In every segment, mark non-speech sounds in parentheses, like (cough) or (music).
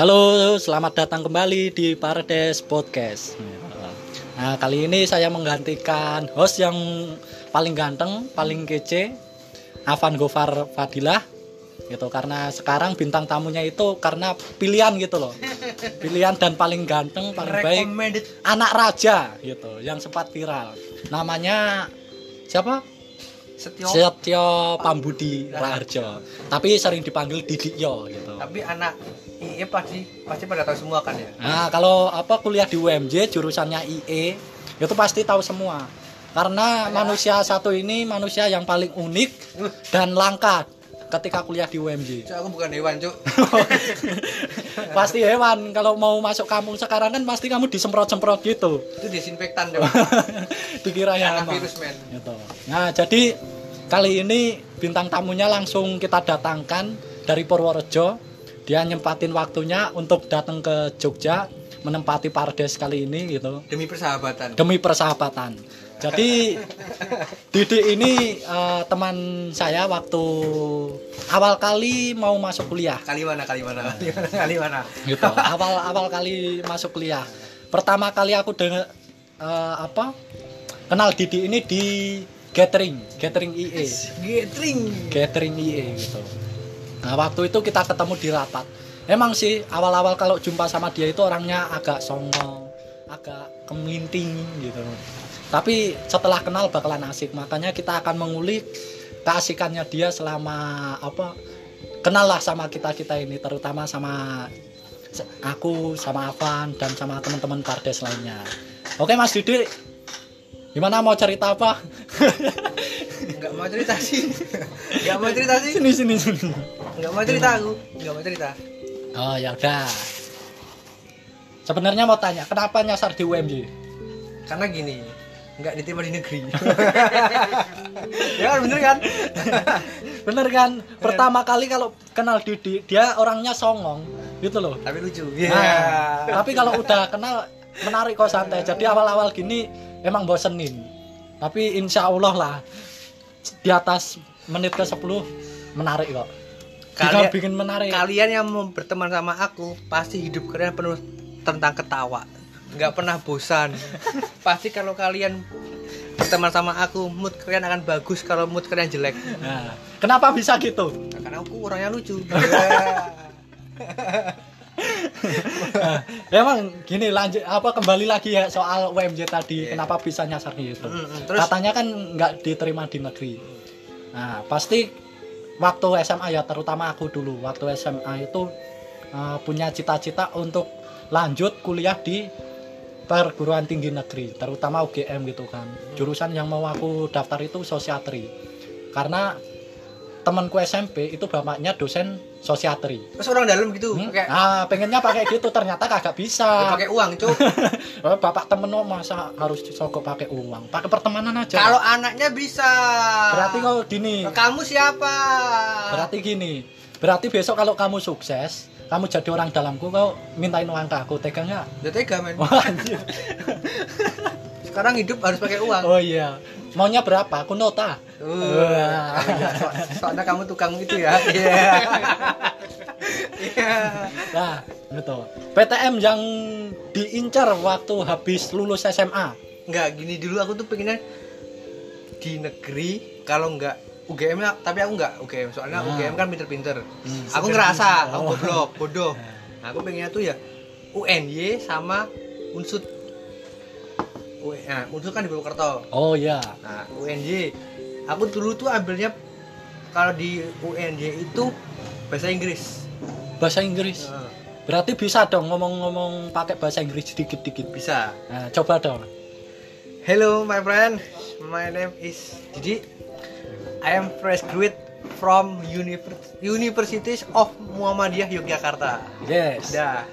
Halo, selamat datang kembali di Parades Podcast. Nah, kali ini saya menggantikan host yang paling ganteng, paling kece, Avan Gofar Fadilah. Gitu karena sekarang bintang tamunya itu karena pilihan gitu loh. Pilihan dan paling ganteng, paling baik anak raja gitu yang sempat viral. Namanya siapa? Setio. Setyo Pambudi Raharjo. Tapi sering dipanggil Didikyo gitu. Tapi anak IE pasti pasti pada tahu semua kan ya. Nah, kalau apa kuliah di UMJ jurusannya IE, itu pasti tahu semua. Karena manusia satu ini manusia yang paling unik dan langka ketika kuliah di UMJ. (laughs) Cuk, aku bukan hewan, Cuk. (laughs) pasti hewan kalau mau masuk kampung sekarang kan pasti kamu disemprot-semprot gitu. Itu desinfektan, Cuk. (laughs) Dikira Anak virus, men. Gitu. Nah, jadi kali ini bintang tamunya langsung kita datangkan dari Purworejo. Dia nyempatin waktunya untuk datang ke Jogja menempati Pardes kali ini gitu Demi persahabatan. demi persahabatan. Jadi (laughs) Didi ini eh, teman saya waktu awal kali mau masuk kuliah Kali mana? Kali mana? Kali mana? (laughs) Kali mana? gitu. awal awal kali masuk kuliah. Pertama kali aku dengar eh, apa? Kenal Didi ini di gathering, gathering IE. Gathering. Gathering IE gitu. Nah, waktu itu kita ketemu di rapat. Emang sih awal-awal kalau jumpa sama dia itu orangnya agak songong, agak keminting gitu. Tapi setelah kenal bakalan asik. Makanya kita akan mengulik keasikannya dia selama apa? Kenal lah sama kita-kita ini terutama sama aku, sama Avan dan sama teman-teman Kardes lainnya. Oke Mas Didi, gimana mau cerita apa? Enggak mau cerita sih. Enggak mau cerita sih. sini sini sini. Enggak mau cerita aku. Enggak mau cerita. Oh ya udah. Sebenarnya mau tanya, kenapa nyasar di UMJ? Karena gini, enggak diterima di negeri. (laughs) ya kan bener kan? Bener kan? Pertama kali kalau kenal Didi, dia orangnya songong, gitu loh. Tapi lucu. Iya. Nah, tapi kalau udah kenal menarik kok santai. Jadi awal-awal gini emang bosenin. Tapi insya Allah lah di atas menit ke 10 menarik kok. Kalian bikin menarik. Kalian yang mau berteman sama aku pasti hidup kalian penuh tentang ketawa. Nggak pernah bosan. (laughs) pasti kalau kalian berteman sama aku, mood kalian akan bagus kalau mood kalian jelek. Nah, kenapa bisa gitu? Nah, karena aku orangnya lucu. (laughs) Nah, (laughs) emang gini lanjut apa kembali lagi ya soal UMJ tadi Iya. kenapa bisa nyasar gitu Mm, mm, terus? katanya kan nggak diterima di negeri. Nah pasti waktu SMA ya terutama aku dulu waktu SMA itu eh, punya cita-cita untuk lanjut kuliah di perguruan tinggi negeri terutama UGM gitu kan. Jurusan yang mau aku daftar itu sosiatri. Karena temanku SMP itu bapaknya dosen sosiatri Terus orang dalam gitu, Hmm? pakai Ah, pengennya pakai gitu ternyata kagak bisa. pakai uang, Cuk. (laughs) Oh, Bapak temen lo masa harus disogok pakai uang? Pakai pertemanan aja. Kalau anaknya bisa. berarti kau gini. kamu siapa? Berarti gini. Berarti besok kalau kamu sukses, kamu jadi orang dalamku, kau mintain uang ke aku, tega nggak? Udah tega, men. Wah, anjir. (laughs) Sekarang hidup harus pakai uang. Oh iya. Maunya berapa? Aku nota. Uh, so- soalnya kamu tukang itu ya. (laughs) Iya. Iya. Nah, gitu. PTM yang diincar waktu habis lulus SMA. Enggak, gini dulu aku tuh pengennya di negeri kalau enggak UGM tapi aku enggak UGM soalnya Nah. UGM kan pinter-pinter. Hmm, aku ngerasa Oh. aku goblok, bodoh. (laughs) Nah, aku pengennya tuh ya UNY sama Unsud. Nah, Unsud kan di Purwokerto. Oh iya. Nah, UNY. Aku dulu tuh ambilnya kalau di UNY itu bahasa Inggris. Bahasa Inggris. Nah, Berarti bisa dong ngomong-ngomong pakai bahasa Inggris dikit-dikit. bisa. Nah, coba dong. Hello my friend, my name is Didi. I am fresh graduate from Univers- Universities of Muhammadiyah Yogyakarta. Yes. Dah,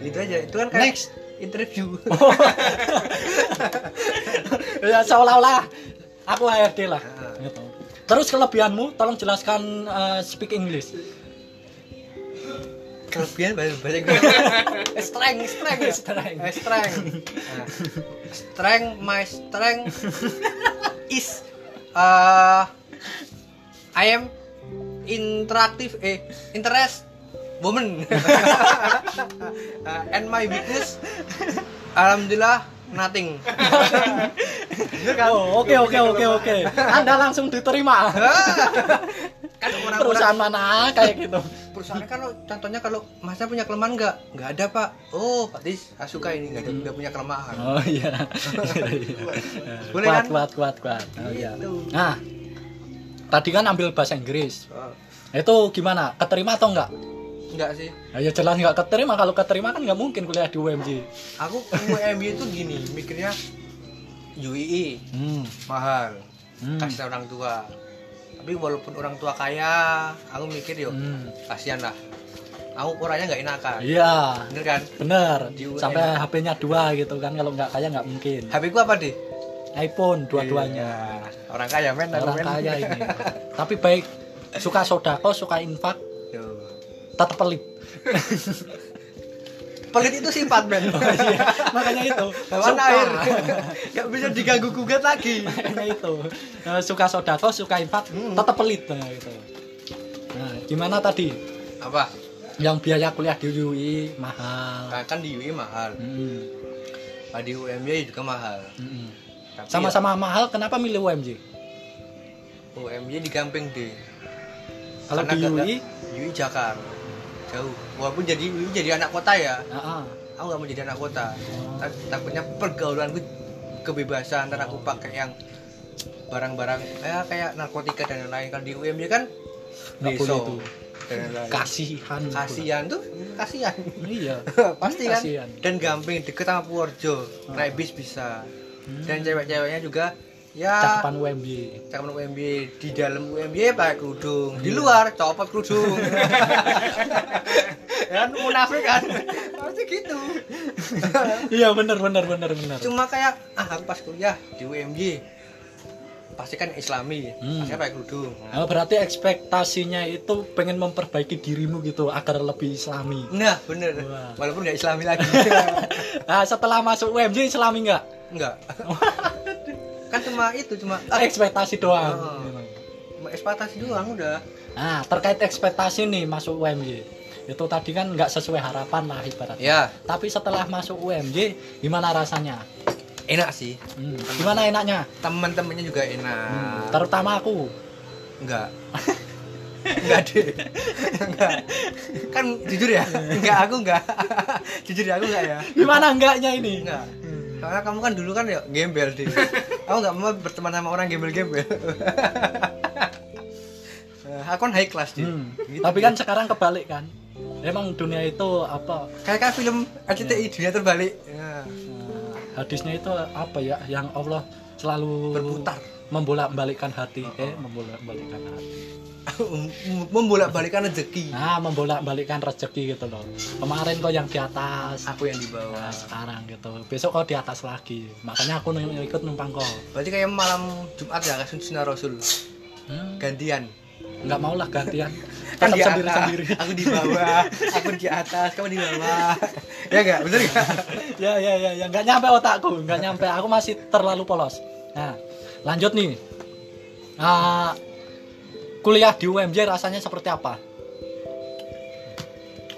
itu aja. Itu kan kayak Next. Interview. (laughs) ya seolah-olah aku HRD lah. Gitu. Terus kelebihanmu, tolong jelaskan eh, speak English. Kelebihan bahasa bahasa Inggris. strength, strength, ya? Strength. Eh, strength. Nah, strength, my strength (laughs) is uh, I am interactive eh interest woman (laughs) Uh, and my weakness alhamdulillah nothing kan? Oh, oke oke oke oke. Anda langsung diterima. (laughs) kan orang-orang Perusahaan mana kayak gitu. perusahaan kalau contohnya kalau masnya punya kelemahan nggak nggak ada pak oh Pak Tis saya suka ini nggak ada nggak punya kelemahan Oh iya. (laughs) Boleh kuat, kan? kuat kuat kuat Oh iya. Gitu. Nah, tadi kan ambil bahasa Inggris. Oh, Itu gimana? Keterima atau enggak? Nggak sih Nah, ya jelas nggak keterima. Kalau keterima kan nggak mungkin kuliah di UMJ. aku UMY itu gini mikirnya UII Hmm. mahal Hmm. kasih orang tua tapi walaupun orang tua kaya aku mikir yo Hmm. kasihan lah aku orangnya nggak enakan Iya, bener kan bener. Sampai HP-nya dua gitu kan. Kalau nggak kaya nggak mungkin. HP ku apa deh iPhone dua-duanya. Iya. orang kaya men Orang men. kaya ini. (laughs) Tapi baik suka sodako, suka infak. Tetap pelit. pelit itu sifat men Makanya itu. Hewan air nggak bisa diganggu gugat lagi Makanya itu. Eh, suka sodako, suka infak, Hmm. tetap pelit nah, gitu. Nah, gimana tadi? apa Yang biaya kuliah di UI mahal. Nah, kan di UI mahal Mm-mm. nah, di UMY juga mahal. Tapi Sama-sama mahal, kenapa milih UMJ? ya, UMY di Gamping deh Kalau di UI, UI Jakarta jauh walaupun jadi jadi anak kota ya ah, ah. aku nggak mau jadi anak kota Oh. Tak- takutnya pergaulanku kebebasan ntar aku pakai yang barang-barang ya kayak narkotika dan lain-lain kalau di UMY kan lain-lain. kasihan. kasihan tuh kasihan Iya. (laughs) pasti kan Kasihan. dan gamping deket sama Purworejo naik bis bisa Hmm. dan cewek-ceweknya juga ya Cakepan UMJ. cakapan UMY di dalam UMY pakai kerudung di Iya. luar copot kerudung (laughs) kan munafik kan pasti gitu Iya bener bener bener bener. cuma kayak ah aku pas kuliah di UMY pasti kan islami Hmm. pasti pakai kerudung Nah, berarti ekspektasinya itu pengen memperbaiki dirimu gitu agar lebih islami. nah bener Wah. walaupun nggak islami lagi (laughs) Nah, setelah masuk UMJ islami enggak? enggak (laughs) kan cuma itu cuma ah, Ekspektasi doang. Oh. ekspektasi doang udah Nah, terkait ekspektasi nih masuk UMJ. Itu tadi kan nggak sesuai harapan lah ibaratnya. ya Tapi setelah masuk UMJ, gimana rasanya? enak sih Hmm, Gimana enaknya? teman-temannya juga enak Hmm, terutama aku. enggak enggak deh enggak kan jujur ya enggak aku enggak jujur ya aku enggak ya Gimana enggaknya ini? enggak karena kamu kan dulu kan ya gembel deh aku nggak mau berteman sama orang gembel-gembel (laughs) aku kan high class deh Hmm, Gitu. Tapi kan sekarang kebalik kan. Emang dunia itu apa? kayak kan film RCTI dunia terbalik ya. Nah, hadisnya itu apa ya? Yang Allah selalu berputar membolak-balikkan hati, eh membolak-balikkan hati. (laughs) membolak-balikan rezeki. Nah, membolak-balikkan rezeki gitu loh. Kemarin kok yang di atas, aku yang di bawah. Nah, sekarang gitu. Besok kok di atas lagi. Makanya aku ikut numpang kok. berarti kayak malam Jumat ya kasus sunnah Rasul. Hmm, gantian. Nggak mau lah gantian. (laughs) kan di atas. sendiri-sendiri. aku di bawah. Aku di atas. Kamu di bawah. (laughs) Ya enggak bener enggak ya ya ya ya. Nggak nyampe otakku. Nggak nyampe. Aku masih terlalu polos. Nah lanjut nih. Ah, kuliah di UMJ rasanya seperti apa?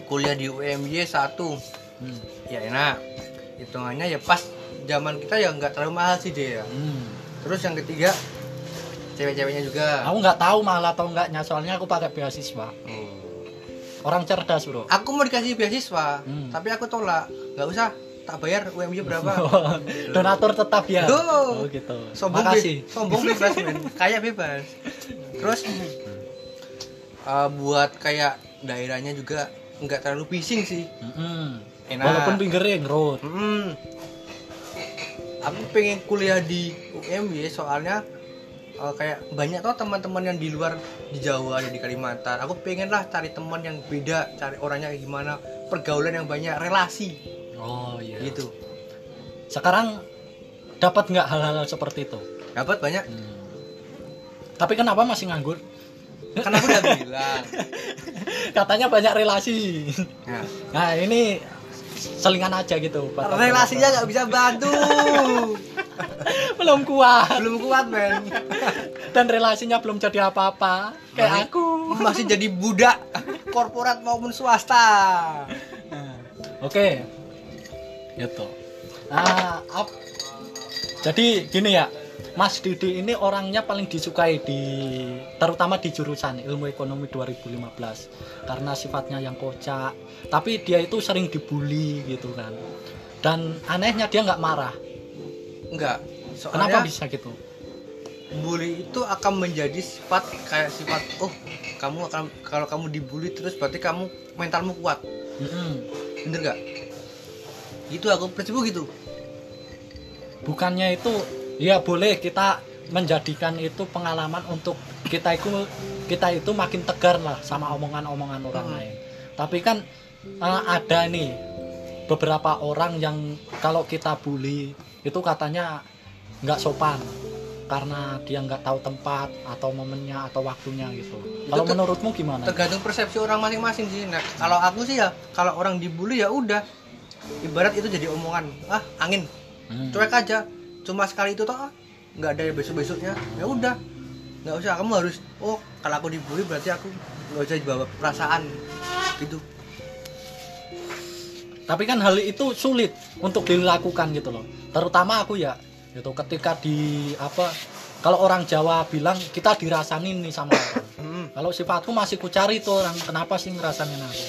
Kuliah di UMY satu. Hmm. ya enak. Hitungannya ya pas zaman kita ya nggak terlalu mahal sih dia Hmm. terus yang ketiga cewek-ceweknya juga. Aku nggak tahu mahal atau enggaknya soalnya aku pakai beasiswa. Hmm. orang cerdas bro. Aku mau dikasih beasiswa Hmm. tapi aku tolak. Nggak usah tak bayar UMY berapa (laughs) donatur tetap ya Duh. oh gitu sombong makasih be- sombong bebas men kayak bebas terus uh, buat kayak daerahnya juga nggak terlalu bising sih Mm-mm. Enak. walaupun pinggir ring road Hmm. Aku pengen kuliah di UMY soalnya eh, kayak banyak tuh teman-teman yang di luar di Jawa ada di Kalimantan. Aku pengen lah cari teman yang beda, cari orangnya kayak gimana, pergaulan yang banyak, relasi oh iya gitu. sekarang dapat nggak hal-hal seperti itu Dapat banyak. Hmm. tapi kenapa masih nganggur Kan aku udah (laughs) bilang. katanya banyak relasi Nah, nah ini selingan aja gitu Pak. relasinya nggak bisa bantu. (laughs) belum kuat Belum kuat, men. dan relasinya belum jadi apa-apa kayak Masih- aku Masih jadi budak. korporat maupun swasta. Oke. Gitu. Nah, ap- jadi gini ya. Mas Didi ini orangnya paling disukai di terutama di jurusan Ilmu Ekonomi 2015 karena sifatnya yang kocak. Tapi dia itu sering dibully gitu kan. Dan anehnya dia nggak marah. Enggak. Kenapa Soalnya bisa gitu? bully itu akan menjadi sifat kayak sifat oh kamu akan kalau kamu dibully terus berarti kamu mentalmu kuat. Mm-mm. Bener nggak? Gitu aku prinsipku gitu. bukannya itu ya boleh kita menjadikan itu pengalaman untuk kita itu kita itu makin tegar lah sama omongan-omongan orang Hmm. lain tapi kan eh, ada nih beberapa orang yang kalau kita bully itu katanya nggak sopan karena dia nggak tahu tempat atau momennya atau waktunya gitu kalau menurutmu gimana Tergantung persepsi orang masing-masing sih. Nah, kalau aku sih ya kalau orang dibully ya udah ibarat itu jadi omongan ah angin. Hmm. cuek aja. Cuma sekali itu toh ah, nggak ada besok besoknya ya udah nggak usah. Kamu harus oh kalau aku dibully berarti aku nggak usah dibawa perasaan gitu. Tapi kan hal itu sulit untuk dilakukan gitu loh. Terutama aku ya gitu. Ketika di apa kalau orang Jawa bilang kita dirasanin nih sama orang. Hmm. kalau sifatku masih ku cari tuh orang kenapa sih ngerasanin aku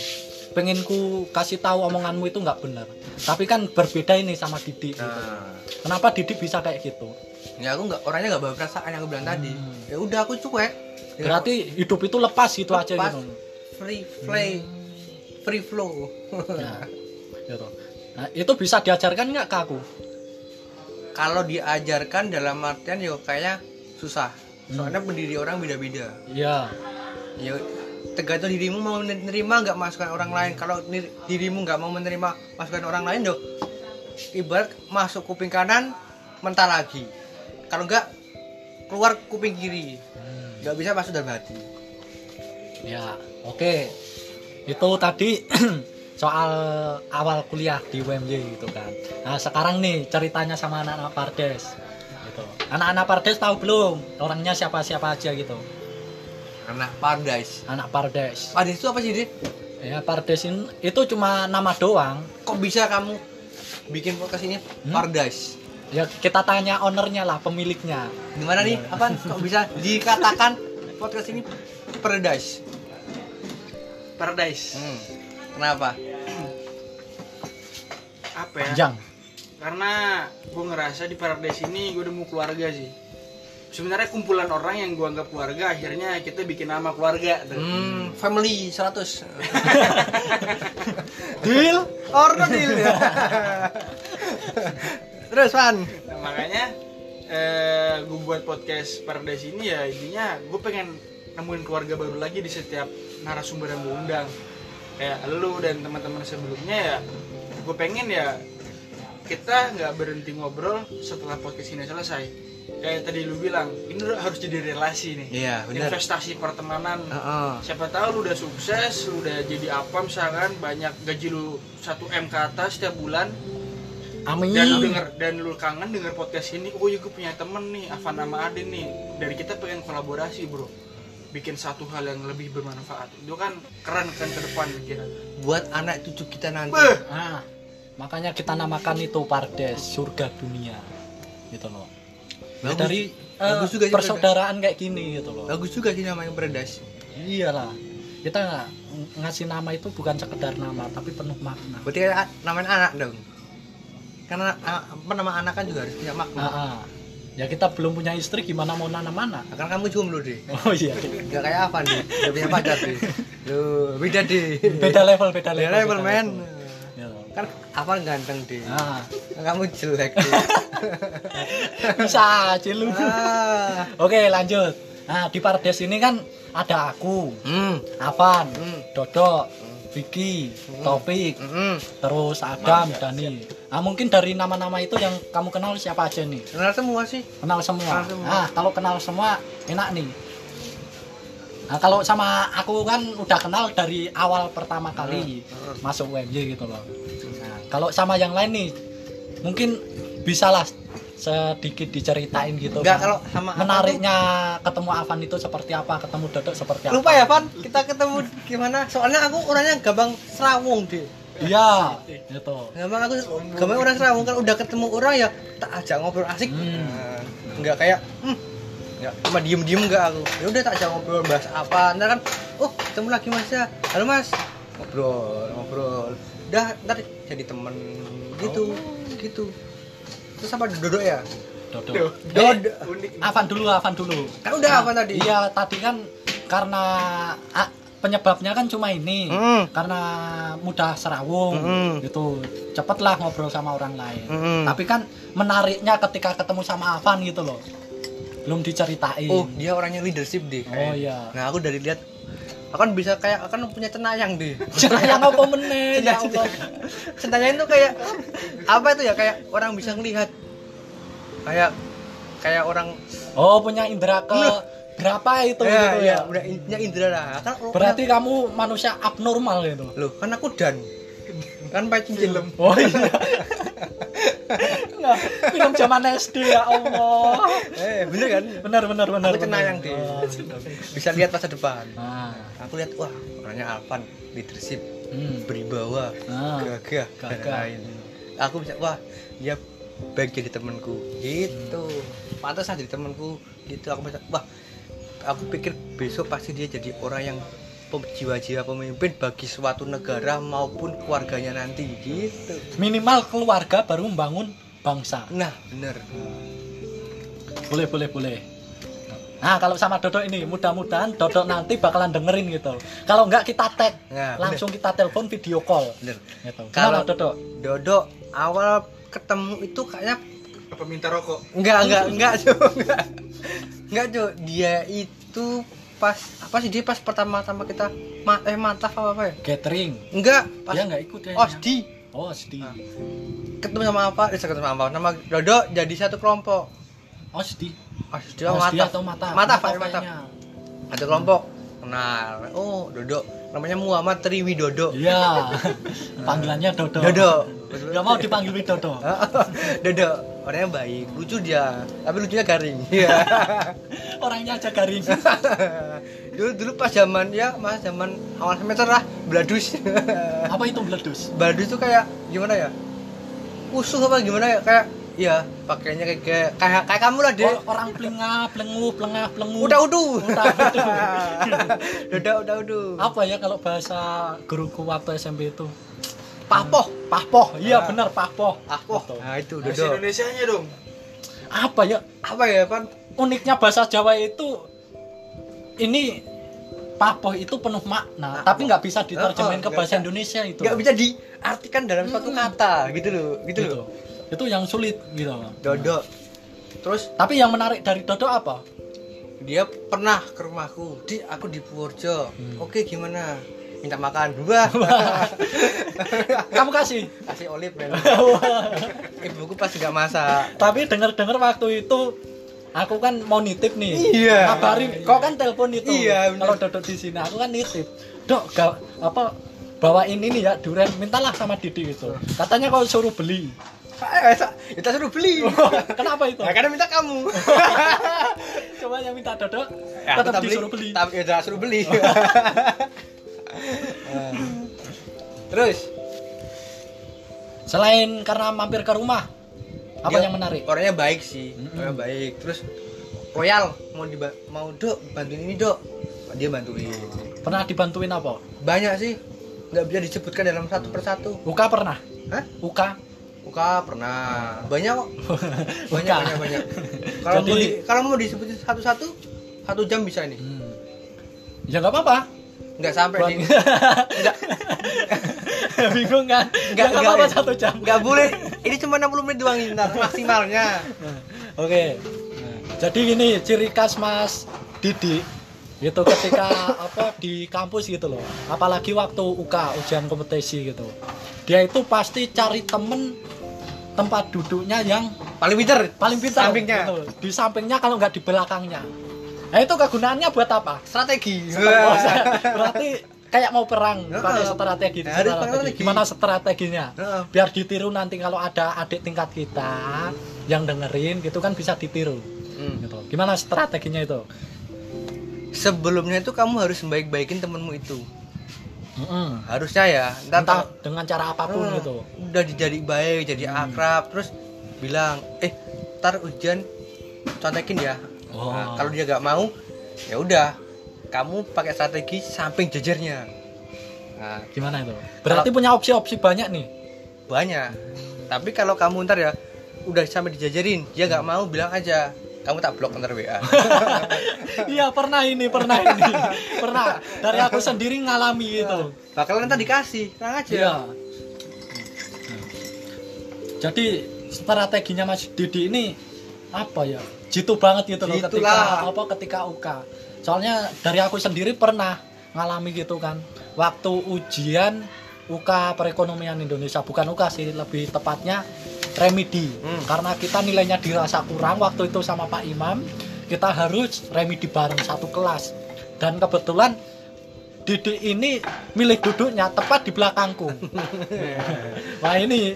pengen ku kasih tahu omonganmu itu nggak benar. Tapi kan berbeda ini sama Didi gitu. nah. Kenapa Didi bisa kayak gitu? Ya aku nggak orangnya nggak bawa perasaan yang aku bilang tadi. Hmm. ya udah aku cuek. Ya, berarti hidup itu lepas gitu aja Lepas. gitu. Free play. Free flow. (laughs) Nah, gitu. nah itu bisa diajarkan nggak ke aku? Kalau diajarkan dalam artian ya kayaknya susah. Hmm. soalnya pendiri orang beda-beda. Iya ya tergantung dirimu mau menerima nggak masukan orang lain kalau dirimu nggak mau menerima masukan orang lain dong ibarat masuk kuping kanan mental lagi kalau nggak keluar kuping kiri Hmm. nggak bisa masuk dalam hati Ya, oke. Itu tadi (clears throat) soal awal kuliah di UMY gitu kan. Nah, sekarang nih ceritanya sama anak-anak Pardes. Gitu. Anak-anak Pardes tahu belum orangnya siapa-siapa aja gitu. Anak paradise Anak Pardes. paradise itu apa sih dia Ya, Pardes ini itu cuma nama doang. kok bisa kamu bikin podcast ini Hmm? paradise Ya kita tanya ownernya lah, pemiliknya. gimana nih apa kok bisa dikatakan podcast ini paradise Paradise. hmm. kenapa Apa ya? Jang. Karena gue ngerasa di Paradise ini gue udah mau keluarga sih. Sebenarnya kumpulan orang yang gue anggap keluarga akhirnya kita bikin nama keluarga tuh. hmm, family 100 (laughs) Deal. or no deal ya (laughs) terus Van Nah, makanya eh, gue buat podcast Paradise ini ya intinya gue pengen nemuin keluarga baru lagi di setiap narasumber yang gue undang. Kayak lu dan teman-teman sebelumnya ya gue pengen ya kita nggak berhenti ngobrol setelah podcast ini selesai. Kayak tadi lu bilang, ini harus jadi relasi nih. iya benar Investasi pertemanan. Heeh. Siapa tahu lu udah sukses, lu udah jadi apa misalkan banyak gaji lu 1 M ke atas setiap bulan Amin. dan lu denger dan lu kangen denger podcast ini oh ya gue punya temen nih Avan sama Adin nih dari kita pengen kolaborasi bro bikin satu hal yang lebih bermanfaat itu kan keren kan ke depan pikiran buat anak cucu kita nanti Ah, makanya kita namakan itu Pardes, surga dunia. Gitu loh. Ya, bagus, dari eh, bagus juga sih, persaudaraan kayak gini gitu loh. bagus juga sih namanya paradise Iyalah. Kita ng- ngasih nama itu bukan sekedar nama tapi penuh makna. berarti namanya anak dong karena apa nama anak kan juga harus punya makna ah. Ya kita belum punya istri gimana mau nanam anak? kan kamu jomblo deh Oh iya. nggak kayak apa nih udah punya pacar deh lu beda deh Beda level, beda level. beda level beda men Ya. Kan apa ganteng deh Ah, kamu jelek deh (laughs) bisa aja lu. ah. Oke, lanjut. Nah, di Pardes ini kan ada aku, hmm. Avan, Hmm. Dodo, Vicky, Topik, Hmm. terus Adam, Dani. Nah, mungkin dari nama-nama itu yang kamu kenal siapa aja nih? kenal semua sih Kenal semua. Kenal semua. Nah, kalau kenal semua enak nih. Nah, kalau sama aku kan udah kenal dari awal pertama kali Hmm. masuk UMY gitu loh. Kalau sama yang lain nih mungkin bisalah sedikit diceritain gitu Enggak kalau sama menariknya ketemu Avan itu seperti apa ketemu Dodok seperti apa. Lupa ya Van? Kita ketemu gimana? Soalnya aku orangnya gampang serawung deh iya itu gampang aku gampang orang serawung. Kan udah ketemu orang ya tak ajak ngobrol asik. Hmm. Nah, nggak kayak hmm, nggak cuma diem diem nggak aku. Ya udah tak ajak ngobrol bahas apa. Ntar kan oh ketemu lagi mas ya. Halo mas. Ngobrol ngobrol udah ntar jadi temen gitu gitu. Terus apa dodok ya? Dodok. Duh, Dodok. unik Avan dulu Avan dulu. Kan udah Nah, apa tadi. Iya tadi kan karena ah, penyebabnya kan cuma ini. Hmm. karena mudah serawung Hmm. gitu. Cepetlah ngobrol sama orang lain. Hmm. tapi kan menariknya ketika ketemu sama Avan gitu loh. Belum diceritain. Oh dia orangnya leadership deh. Oh, iya. nah aku dari lihat aku kan bisa kayak akan punya cenayang deh (laughs) yang apa meneh? (laughs) Ya Allah. (laughs) Centanya itu kayak apa itu ya? Kayak orang bisa ngelihat. Kayak kayak orang oh punya indera ke berapa itu ya, gitu ya, ya? udah punya indra lah. Kan berarti kamu manusia abnormal gitu? Loh kan aku dan kan pakai cincin Film. oh iya. Nah, film zaman SD ya Allah. Eh bener kan? Benar benar benar aku cenayang deh Oh. bisa lihat masa depan. Nah aku lihat wah orangnya Alvan leadership hmm. beribawa Ah. gagah dan Gagah. lain aku bisa wah dia baik jadi temanku. Gitu. Pantas jadi temanku. Gitu aku bisa wah aku pikir besok pasti dia jadi orang yang jiwa-jiwa pemimpin bagi suatu negara maupun keluarganya nanti gitu. Minimal keluarga baru membangun bangsa. Nah bener. Boleh boleh boleh. Nah kalau sama Dodo ini mudah-mudahan Dodo nanti bakalan dengerin gitu. Kalau enggak kita tag. Nah, langsung kita telepon video call. Bener. Gitu. Kalau- kalau Dodo Dodo awal ketemu itu kayaknya apa minta rokok? Enggak enggak enggak cuy (laughs) enggak enggak cuy dia itu pas apa sih dia pas pertama-tama kita ma eh mantap apa apa ya? Gathering. Enggak pas dia enggak ikut ya? Osdi oh sedih Nah. ketemu sama apa? Eh ketemu sama apa? Nama Dodo jadi satu kelompok. Oh sedih osdi oh, oh, sedih mantap. atau mata? Mata mata. kayaknya. satu kelompok. Kenal. Oh Dodo namanya Muhammad Triwidodo. Iya. (laughs) Panggilannya Dodo. Dodo. Gak mau dipanggil Widodo. (laughs) Dodo orangnya baik lucu dia tapi lucunya garing. Iya. (laughs) Orangnya aja garing. Dulu dulu pas zaman ya mas zaman awal semester lah beladus apa itu meledus beladus tuh kayak gimana ya? Usuh apa gimana ya? Kayak ya pakainya kayak kayak kayak, kayak kamu lah deh Oh, orang pelengah pelengu pelengah pelengu (laughs) udah udah udah udah udah udah apa ya kalau bahasa guruku waktu SMP itu? Papoh. Pahpoh iya Ah. benar pahpoh papoh. Betul. nah itu bahasa dodo Indonesia nya dong apa ya? Apa ya pan uniknya bahasa Jawa itu ini pahpoh itu penuh makna Nah, tapi nggak bisa diterjemahin oh, ke nggak bahasa bisa. Indonesia itu. Nggak bisa diartikan dalam suatu Hmm. kata gitu loh gitu gitu. loh itu yang sulit gitu dodo terus? Tapi yang menarik dari Dodo apa? Dia pernah ke rumahku. Di aku di Purworejo. Hmm. oke gimana? Minta makan wah (laughs) kamu kasih? Kasih olive men. (laughs) Ibuku pasti nggak masak. Tapi dengar-dengar waktu itu aku kan mau nitip nih. Iya. kabari kau kan telepon itu? Iya, bener. kalau duduk di sini aku kan nitip. Dok ga, apa bawain ini ya durian. Mintalah sama Didi itu. Katanya kau suruh beli kita suruh beli. (laughs) Kenapa itu? Nah, karena minta kamu. (laughs) Coba yang minta dodok Ya, tetap kita disuruh beli. Tapi ya suruh beli. (laughs) Terus? Selain karena mampir ke rumah apa dia yang menarik? orangnya baik sih. Mm-mm. orangnya baik. Terus royal mau diba mau dok bantuin ini dok. Dia bantuin. Pernah dibantuin apa? Banyak sih. Nggak bisa disebutkan dalam satu persatu. Uka pernah? Hah? Uka Uka pernah. Banyak kok. (laughs) Banyak Uka. banyak banyak. Kalau Jadi- mau di, kalau mau disebutin satu-satu satu jam bisa ini. Hmm. ya nggak apa-apa. Nggak sampai Buat- sih. (laughs) Nggak. (laughs) Bingung kan? Nggak nggak apa-apa satu jam. Nggak boleh. Ini cuma 60 menit doang ini ntar maksimalnya. Oke. Nah, Jadi ini ciri khas Mas Didi gitu ketika apa di kampus gitu loh. Apalagi waktu UK ujian kompetisi gitu. Dia itu pasti cari temen tempat duduknya yang paling pinter paling pintar sampingnya gitu. Di sampingnya kalau nggak di belakangnya. Nah itu kegunaannya buat apa? strategi (laughs) Berarti kayak mau perang Heeh. pakai strategi, Nah, strategi. strategi. Gimana strateginya? Biar ditiru nanti kalau ada adik tingkat kita yang dengerin gitu kan bisa ditiru Hmm. gitu gimana strateginya itu sebelumnya itu kamu harus baik-baikin temenmu itu Mm-mm. harusnya ya entah kalau- dengan cara apa pun Hmm, gitu. Udah dijadi baik jadi Hmm. akrab terus bilang eh ntar hujan contekin ya. Oh. Nah, kalau dia gak mau ya udah kamu pakai strategi samping jejernya. Nah, gimana itu? berarti punya opsi-opsi banyak nih? Banyak. Tapi kalau kamu ntar ya udah sampai dijajarin dia gak mau bilang aja kamu tak blok ntar WA (laughs) iya pernah ini pernah ini. (laughs) Pernah. Dari aku sendiri ngalami itu. Bakalan ntar dikasih tenang aja. Iya. Jadi strateginya Mas Didi ini apa ya? Jitu banget gitu loh Jitu ketika apa ketika UK soalnya dari aku sendiri pernah ngalami gitu kan. Waktu ujian UK perekonomian Indonesia. Bukan UK sih lebih tepatnya remedi. Hmm. karena kita nilainya dirasa kurang waktu itu sama Pak Imam kita harus remedi bareng satu kelas. Dan kebetulan Didi ini milih duduknya tepat di belakangku. Wah (laughs) ini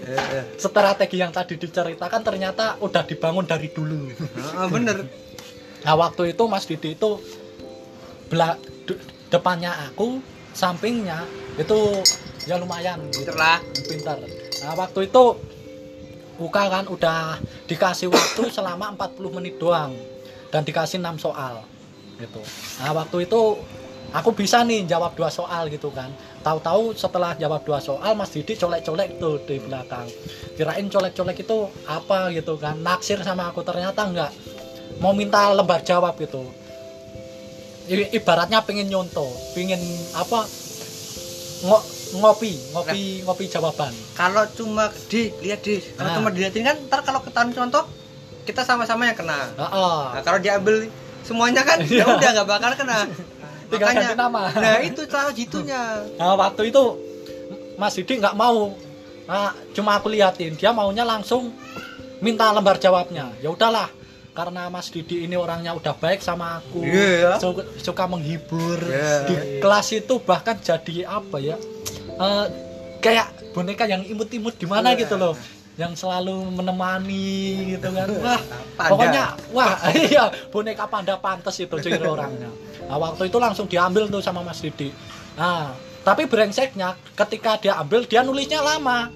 strategi yang tadi diceritakan ternyata udah dibangun dari dulu. Ah, bener. (laughs) Nah waktu itu Mas Didi itu bela- de- depannya aku, sampingnya itu ya lumayan. Pinter lah. Pintar. Nah waktu itu Uka kan udah dikasih waktu selama 40 menit doang dan dikasih 6 soal gitu. Nah waktu itu aku bisa nih jawab dua soal gitu kan. Tahu-tahu setelah jawab dua soal Mas Didi colek-colek tuh di belakang. Kirain colek-colek itu apa gitu kan. Naksir sama aku ternyata enggak. Mau minta lembar jawab gitu. I- ibaratnya pengen nyonto, pengen apa ngo- ngopi, ngopi, ngopi jawaban. kalau cuma di lihat di kalau Nah. cuma dilihatin kan ntar kalau ketahuan contoh kita sama-sama yang kena Heeh. nah, kalau diambil semuanya kan (laughs) ya udah nggak bakal kena (laughs) Tinggal makanya ganti nama. nah itu cara jitunya (laughs) Nah, waktu itu Mas Didi nggak mau. Nah, cuma aku liatin, dia maunya langsung minta lembar jawabnya. Ya udahlah, karena Mas Didi ini orangnya udah baik sama aku. Iya. Suka, suka menghibur. Iya. Di kelas itu bahkan jadi apa ya? Eh, kayak boneka yang imut-imut gimana Iya. gitu loh. Yang selalu menemani gitu kan. Wah, Panda. pokoknya wah (laughs) iya boneka panda pantes itu ciri (laughs) orangnya nah waktu itu langsung diambil tuh sama Mas Didi nah tapi brengseknya ketika dia ambil dia nulisnya lama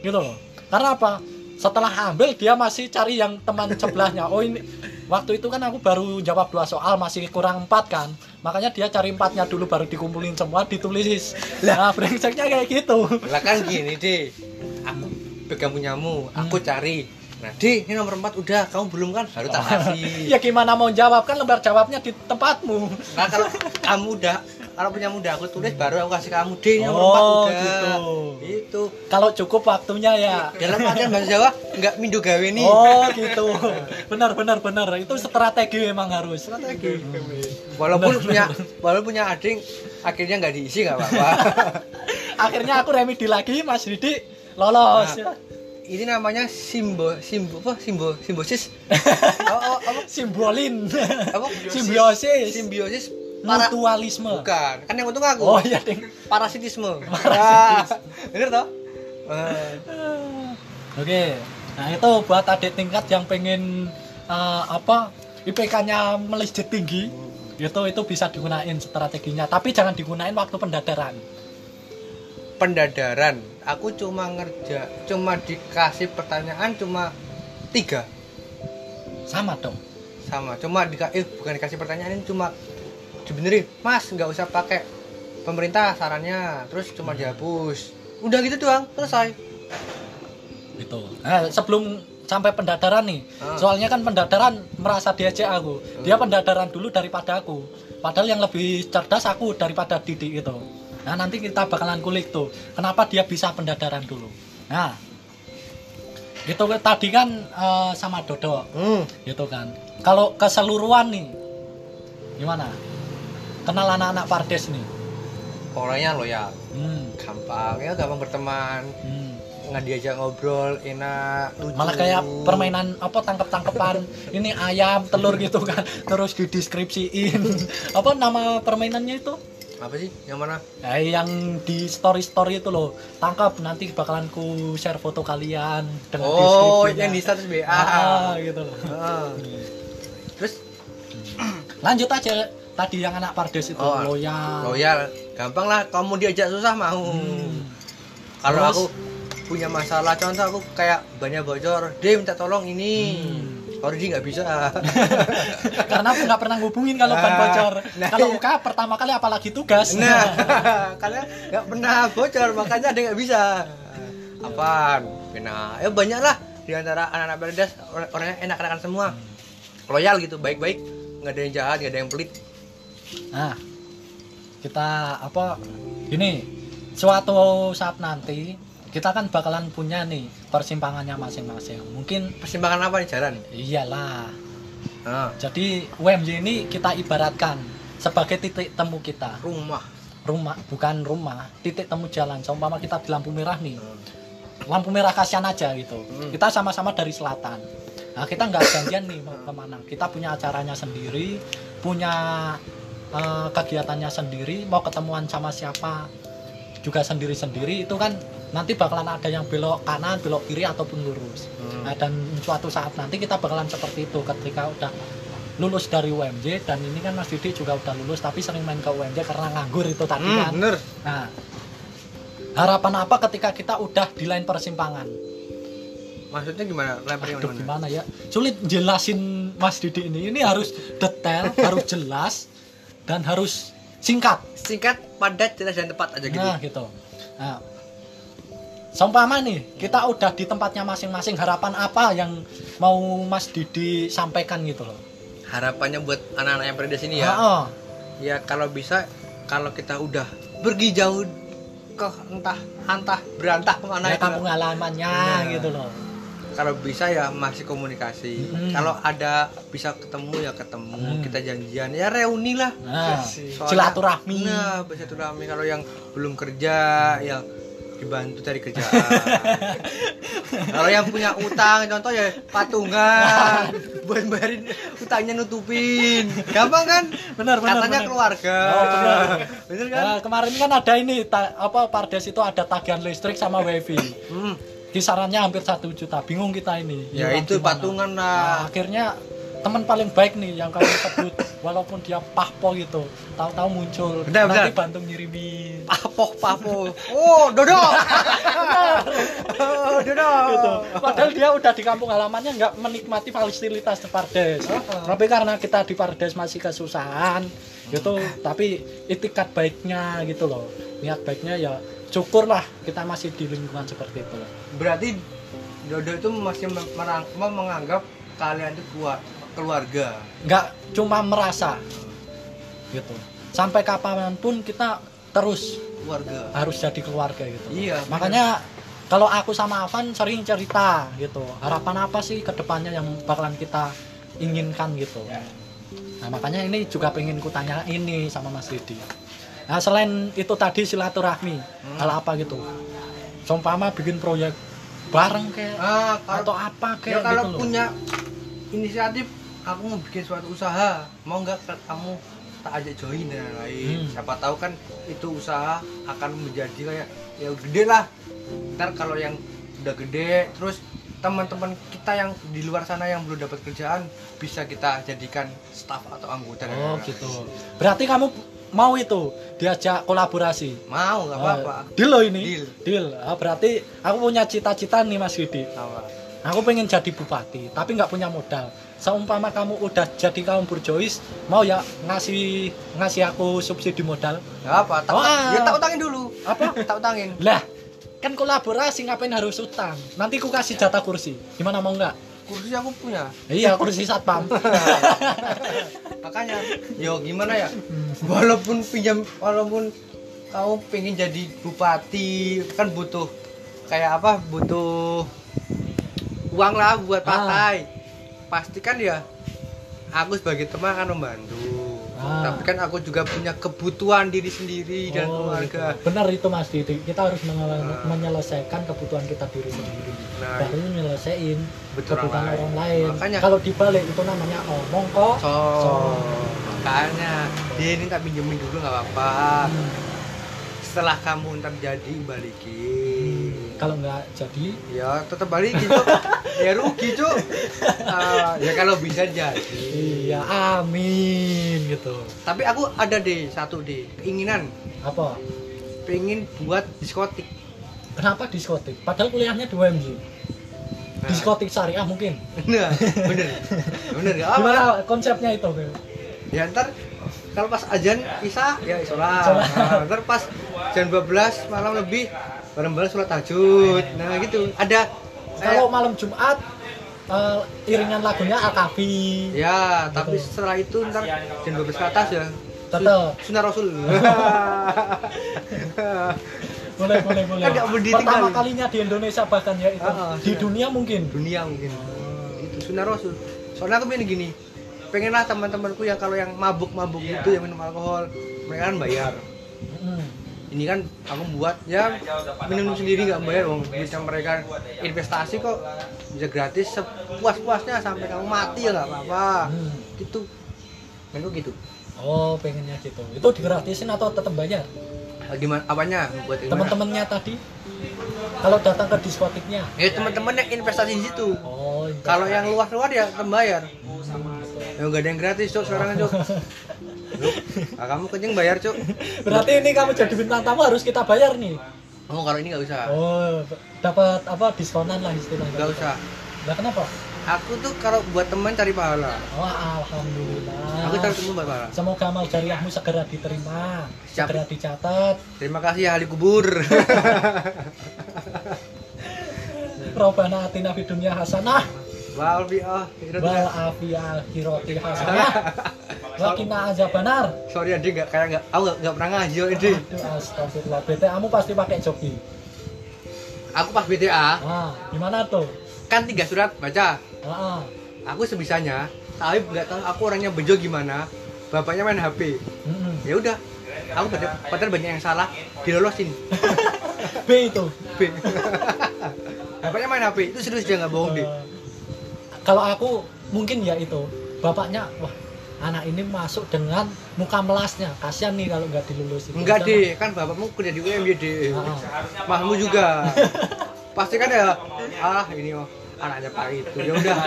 gitu loh karena apa setelah ambil dia masih cari yang teman sebelahnya oh ini waktu itu kan aku baru jawab dua soal masih kurang empat kan makanya dia cari empatnya dulu baru dikumpulin semua ditulis. Nah brengseknya kayak gitu. Lah kan gini deh aku pegang punyamu aku Hmm. cari. Nah di ini nomor 4 udah kamu belum kan? Baru tak (laughs) kasih. Ya gimana mau jawab? Kan lembar jawabnya di tempatmu. Nah kalau kamu udah kalau punyamu udah aku tulis baru aku kasih kamu. Ini nomor Oh, 4 udah gitu. itu. Kalau cukup waktunya ya. Dalam artian bahasa Jawa nggak mindu gawe nih Oh gitu, benar benar benar. Itu strategi memang harus. strategi. Walaupun punya walaupun punya adik akhirnya nggak diisi nggak apa-apa. (laughs) Akhirnya aku remedi lagi, Mas Didi lolos. Nah. ini namanya simbo simbo apa? Simbo simbosis. (laughs) Oh, oh, apa? Simbolin, apa? Simbiosis, simbiosis para mutualisme. bukan. Kan yang untung aku. Oh iya ding. parasitisme. (laughs) Nah, bener toh? Eh, Oke, nah itu buat adik tingkat yang pengen eh, apa IPK-nya melejit tinggi, itu itu bisa digunain strateginya. Tapi jangan digunain waktu pendadaran. pendadaran. Aku cuma ngerja cuma dikasih pertanyaan cuma tiga. Sama dong. sama. Cuma dika eh bukan dikasih pertanyaan cuma dibenerin mas nggak usah pakai pemerintah sarannya terus cuma dihapus udah gitu doang selesai gitu. Nah, sebelum sampai pendadaran nih, Ah. soalnya kan pendadaran merasa diajak aku. Dia pendadaran dulu daripada aku. Padahal yang lebih cerdas aku daripada Didi itu. Nah, nanti kita bakalan kulik tuh. Kenapa dia bisa pendadaran dulu. Nah, itu tadi kan eh, sama Dodo, hmm. gitu kan. Kalau keseluruhan nih, gimana? Kenal anak-anak Pardes nih. orangnya loyal Hmm, gampang. Ya gampang berteman. Hmm. nggak diajak ngobrol enak lucu. Malah kayak permainan apa tangkap tangkapan ini ayam telur gitu kan. Terus dideskripsiin. (laughs) Apa nama permainannya itu? Apa sih? Yang mana? Eh, yang di story story itu loh. Tangkap nanti bakalan ku share foto kalian dengan oh yang di status BA ah, gitu loh. Ah. terus? Lanjut aja tadi yang anak pardes itu Oh, loyal. loyal. Gampang lah kamu diajak susah mau. Hmm. kalau Terus? aku punya masalah contoh aku kayak banyak bocor dia minta tolong ini. Hmm. kalau dia nggak bisa. (laughs) Karena aku nggak pernah ngubungin kalau ban Nah, bocor. Nah, kalau iya. UK pertama kali apalagi tugas. Nah. (laughs) Kalian nggak pernah bocor makanya ada nggak bisa. Apaan? Nah ya banyak lah. Di antara anak-anak berdas orang- orangnya enak-enakan semua. Loyal gitu baik-baik. Nggak ada yang jahat nggak ada yang pelit nah kita apa ini suatu saat nanti kita kan bakalan punya nih persimpangannya masing-masing. Mungkin persimpangan apa nih jalan? Iyalah. Nah, jadi UMY ini kita ibaratkan sebagai titik temu kita. Rumah. Rumah bukan rumah titik temu jalan. Seumpama kita di lampu merah nih. Lampu merah kasihan aja gitu. Hmm. kita sama-sama dari selatan. Nah kita nggak (coughs) janjian nih mau ke mana. Kita punya acaranya sendiri punya eh, kegiatannya sendiri mau ketemuan sama siapa juga sendiri-sendiri itu kan nanti bakalan ada yang belok kanan belok kiri ataupun lurus Hmm. Nah, dan suatu saat nanti kita bakalan seperti itu ketika udah lulus dari UMJ dan ini kan Mas Didi juga udah lulus tapi sering main ke UMJ karena nganggur itu tadi Hmm, kan. bener Nah, harapan apa ketika kita udah di lain persimpangan? maksudnya gimana lemparnya Aduh, gimana gimana ya? Sulit jelasin Mas Didi ini. Ini harus detail, harus jelas dan harus singkat. singkat padat jelas dan tepat aja gitu Nah, gitu. Nah, Seumpama nih, kita udah di tempatnya masing-masing. Harapan apa yang mau Mas Didi sampaikan gitu loh? harapannya buat anak-anak yang berada sini ya Heeh. ya kalau bisa kalau kita udah pergi jauh ke entah entah berantah ke mana ya itu kampung halamannya Nah. gitu loh. Kalau bisa ya masih komunikasi Mm. kalau ada bisa ketemu ya ketemu Mm. kita janjian ya reuni lah Nah, Soalnya- silaturahmi. nah bersilaturahmi kalau yang belum kerja ya dibantu cari kerjaan (laughs) kalau yang punya utang contoh ya patungan (laughs) buat bayarin utangnya nutupin gampang kan Benar, benar, katanya benar. keluarga Oh, benar. bener kan Nah, kemarin kan ada ini ta- apa Pardes itu ada tagihan listrik sama wifi. Hmm. Kisarannya hampir satu juta. Bingung kita ini. ya Nyilang itu gimana. patungan Nah, lah akhirnya teman paling baik nih yang kamu sebut (laughs) walaupun dia pahpo gitu tahu-tahu muncul Benar, nanti benar. bantu ngirimin papoh papoh oh dodo (laughs) oh, dodo gitu. Padahal dia udah di kampung halamannya nggak menikmati fasilitas di Pardes. Oh. Tapi karena kita di Pardes masih kesusahan gitu, tapi itikat baiknya gitu loh. Niat baiknya ya syukurlah kita masih di lingkungan seperti itu. berarti dodo itu masih merang- menganggap kalian itu keluar- keluarga Nggak cuma merasa gitu. Sampai kapan pun kita terus keluarga harus jadi keluarga gitu. iya Makanya kalau aku sama Avan sering cerita gitu. Harapan apa sih ke depannya yang bakalan kita inginkan gitu. Nah, makanya ini juga pengen kutanya ini sama Mas Didi. Nah, selain itu tadi silaturahmi, Hmm. hal apa gitu. Seumpama bikin proyek bareng kayak ah kalau atau apa ya kayak kalau gitu loh. punya inisiatif aku mau bikin suatu usaha mau nggak kamu tak ajak join dan lain-lain Hmm. siapa tahu kan itu usaha akan menjadi kayak ya gede lah ntar kalau yang udah gede terus teman-teman kita yang di luar sana yang belum dapat kerjaan bisa kita jadikan staff atau anggota dan Oh gitu. Berarti kamu mau itu diajak kolaborasi. mau nggak apa-apa Ah, deal loh ini. Deal. Deal. Ah, berarti aku punya cita-cita nih Mas Didi. Apa? Aku pengen jadi bupati, tapi nggak punya modal. Seumpama kamu udah jadi kaum burjois, mau ya ngasih ngasih aku subsidi modal? nggak apa tak, Wah. ya tak utangin dulu Apa? (laughs) tak utangin Lah, kan kolaborasi ngapain harus utang? Nanti ku kasih jatah kursi. Gimana mau nggak? Kursi aku punya. Iya, kursi satpam. (laughs) makanya yo gimana ya? Walaupun pinjam walaupun kamu pengen jadi bupati kan butuh kayak apa? Butuh uang lah buat Ah. partai. Pasti kan ya aku sebagai teman akan membantu Ah. tapi kan aku juga punya kebutuhan diri sendiri dan Oh, keluarga gitu. Benar itu Mas Didi. Kita harus menge- menyelesaikan kebutuhan kita diri sendiri. Nah, Baru nyelesain Betul kebutuhan orang lain. orang lain. Makanya- Kalau dibalik itu namanya omong kok. so So. makanya dia ini tak pinjemin dulu nggak apa-apa setelah kamu ntar jadi balikin kalau nggak jadi ya tetap balikin cok (laughs) ya rugi cok Ah, ya kalau bisa jadi. Iya amin gitu. Tapi aku ada deh satu deh keinginan. Apa? Pengen buat diskotik. Kenapa diskotik? Padahal kuliahnya di UMJ Nah. diskotik syariah mungkin. Nah bener. Bener apa gimana konsepnya itu ya ntar kalau pas ajan isa ya Sholat. nah, ntar pas jam 12 malam lebih bareng-bareng sholat tahajud. Nah gitu. Ada kalau malam Jumat eh, iringan lagunya Al-Kafi ya tapi Gitu. setelah itu ntar jam 12 ke atas ya. Tetep. sunnah rasul. (laughs) (laughs) Boleh boleh boleh. Kan pertama kalinya di Indonesia bahkan ya itu. Ah, ah, di dunia mungkin. Dunia mungkin. Itu sunnah rasul. Soalnya aku pengen gini. Pengenlah teman-temanku yang kalau yang mabuk-mabuk gitu yang minum alkohol mereka kan bayar. Mm. Ini kan aku buat ya minum sendiri nggak bayar dong duitnya mereka. Investasi kok bisa gratis sepuas-puasnya sampai kamu mati ya nggak apa-apa. Hmm. gitu. Menurut gitu. Oh pengennya gitu. Itu digratisin atau tetap bayar? Ah, gimana apanya buat teman-temannya tadi? Kalau datang ke diskotiknya? Ya teman-teman yang investasi di situ. Oh kalau yang luar-luar ya tetap bayar. Hmm, ya nggak ada yang gratis cok sekarang cok (laughs) Cuk, ah, kamu kenceng bayar cok berarti ini kamu jadi bintang tamu harus kita bayar nih. Kamu kalau ini nggak usah. Oh dapat apa diskonan lah istilahnya. Nggak usah. Lah kenapa? Aku tuh kalau buat teman cari pahala. Oh alhamdulillah. Aku cari teman buat pahala. Semoga amal jariahmu segera diterima, Siap. segera dicatat. terima kasih ya ahli kubur. (laughs) Robbana atina fid dunya hasanah Wal fi ah wal akhirati hasanah. Wa qina azabannar. sorry adik nggak kayak nggak aku nggak nggak pernah ngaji adik Aduh, Astagfirullah. BTA-mu pasti pakai joki. aku pas BTA Ah, gimana tuh? kan tiga surat baca Ah, ah. aku sebisanya tapi nggak tahu aku orangnya bejo gimana bapaknya main HP Mm-mm. ya udah aku padahal, banyak yang salah dilolosin (laughs) B itu. B (laughs) bapaknya main HP itu serius dia nggak bohong deh Eh, kalau aku mungkin ya itu. Bapaknya wah anak ini masuk dengan muka melasnya. Kasihan nih kalau nggak dilulusin. Enggak deh kan bapakmu kuliah di UMY deh Ah. mahmu juga. Pasti kan ya ah ini oh anaknya pak itu. Ya udah.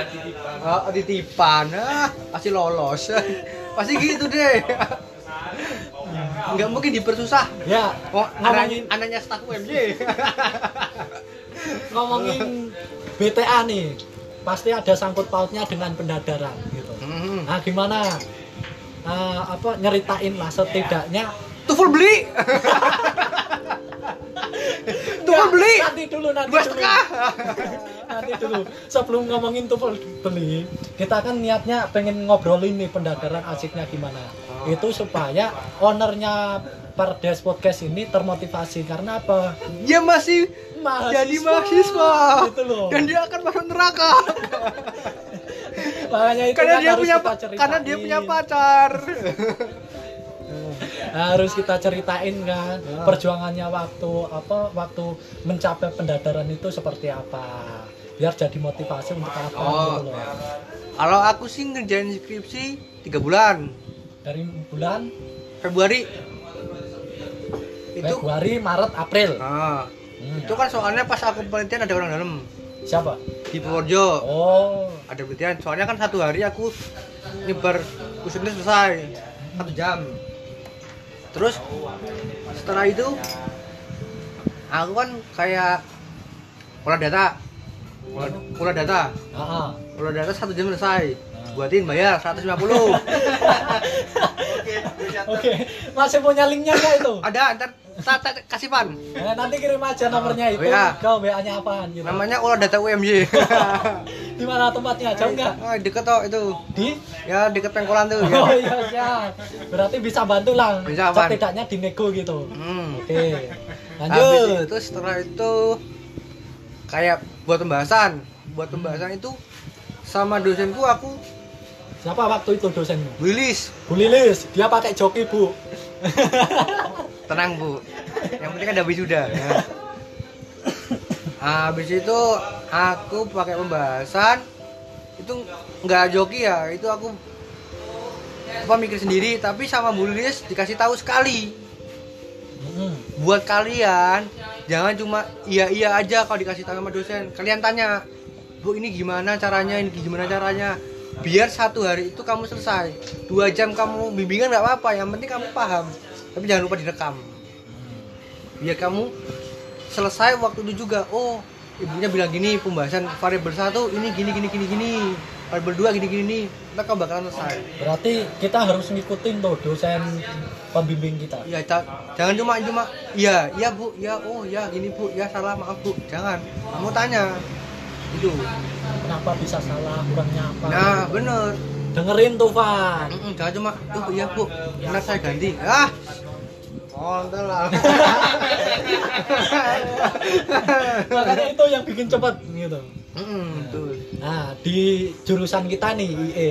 Ah, titipan ah pasti lolos. Pasti gitu deh nggak mungkin dipersusah. Ya. Oh ngomongin anaknya anaknya staf UMY ngomongin BTA nih pasti ada sangkut pautnya dengan pendadaran gitu. Hmm. nah gimana Eh, apa nyeritain lah setidaknya. Tuh full beli. Tuh full Nggak, beli. Nanti dulu nanti dua dulu. (laughs) nanti dulu. Sebelum ngomongin tuh beli kita kan niatnya pengen ngobrolin nih pendadaran asiknya gimana. Oh. itu supaya ownernya Perdes Podcast ini termotivasi. Karena apa? Dia masih jadi mahasiswa. Gitu loh. Dan dia akan masuk neraka. Makanya itu karena kan dia punya karena dia punya pacar. Harus kita ceritain kan Ya. perjuangannya waktu apa waktu mencapai pendadaran itu seperti apa. Biar jadi motivasi untuk apa Oh. gitu loh. Kalau aku sih ngerjain skripsi tiga bulan. Dari bulan? Februari. Itu Februari Maret April. Nah, Hmm. itu kan soalnya pas aku penelitian ada orang dalam. Siapa? Di Purworejo. Oh. Ada penelitian. Soalnya kan satu hari aku nyebar usulnya selesai. Satu jam. Terus setelah itu aku kan kayak olah data. Olah, olah data. Ah, olah data satu jam selesai. Buatin bayar 150 (laughs) oke. Masih punya linknya nggak itu? Ada ntar kasih pan. Eh, nanti kirim aja nomornya itu. WA. kau WA nya apaan gitu. Namanya olah data UMY (laughs) di mana tempatnya? Jauh nggak? Ah, deket toh itu. Di? Ya deket pengkolan tuh oh ya iya siap. Berarti bisa bantu lah. Bisa, Pan. setidaknya di nego gitu. Hmm. oke Habis lanjut. itu setelah itu kayak buat pembahasan. Buat pembahasan itu sama dosenku aku siapa waktu itu dosenmu? Willis Bu Lilis. Dia pakai joki bu (laughs) tenang bu. Yang penting ada wisuda. Ya. habis itu aku pakai pembahasan itu nggak joki ya itu aku apa mikir sendiri tapi sama Bu Lilis dikasih tahu sekali. Mm. buat kalian jangan cuma iya iya aja kalau dikasih tahu sama dosen. Kalian tanya bu ini gimana caranya? Ini gimana caranya biar satu hari itu kamu selesai. Dua jam kamu bimbingan nggak apa-apa yang penting kamu paham. Tapi jangan lupa direkam. Biar kamu selesai waktu itu juga. Oh ibunya bilang gini pembahasan variabel satu ini gini gini gini gini. Variabel dua gini gini nih maka bakalan selesai. Berarti kita harus ngikutin tuh dosen pembimbing kita. Ya, jangan cuma cuma iya, iya Bu, ya oh ya gini Bu, ya salah maaf Bu. Jangan. Kamu tanya. Itu. Kenapa bisa salah, kurangnya apa? Nah, bener. Dengerin tuh, Van. Mm-mm, jangan cuma oh iya Bu, benar saya ganti. Ah. Kontol lah. (laughs) Makanya itu yang bikin cepat gitu. Mm-mm, betul. Nah, di jurusan kita nih IE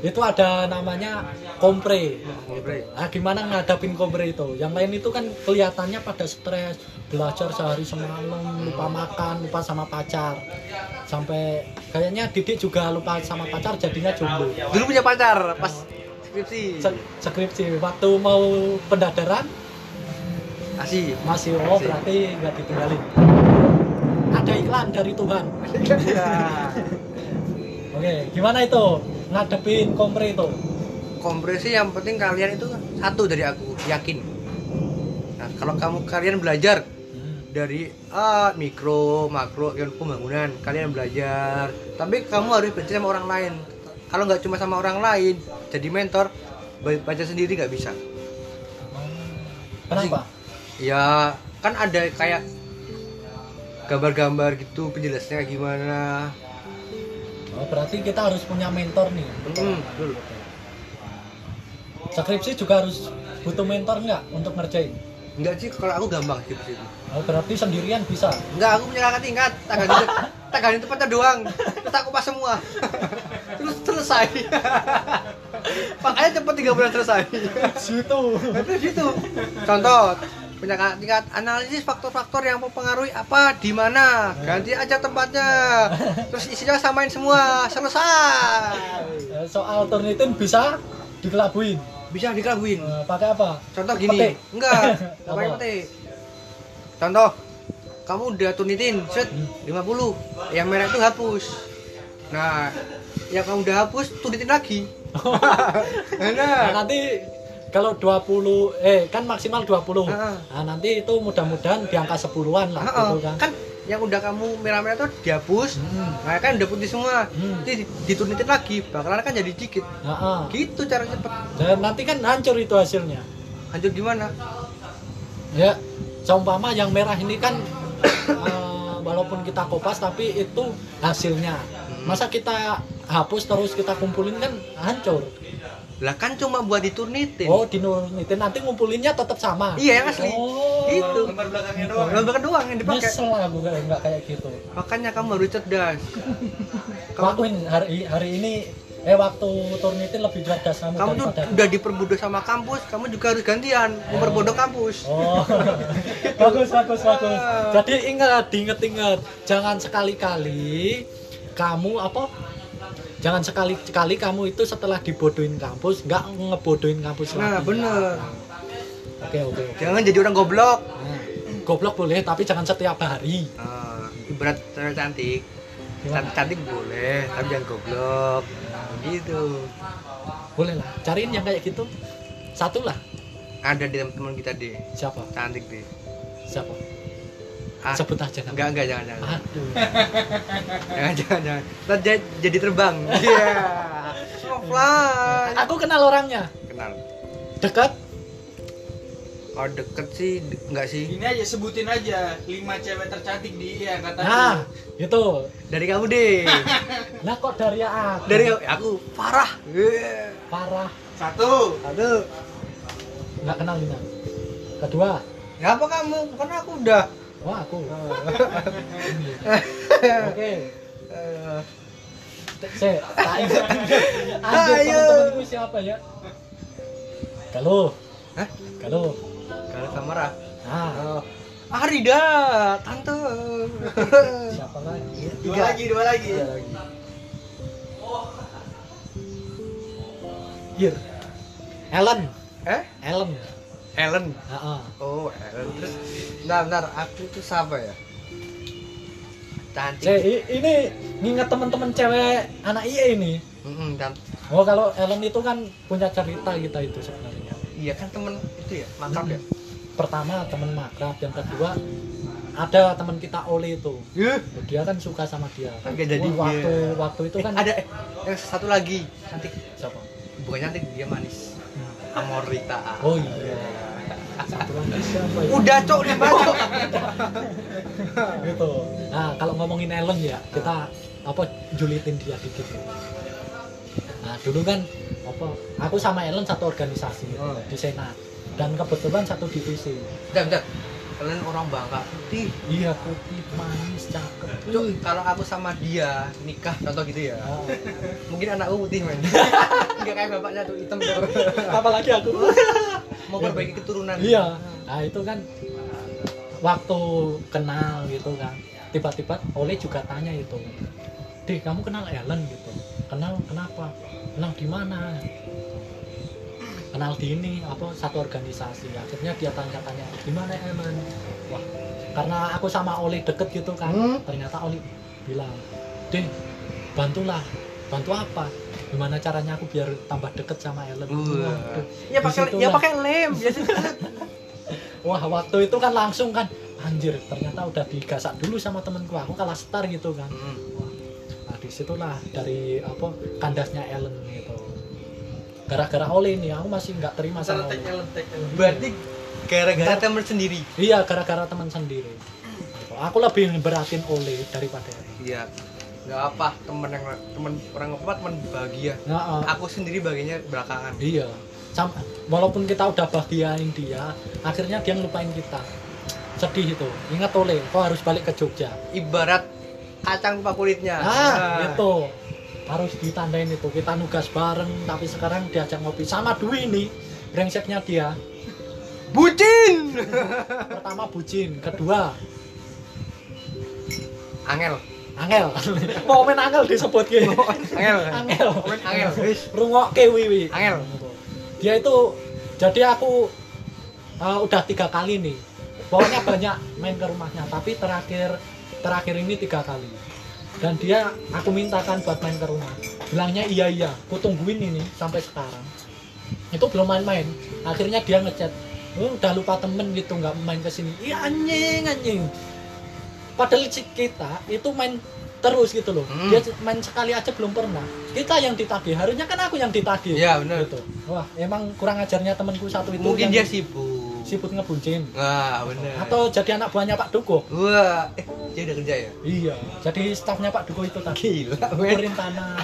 itu ada namanya kompre. Kompre. Nah, gimana ngadapin kompre itu? Yang lain itu kan kelihatannya pada stres, belajar sehari semalam, lupa makan, lupa sama pacar. Sampai kayaknya Didik juga lupa sama pacar jadinya jomblo. Dulu punya pacar pas skripsi. Se- Skripsi waktu mau pendadaran Asih. masih oh berarti nggak ditinggalin. Ada iklan dari Tuhan. Ya. (laughs) Oke, gimana itu ngadepin kompre itu? Kompresi yang penting kalian itu satu dari aku, yakin. Nah, kalau kamu kalian belajar dari ah, mikro, makro, yang pembangunan kalian belajar. Tapi kamu harus belajar sama orang lain. Kalau nggak cuma sama orang lain, jadi mentor, ba- baca sendiri nggak bisa. Kenapa? Ya kan ada kayak gambar-gambar gitu penjelasnya gimana. Oh, berarti kita harus punya mentor nih. Hmm, betul. Skripsi juga harus butuh mentor nggak untuk ngerjain? Enggak sih kalau aku gampang gitu sih. Oh, berarti sendirian bisa. Enggak, aku punya kakak tingkat. Ganti, (laughs) tak ganti tempatnya doang. Terus aku pas semua. Terus selesai. Makanya cepet tiga bulan selesai. Situ. Terus gitu. Contoh, punya kakak tingkat analisis faktor-faktor yang mempengaruhi apa di mana ganti aja tempatnya. Terus isinya samain semua selesai. Soal turnitin bisa dikelabuin. bisa dikelabuin Eh, pakai apa? contoh gini. Petik. enggak. (laughs) Enggak pakai Apa? petik contoh kamu udah tunitin set 50 yang merah itu hapus. Nah yang kamu udah hapus tunitin lagi. (laughs) Nah, nah nanti kalau 20 eh kan maksimal 20. Ah. Nah, nanti itu mudah-mudahan di angka 10-an lah Heeh, gitu kan. kan yang udah kamu merah-merah tuh dihapus Hmm. nah kan udah putih semua Hmm. nanti ditunitin lagi bakalan kan jadi dikit Heeh. gitu cara cepet Dan nanti kan hancur itu hasilnya. hancur gimana Ya, seumpama yang merah ini kan eh, walaupun kita kopas tapi itu hasilnya. Masa kita hapus terus kita kumpulin kan hancur. Lah kan cuma buat ditunitin Oh, dinurnitin nanti ngumpulinnya tetap sama. iya yang asli Oh. gitu Gambar belakangnya doang. gambar doang yang dipakai Nyesel aku kayak nggak kayak gitu. makanya kamu harus cerdas (laughs) Lakuin hari hari ini eh waktu turnitin lebih cerdas kamu, kamu tuh daripada udah diperbodoh sama kampus kamu juga harus gantian memperbodoh kampus Oh, (laughs) bagus bagus bagus. Jadi ingat, diinget-inget, jangan sekali-kali kamu apa? Jangan sekali-kali kamu itu setelah dibodohin kampus, nggak ngebodohin kampus nah lagi. bener Oke oke. oke. jangan jadi orang goblok Nah, goblok boleh, tapi jangan setiap hari. nah, ibarat cewek cantik Gimana? Can- cantik boleh tapi jangan goblok Nah, gitu Boleh lah. Cariin yang kayak gitu. Satu lah. ada di teman kita deh Siapa? cantik deh Siapa? Ah, Sebut aja enggak enggak jangan jangan Aduh. jangan (laughs) jangan jangan j- jadi terbang (laughs) iya yeah. fly Aku kenal orangnya. kenal Dekat. kalau deket sih de- enggak sih Ini aja sebutin aja lima cewek tercantik di iya kata Nah, itu. dari kamu deh (laughs) Lah kok dari aku? dari aku parah yeah. parah. Satu. aduh nggak kenal Lina kedua ngapa kamu karena aku udah wah aku. (laughs) Oke. Eh, ingat. (laughs) Anjir Ayo. teman-temanku siapa ya? Kalau Hah? kalau kalau kamera nah oh. Arida tante. (laughs) Siapa lagi? Dua Tiga. lagi, dua lagi. Tiga lagi. Hir Ellen eh? Ellen Ellen Heeh. oh Ellen terus bentar bentar aku itu siapa ya? Cantik. I- ini nginget teman-teman cewek anak IE ini. Mm-mm, dan oh kalau Ellen itu kan punya cerita kita itu sebenarnya. Iya kan temen itu ya makrab ya? Pertama teman makrab. Yang kedua ada teman kita Oli itu. Yuh. dia kan suka sama dia. Agak jadi Wah, waktu dia. waktu itu Eh, kan ada eh, yang satu lagi. Cantik. Siapa? Bukan cantik dia manis Amorita. Oh iya. Satu lagi siapa ya? udah cok di cok gitu. Nah kalau ngomongin Ellen ya kita apa julitin dia dikit. Nah dulu kan apa aku sama Ellen satu organisasi Hmm. di senat. Dan kebetulan satu divisi. Bentar bentar kalian orang bangka putih. Iya putih manis cakep. Cuk, kalau aku sama dia nikah contoh gitu ya. Ah, mungkin anakku putih men. (laughs) Nggak kayak bapaknya tuh hitam tuh. (laughs) Apalagi aku. Mau perbaiki keturunan. Iya. Nah itu kan waktu kenal gitu kan. Tiba-tiba Oleh juga tanya itu. Deh kamu kenal Ellen gitu? Kenal kenapa? Kenal di mana kenal di ini apa satu organisasi. Akhirnya dia tanya-tanya di mana Ellen wah karena aku sama Oli deket gitu kan Hmm. ternyata Oli bilang deh bantulah. Bantu apa? Gimana caranya aku biar tambah deket sama Ellen Wah. Waduh, ya pakai ya pakai lem biasa (laughs) Wah waktu itu kan langsung kan anjir ternyata udah digasak dulu sama temenku aku kalah star gitu kan. Hmm. Wah, nah di situlah dari apa kandasnya Ellen gitu gara-gara Oli nih aku masih nggak terima sama Oli. berarti gara-gara temen sendiri? Iya gara-gara teman sendiri. Aku lebih beratin Oli daripada iya. Nggak apa temen yang temen orang apa temen bahagia. Nah, eh, aku sendiri bagiannya belakangan. Iya. Sam- walaupun kita udah bahagiain dia akhirnya dia ngelupain kita. Sedih itu. Ingat Oli kau harus balik ke Jogja? Ibarat kacang lupa kulitnya. Ah, Nah. gitu. Harus ditandain itu. Kita nugas bareng, tapi sekarang diajak ngopi sama Dwi ini. Brengseknya dia. bucin Pertama bucin, kedua angel angel. Mau main angel disebut gitu. angel Angel. Main angel wis Rungokke wiwi. Angel. Dia itu jadi aku uh, udah tiga kali nih. Pokoknya banyak main ke rumahnya, tapi terakhir terakhir ini tiga kali. Dan dia aku mintakan buat main ke rumah. Bilangnya iya iya, aku tungguin ini sampai sekarang. Itu belum main-main. Akhirnya dia ngechat, oh, udah lupa temen gitu nggak main ke sini. Iya anjing anjing. Padahal kita itu main terus gitu loh. Hmm. Dia main sekali aja belum pernah. Kita yang ditagih, harusnya kan aku yang ditagih. Iya, bener. Gitu. Wah, emang kurang ajarnya temanku satu itu. mungkin dia sibuk sibuk ngebuncin. wah bener Atau jadi anak buahnya Pak Duko. wah eh dia udah kerja ya Iya, jadi stafnya Pak Duko itu tadi. gila men tanah.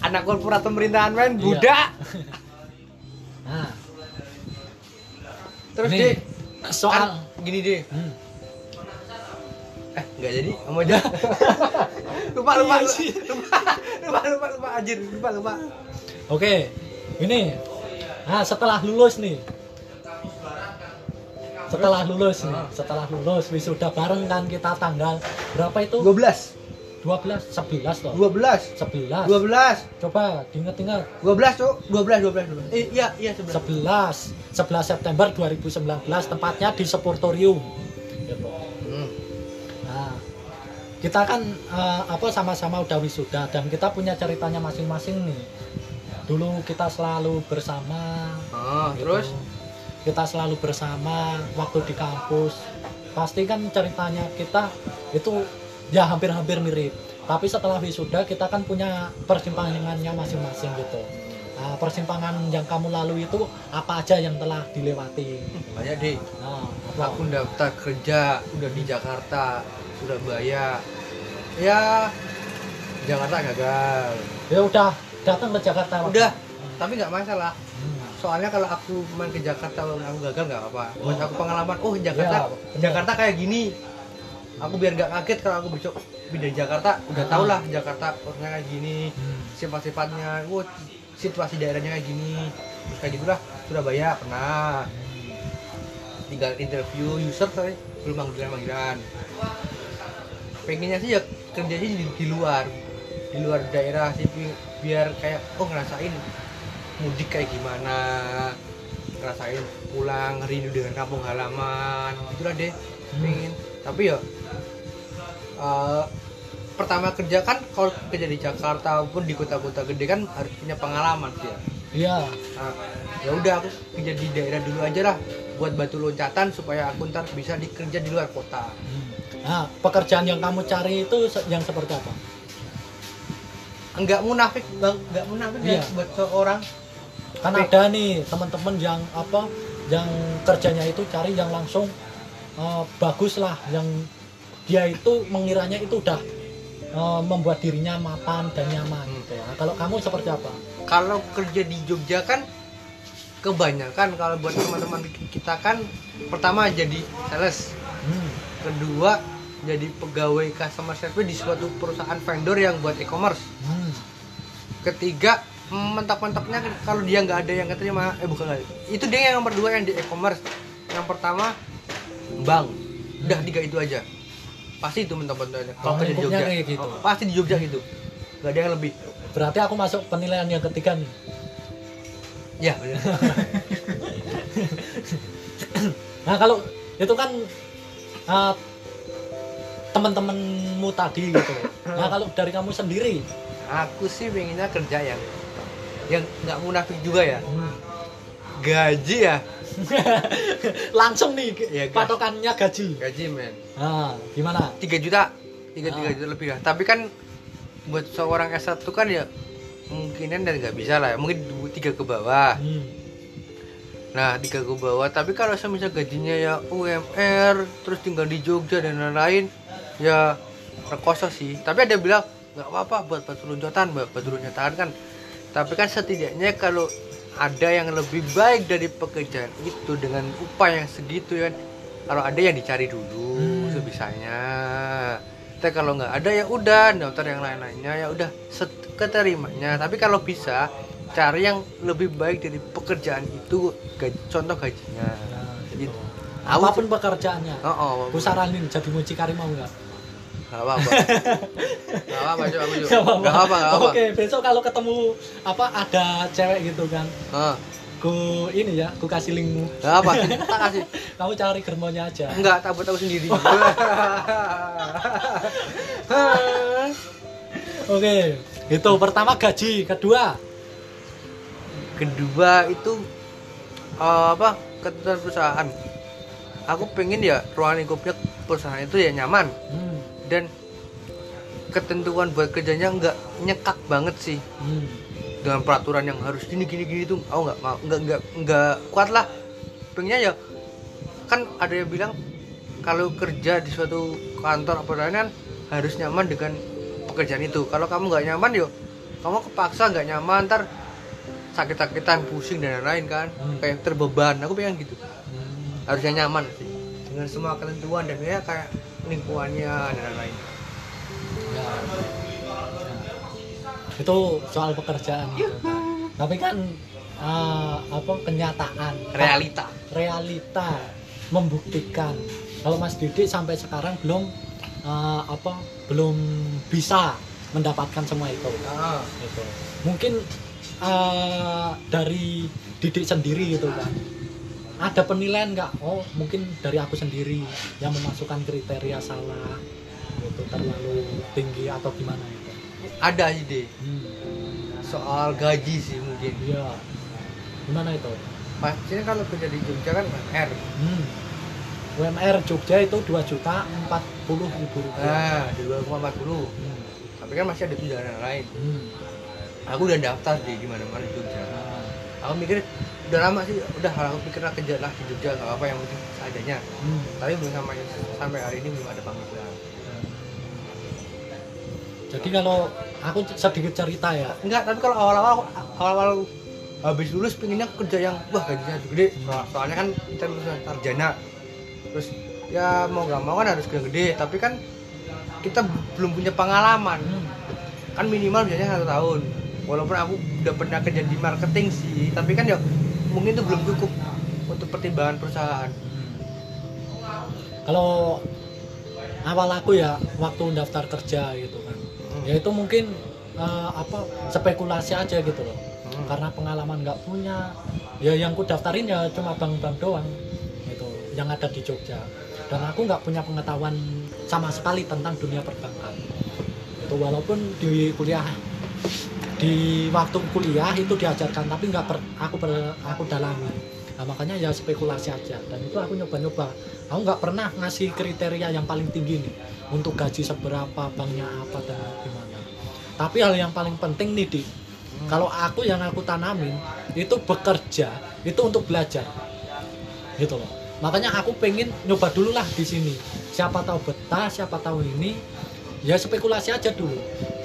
anak korporat pemerintahan men Iya. budak (laughs) Nah, terus Nih, deh soal kan gini deh Hmm. eh nggak jadi kamu aja (laughs) lupa lupa Iya sih. (laughs) lupa lupa lupa lupa anjir lupa lupa Oke, ini. Nah, setelah lulus nih. Setelah lulus nih, setelah lulus wisuda bareng kan kita tanggal berapa itu? 12 12, 11 toh. 12 11. 12 Coba diinget-inget. 12 tuh 12 12 12 eh iya iya 11 11 11 September 2019 tempatnya di Sportorium gitu. hmm. Nah, kita kan eh, apa sama-sama udah wisuda dan kita punya ceritanya masing-masing nih. Dulu kita selalu bersama. oh gitu. terus kita selalu bersama waktu di kampus. Pasti kan ceritanya kita itu ya hampir-hampir mirip. Tapi setelah wisuda kita kan punya persimpangannya masing-masing gitu. Nah, persimpangan yang kamu lalui itu apa aja yang telah dilewati? banyak deh Nah, aku daftar kerja udah di Jakarta Surabaya ya Jakarta gagal ya udah datang ke Jakarta. Udah tapi nggak masalah. Soalnya kalau aku main ke Jakarta aku gagal nggak apa buat aku pengalaman oh Jakarta Ya. Jakarta kayak gini. Aku biar nggak kaget kalau aku besok pindah Jakarta udah tau lah Jakarta orangnya kayak gini sifat-sifatnya wah situasi daerahnya kayak gini. Terus kayak gitulah Surabaya pernah. Tinggal interview user tapi belum panggilan panggilan. Pengennya sih ya kerjanya di, di luar di luar daerah sih bi- biar kayak oh ngerasain mudik kayak gimana ngerasain pulang rindu dengan kampung halaman itulah deh Hmm. pengen tapi ya eh, pertama kerja kan kalau kerja di Jakarta maupun di kota-kota gede kan harus punya pengalaman sih ya iya Nah, ya udah aku kerja di daerah dulu aja lah buat batu loncatan supaya aku ntar bisa dikerja di luar kota Hmm. nah pekerjaan yang kamu cari itu yang seperti apa enggak munafik bang enggak munafik Iya. ya buat seorang kan Tapi- ada nih teman-teman yang apa yang kerjanya itu cari yang langsung eh, bagus lah yang dia itu mengiranya itu udah eh, membuat dirinya mapan dan nyaman Hmm. gitu ya. Kalau kamu seperti apa? kalau kerja di Jogja kan kebanyakan kalau buat teman-teman kita kan pertama jadi sales Hmm. kedua jadi pegawai customer service di suatu perusahaan vendor yang buat e-commerce Hmm. ketiga mentok-mentoknya kalau dia nggak ada yang keterima eh bukan nggak itu dia yang nomor dua yang di e-commerce. Yang pertama bank. Udah tiga itu aja. Pasti itu mentok-mentoknya. Oh, kalau kerja di Jogja. kayak gitu. Oh, pasti di Jogja gitu. Nggak ada yang lebih. Berarti aku masuk penilaian yang ketiga nih. ya. (laughs) Nah kalau itu kan eh, teman-temanmu tadi gitu. Nah kalau dari kamu sendiri, aku sih pengennya kerja yang yang nggak munafik juga ya gaji ya (laughs) langsung nih Ya, patokannya gaji. gaji men Nah gimana? 3 juta 3 Ah. juta lebih lah tapi kan buat seorang S1 kan ya mungkinan dan nggak bisa lah ya. mungkin tiga ke bawah Hmm. nah tiga ke bawah tapi kalau semisal gajinya ya UMR terus tinggal di Jogja dan lain-lain ya rekoso sih tapi ada bilang nggak apa-apa buat batu loncatan buat batu loncatan kan tapi kan setidaknya kalau ada yang lebih baik dari pekerjaan itu dengan upah yang segitu kan kalau ada yang dicari dulu Hmm. sebisanya tapi kalau nggak ada ya udah daftar yang lain-lainnya ya udah set- keterimanya tapi kalau bisa cari yang lebih baik dari pekerjaan itu gaji, contoh gajinya Nah, Gitu. gitu. Apa pun pekerjaannya. oh, oh Aku saranin jadi mucikari mau nggak? (laughs) nggak apa-apa. Nggak apa-apa coba aku juga Nggak apa-apa. apa apa Oke, besok kalau ketemu apa ada cewek gitu kan, Ah, ku ini ya, ku kasih linkmu. nggak apa (laughs) tak kasih. Kamu cari germonya aja. enggak tak buat aku sendiri. (laughs) Oke, itu pertama gaji, kedua? Kedua itu eh, apa ketentuan perusahaan. Aku pengen ya ruang lingkupnya perusahaan itu ya nyaman. Hmm, dan ketentuan buat kerjanya nggak nyekak banget sih. Hmm, dengan peraturan yang harus gini gini gini tuh aku nggak mau nggak nggak nggak kuat lah. Pengennya ya kan ada yang bilang kalau kerja di suatu kantor apa lain kan harus nyaman dengan pekerjaan itu. Kalau kamu nggak nyaman yo kamu kepaksa nggak nyaman ntar sakit-sakitan pusing dan lain-lain kan. Hmm. kayak terbeban aku pengen gitu. Hmm. harusnya nyaman sih dengan semua ketentuan dan ya kayak lingkungannya dan lain-lain Ya. Ya. Itu soal pekerjaan gitu kan. Tapi kan eh, apa kenyataan realita realita membuktikan kalau Mas Didik sampai sekarang belum eh, apa belum bisa mendapatkan semua itu ah. gitu. mungkin eh, dari Didik sendiri gitu kan ada penilaian nggak? Oh mungkin dari aku sendiri yang memasukkan kriteria salah gitu terlalu tinggi atau gimana itu? Ada ide. Hmm. soal gaji sih mungkin. Iya. Gimana itu? Pastinya kalau kerja di Jogja kan UMR hmm. UMR Jogja itu 2 juta 40 ribu rupiah. Nah di 2,40 hmm. tapi kan masih ada tunjangan lain. Hmm. aku udah daftar di di mana Jogja. Nah, aku mikir udah lama sih udah aku pikir lah kerja lah di Jogja nggak apa yang penting seadanya. Hmm. tapi belum sampai sampai hari ini belum ada panggilan. Jadi kalau aku sedikit cerita ya, enggak tapi kalau awal-awal awal-awal habis lulus pengennya kerja yang wah gajinya gede So- soalnya kan kita lulusan sarjana. Terus ya mau nggak mau kan harus gede-gede tapi kan kita belum punya pengalaman. Hmm. kan minimal biasanya satu tahun. Walaupun aku udah pernah kerja di marketing sih tapi kan ya mungkin itu belum cukup untuk pertimbangan perusahaan. Kalau awal aku ya waktu daftar kerja gitu kan, Hmm. ya itu mungkin eh, apa spekulasi aja gitu loh. karena pengalaman nggak punya ya yang ku daftarin ya cuma bank-bank doang gitu yang ada di Jogja. Dan aku nggak punya pengetahuan sama sekali tentang dunia perbankan. Itu walaupun di kuliah di waktu kuliah itu diajarkan tapi nggak per, aku per, aku dalami. Nah, makanya ya spekulasi aja. Dan itu aku nyoba-nyoba. Aku nggak pernah ngasih kriteria yang paling tinggi nih. Untuk gaji seberapa banknya apa dan gimana. Tapi hal yang paling penting nih di kalau aku yang aku tanamin itu bekerja itu untuk belajar. Gitu loh. Makanya aku pengen nyoba dulu lah di sini. Siapa tahu betah siapa tahu ini. Ya spekulasi aja dulu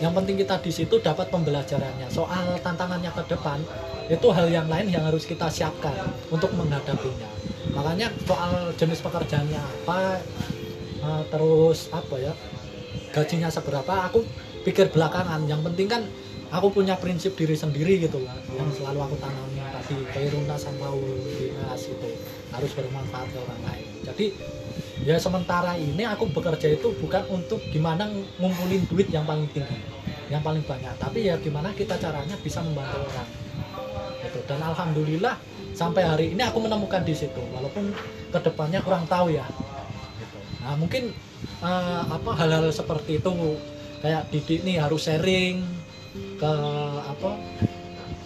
yang penting kita di situ dapat pembelajarannya. Soal tantangannya ke depan itu hal yang lain yang harus kita siapkan untuk menghadapinya. Makanya soal jenis pekerjaannya apa eh, terus apa ya gajinya seberapa aku pikir belakangan. Yang penting kan aku punya prinsip diri sendiri gitu lah yang selalu aku tanami tadi kairuna sama dinas itu harus bermanfaat ke orang lain. Jadi ya sementara ini aku bekerja itu bukan untuk gimana ngumpulin duit yang paling tinggi yang paling banyak. Tapi ya gimana kita caranya bisa membantu orang. Gitu. Dan alhamdulillah sampai hari ini aku menemukan di situ. Walaupun ke depannya kurang tahu ya. Gitu. nah mungkin eh, apa hal-hal seperti itu kayak Didi nih harus sharing ke apa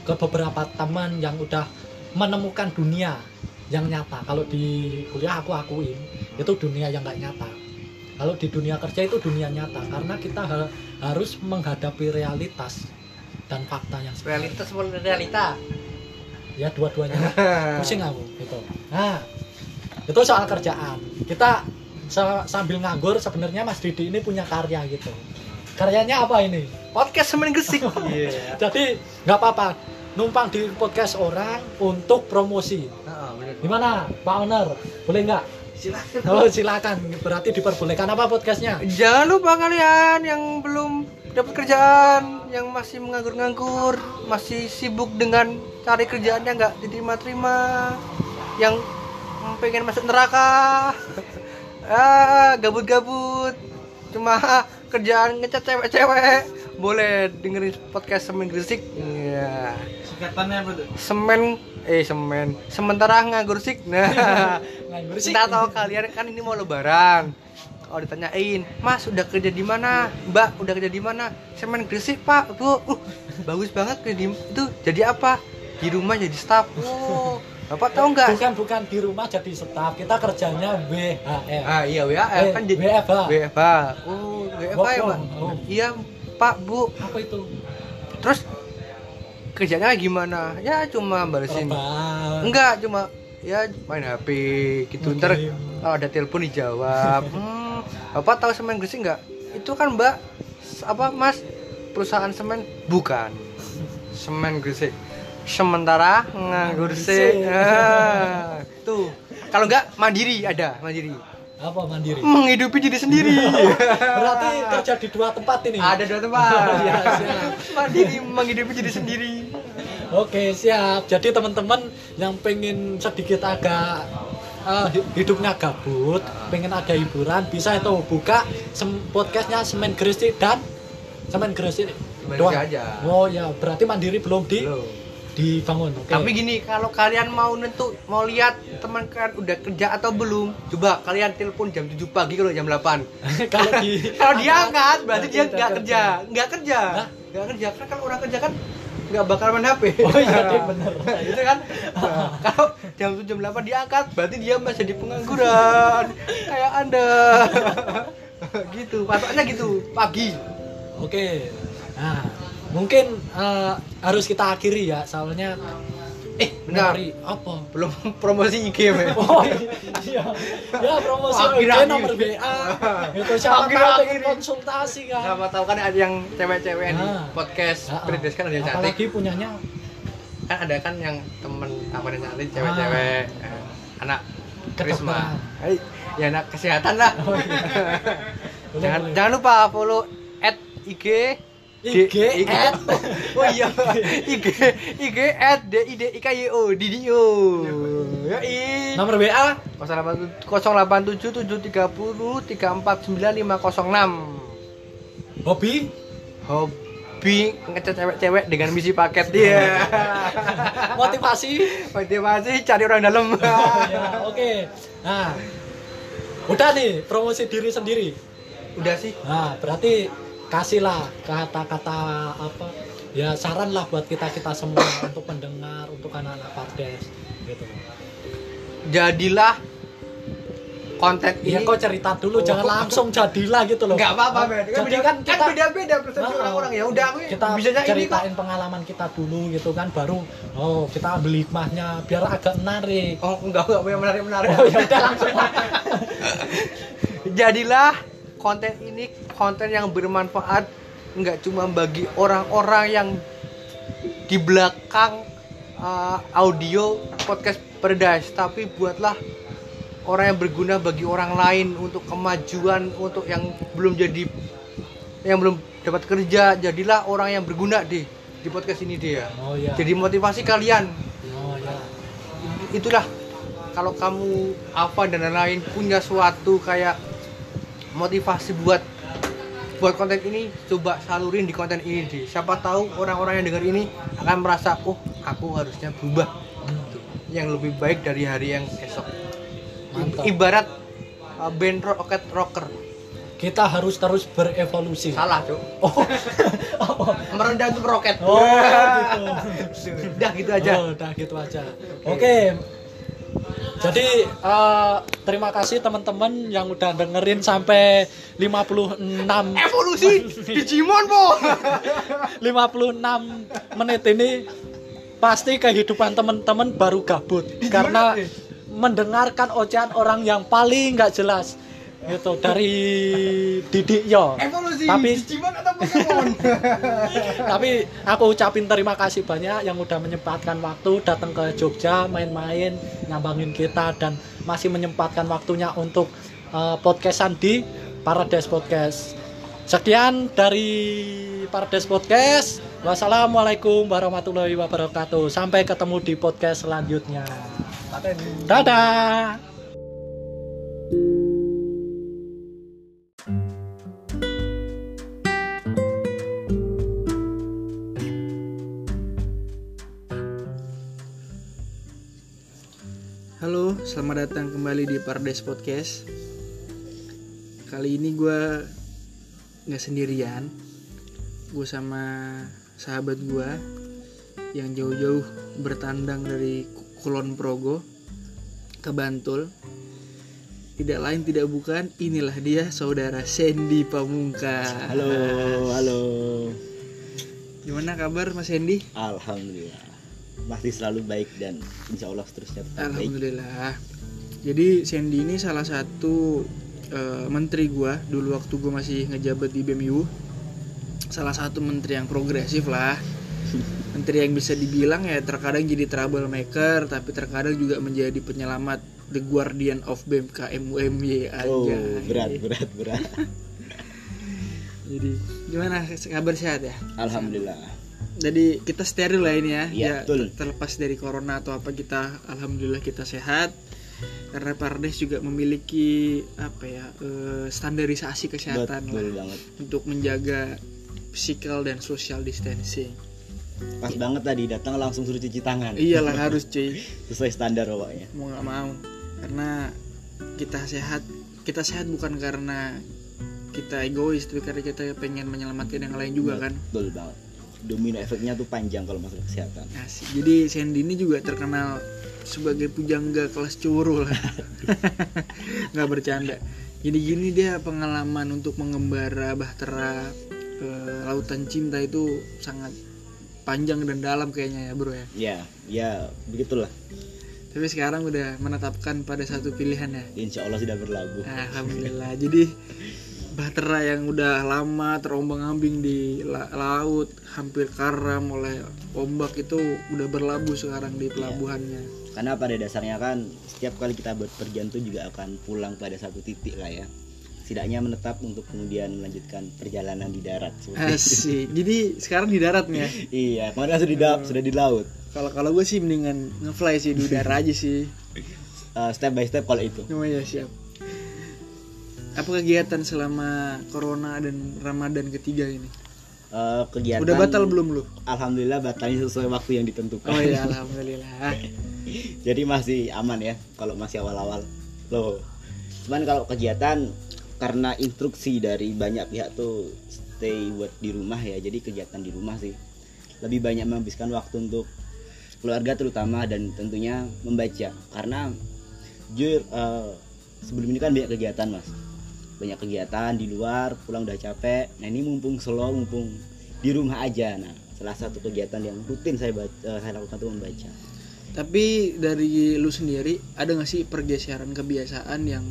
ke beberapa teman yang udah menemukan dunia yang nyata. Kalau di kuliah aku akuin itu dunia yang nggak nyata. Kalau di dunia kerja itu dunia nyata karena kita ha- harus menghadapi realitas dan fakta yang sebenarnya. realitas sebelum realita? Ya dua-duanya. (laughs) Pusing aku gitu. Nah itu soal kerjaan. Kita sa- sambil nganggur sebenarnya Mas Didi ini punya karya gitu. Karyanya apa ini? Podcast semen gesik (laughs) iya. Jadi nggak apa-apa numpang di podcast orang untuk promosi. Bener. gimana Pak Owner boleh nggak? Silakan. Oh silakan. Berarti diperbolehkan apa podcastnya? Jangan lupa kalian yang belum dapat kerjaan, yang masih menganggur-nganggur, masih sibuk dengan cari kerjaan yang nggak diterima-terima, yang pengen masuk neraka, (laughs) ah gabut-gabut, cuma (laughs) kerjaan ngecat cewek-cewek, boleh dengerin podcast semen gresik, ya Singkatannya apa tuh? semen eh semen sementara nganggur sik nah (laughs) nganggur (laughs) sih Kita tahu kalian kan ini mau lebaran. Kalau ditanyain, Mas udah kerja di mana? Mbak udah kerja di mana? Semen Gresik Pak, Bu. Uh, bagus banget kerja di itu. Jadi apa? Di rumah jadi staff. Oh, Bapak tahu nggak? bukan bukan di rumah jadi staf kita kerjanya WHR Ah iya WFH Eh, kan jadi WFH. WFH. Oh, WFH ya, Pak? home. Iya, Pak, Bu. apa itu Terus kerjanya gimana? Ya cuma balesin. Enggak, cuma ya main HP gitu. Main Ntar kalau ada telepon dijawab. (laughs) Hmm, Bapak tahu semen Gresik enggak? Itu kan Mbak apa Mas perusahaan semen bukan. Semen Gresik. Sementara nganggur sih. Ah, tuh. Kalau enggak mandiri ada, mandiri. apa mandiri Menghidupi diri sendiri. (laughs) berarti (laughs) kerja di dua tempat ini ada dua tempat. Iya, mandiri menghidupi diri sendiri. Oke siap. Jadi teman-teman yang pengen sedikit agak hi- hidupnya gabut, pengen ada hiburan, bisa itu buka sem- podcastnya Semen Gresik dan Semen Gresik Semen doang. Aja. Oh ya, berarti mandiri belum di Belum. dibangun. Oke. Tapi gini, kalau kalian mau nentu, mau lihat teman kalian udah kerja atau belum, coba kalian telepon jam 7 pagi kalau jam 8. (laughs) kalau di kalau dia angkat, berarti dia nggak kerja, nggak kerja, nggak kerja. Karena kalau orang kerja kan nggak bakal main HP. Oh iya, (laughs) bener. gitu kan? Nah, (laughs) kalau jam 7 jam 8 dia angkat, berarti dia masih di pengangguran. Kayak Anda. (laughs) gitu, patoknya gitu, pagi. Oke. Nah, mungkin eh, harus kita akhiri ya, soalnya Eh, benar. Apa? Belum (laughs) promosi IG, men. (laughs) Oh iya, ya promosi IG akhir. nomor WA. (laughs) Itu siapa Akhir, tahu akhir. konsultasi kan. Siapa tahu kan ada yang cewek-cewek di Nah. podcast Ah, ah. Perides kan ada yang cantik. Apalagi punyanya Kan ada kan yang temen apa yang cantik cewek-cewek. Eh, anak Krisma. Ya anak kesehatan lah. Oh, iya. Boleh, jangan boleh. jangan lupa follow at IG IG D- at. (laughs) oh iya IG IG at D I D I K Y O Didio ya i nomor WA 087 730 349 506 hobi Hob hobi ngecat cewek-cewek dengan misi paket dia (laughs) Motivasi. motivasi cari orang dalam (laughs) ya, oke. Nah. Udah nih promosi diri sendiri. udah sih Nah, berarti kasihlah kata-kata apa? Ya saran lah buat kita-kita semua (coughs) untuk pendengar, untuk anak-anak Pardes gitu. jadilah konten Iya ini kok cerita dulu, Oh. jangan langsung jadilah gitu loh. nggak apa-apa Nah, Jadi beda, kan kita beda-beda persepsi Nah, orang-orang ya udah aku kita ini kok ceritain pengalaman kita dulu gitu kan baru oh kita ambil hikmahnya biar agak menarik. oh enggak enggak punya menarik menarik Oh ya udah langsung. (laughs) jadilah konten ini konten yang bermanfaat nggak cuma bagi orang-orang yang di belakang uh, audio podcast Paradise tapi buatlah orang yang berguna bagi orang lain untuk kemajuan untuk yang belum jadi yang belum dapat kerja jadilah orang yang berguna deh di podcast ini dia Oh ya. jadi motivasi kalian Oh ya. itulah kalau kamu apa dan lain-lain punya suatu kayak motivasi buat buat konten ini coba salurin di konten ini deh siapa tahu orang-orang yang dengar ini akan merasa oh aku harusnya berubah Gitu. yang lebih baik dari hari yang esok Mantap. ibarat uh, band rocket rocker Kita harus terus berevolusi. salah cok Oh. (laughs) (laughs) merendah untuk roket Oh, (laughs) gitu. udah gitu aja Oh, udah gitu aja. Oke. Jadi eh, terima kasih teman-teman yang udah dengerin sampai 56 evolusi Digimon po. (laughs) 56 menit ini pasti kehidupan teman-teman baru gabut. Karena mendengarkan ocehan orang yang paling nggak jelas gitu dari Didik Yo. evolusi Tapi- Digimon atau Pokemon (laughs) Tapi aku ucapin terima kasih banyak yang udah menyempatkan waktu datang ke Jogja main-main nyambangin kita dan masih menyempatkan waktunya untuk eh, podcastan di Paradise Podcast. Sekian dari Paradise Podcast. Wassalamualaikum warahmatullahi wabarakatuh. Sampai ketemu di podcast selanjutnya. Dadah. Datang kembali di Paradise Podcast. Kali ini gue nggak sendirian, gue sama sahabat gue yang jauh-jauh bertandang dari Kulon Progo ke Bantul. Tidak lain tidak bukan, inilah dia saudara Sandy Pamungkas. Halo, halo. Gimana kabar Mas Sandy? Alhamdulillah. Masih selalu baik dan insya Allah seterusnya tetap baik. Alhamdulillah. Jadi Sandy ini salah satu eh, menteri gua dulu waktu gua masih ngejabat di BMU. Salah satu menteri yang progresif lah. Menteri yang bisa dibilang ya terkadang jadi troublemaker tapi terkadang juga menjadi penyelamat the guardian of KMUMY Oh, aja. berat, berat, berat. Jadi gimana kabar sehat ya? Alhamdulillah. Jadi kita steril lah ini ya. Iya, ya betul. terlepas dari corona atau apa kita alhamdulillah kita sehat. Karena Pardes juga memiliki apa ya eh, standarisasi kesehatan Betul lah banget. untuk menjaga physical dan social distancing. Pas banget tadi datang langsung suruh cuci tangan. Iyalah (laughs) harus cuy, Sesuai standar pokoknya. mau nggak mau. Karena kita sehat, kita sehat bukan karena kita egois, tapi karena kita pengen menyelamatkan yang lain juga kan. Betul banget. Domino efeknya tuh panjang kalau masalah kesehatan. Asik. Jadi Sandy ini juga terkenal sebagai pujangga kelas curu lah. (laughs) Nggak bercanda. Jadi gini dia pengalaman untuk mengembara bahtera ke lautan cinta itu sangat panjang dan dalam kayaknya ya bro ya. Ya, ya begitulah. Tapi sekarang udah menetapkan pada satu pilihan ya. Insya Allah sudah berlabuh. Alhamdulillah. Jadi bahtera yang udah lama terombang-ambing di la- laut, hampir karam oleh ombak itu udah berlabuh sekarang di pelabuhannya. Karena pada dasarnya kan setiap kali kita berpergian tuh juga akan pulang pada satu titik lah ya. Setidaknya menetap untuk kemudian melanjutkan perjalanan di darat. Asik. Jadi sekarang di darat nih ya. (laughs) Iya, kemarin kan sudah di da- sudah di laut. Kalau kalau gue sih mendingan ngefly sih di udara aja sih. Uh, (laughs) step by step kalau itu. Oh ya siap. Apa kegiatan selama corona dan Ramadan ketiga ini? Eh, kegiatan Udah batal belum lu? Alhamdulillah batalnya sesuai waktu yang ditentukan. Oh iya, (laughs) alhamdulillah. Jadi masih aman ya kalau masih awal-awal. Loh. Cuman kalau kegiatan karena instruksi dari banyak pihak tuh stay buat di rumah ya. Jadi kegiatan di rumah sih. Lebih banyak menghabiskan waktu untuk keluarga terutama dan tentunya membaca karena jujur eh, sebelum ini kan banyak kegiatan mas banyak kegiatan di luar pulang udah capek nah ini mumpung slow mumpung di rumah aja nah salah satu kegiatan yang rutin saya baca, eh, saya lakukan itu membaca Tapi dari lu sendiri ada gak sih pergeseran kebiasaan yang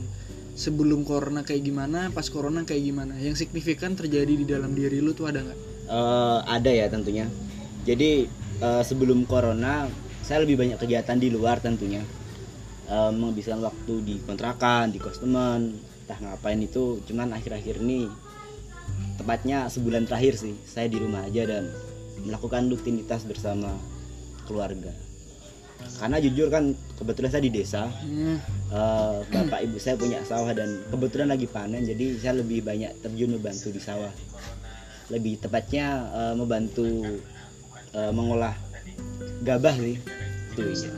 sebelum corona kayak gimana, pas corona kayak gimana? Yang signifikan terjadi di dalam diri lu tuh ada nggak? Eh, ada ya tentunya. Jadi eh, sebelum corona saya lebih banyak kegiatan di luar tentunya. Eh, menghabiskan waktu di kontrakan, di kos teman, entah ngapain itu. Cuman akhir-akhir ini tepatnya sebulan terakhir sih saya di rumah aja dan melakukan rutinitas bersama keluarga. Karena jujur kan kebetulan saya di desa, Hmm, Eh, bapak ibu saya punya sawah dan kebetulan lagi panen jadi saya lebih banyak terjun membantu di sawah lebih tepatnya eh, membantu eh, mengolah gabah sih itu iya.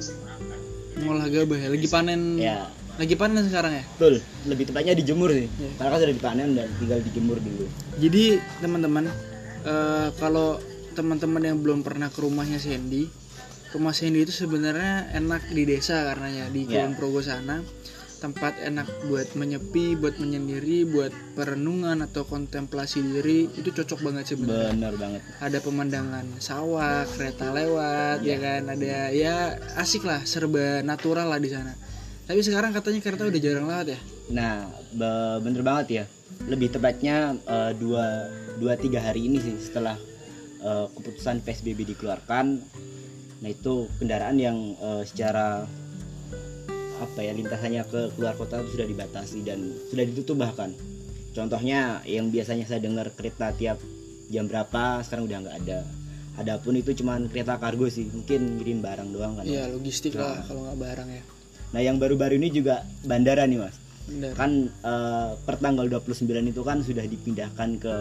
ngolah gabah ya, lagi panen. ya Lagi panen sekarang ya. betul lebih tepatnya dijemur sih Iya. karena kan sudah dipanen dan tinggal dijemur dulu Jadi teman-teman, eh, kalau teman-teman yang belum pernah ke rumahnya Sandy, rumah Sandy itu sebenarnya enak di desa karenanya di Ya. Kulon Progo sana. Tempat enak buat menyepi, buat menyendiri, buat perenungan atau kontemplasi diri itu cocok banget sebenarnya. benar banget Ada pemandangan sawah, kereta lewat, ya kan. Ada ya asik lah, serba natural lah di sana. Tapi sekarang katanya kereta udah jarang lewat ya. nah be- bener banget ya lebih tepatnya eh, dua dua tiga hari ini sih setelah eh, keputusan psbb dikeluarkan nah itu kendaraan yang eh, secara apa ya lintasannya ke keluar kota itu sudah dibatasi dan sudah ditutup bahkan contohnya yang biasanya saya dengar kereta tiap jam berapa sekarang udah nggak ada adapun itu cuman kereta kargo sih mungkin ngirim barang doang kan Iya Mas? logistik lah kalau nggak barang ya. nah yang baru-baru ini juga bandara nih mas Bener. kan eh, per tanggal 29 itu kan sudah dipindahkan ke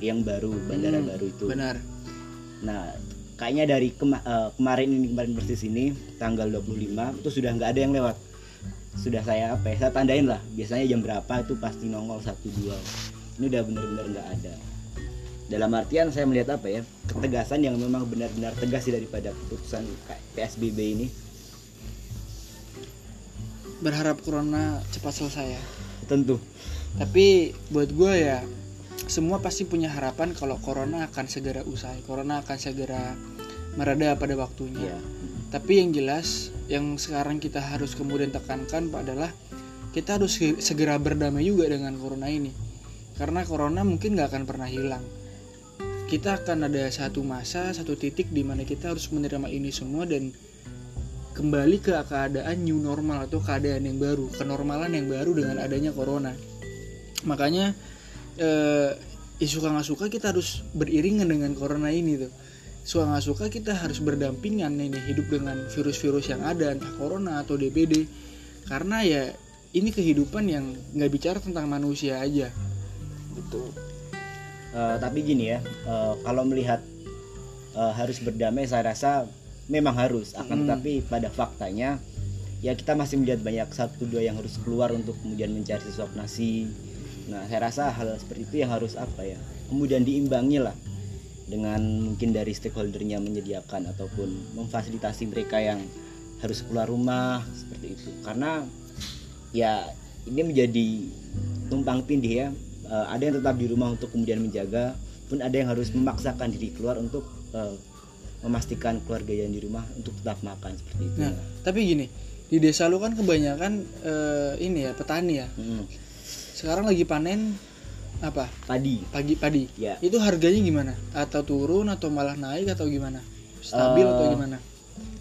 yang baru bandara Hmm, baru itu Benar. nah kayaknya dari kema- eh, kemarin ini kemarin persis ini tanggal 25 itu sudah nggak ada yang lewat sudah saya apa ya saya tandain lah biasanya jam berapa itu pasti nongol satu dua ini udah bener-bener nggak ada dalam artian saya melihat apa ya ketegasan yang memang benar-benar tegas sih daripada keputusan PSBB ini Berharap corona cepat selesai ya. tentu Tapi buat gue ya semua pasti punya harapan kalau corona akan segera usai. Corona akan segera mereda pada waktunya. ya Tapi yang jelas yang sekarang kita harus kemudian tekankan adalah kita harus se- segera berdamai juga dengan corona ini. Karena corona mungkin nggak akan pernah hilang. Kita akan ada satu masa, satu titik di mana kita harus menerima ini semua dan kembali ke keadaan new normal atau keadaan yang baru, kenormalan yang baru dengan adanya corona. Makanya eh, suka nggak suka kita harus beriringan dengan corona ini tuh suka nggak suka kita harus berdampingan ini hidup dengan virus-virus yang ada entah corona atau DBD karena ya ini kehidupan yang nggak bicara tentang manusia aja gitu Eh, tapi gini ya, eh, kalau melihat eh, harus berdamai, saya rasa memang harus. Akan Hmm. tetapi pada faktanya, ya kita masih melihat banyak satu dua yang harus keluar untuk kemudian mencari sesuap nasi. Nah, saya rasa hal seperti itu yang harus apa ya, kemudian diimbangi lah dengan mungkin dari stakeholdernya menyediakan ataupun memfasilitasi mereka yang harus keluar rumah seperti itu. Karena ya ini menjadi tumpang tindih ya. Eh, ada yang tetap di rumah untuk kemudian menjaga pun ada yang harus memaksakan diri keluar untuk eh, memastikan keluarga yang di rumah untuk tetap makan seperti itu. Nah tapi gini di desa lu kan kebanyakan eh, ini ya petani ya. Mm, sekarang lagi panen apa? Padi. Pagi padi. Ya. Itu harganya gimana? Atau turun atau malah naik atau gimana? Stabil Eh, atau gimana?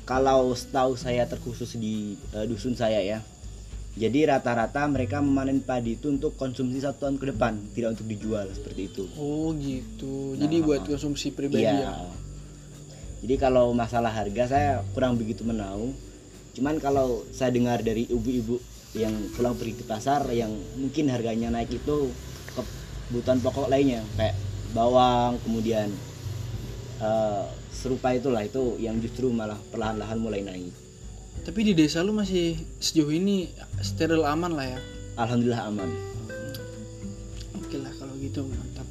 kalau setahu saya terkhusus di eh, dusun saya ya. Jadi rata-rata mereka memanen padi itu untuk konsumsi satu tahun ke depan tidak untuk dijual seperti itu. Oh gitu. Jadi Nah, buat konsumsi pribadi Iya. ya Jadi kalau masalah harga saya kurang begitu menahu. Cuman kalau saya dengar dari ibu-ibu yang pulang pergi ke pasar yang mungkin harganya naik itu kebutuhan pokok lainnya kayak bawang kemudian eh, serupa itulah itu yang justru malah perlahan-lahan mulai naik Tapi di desa lu masih sejauh ini steril aman lah ya. alhamdulillah aman Oke lah kalau gitu mantap.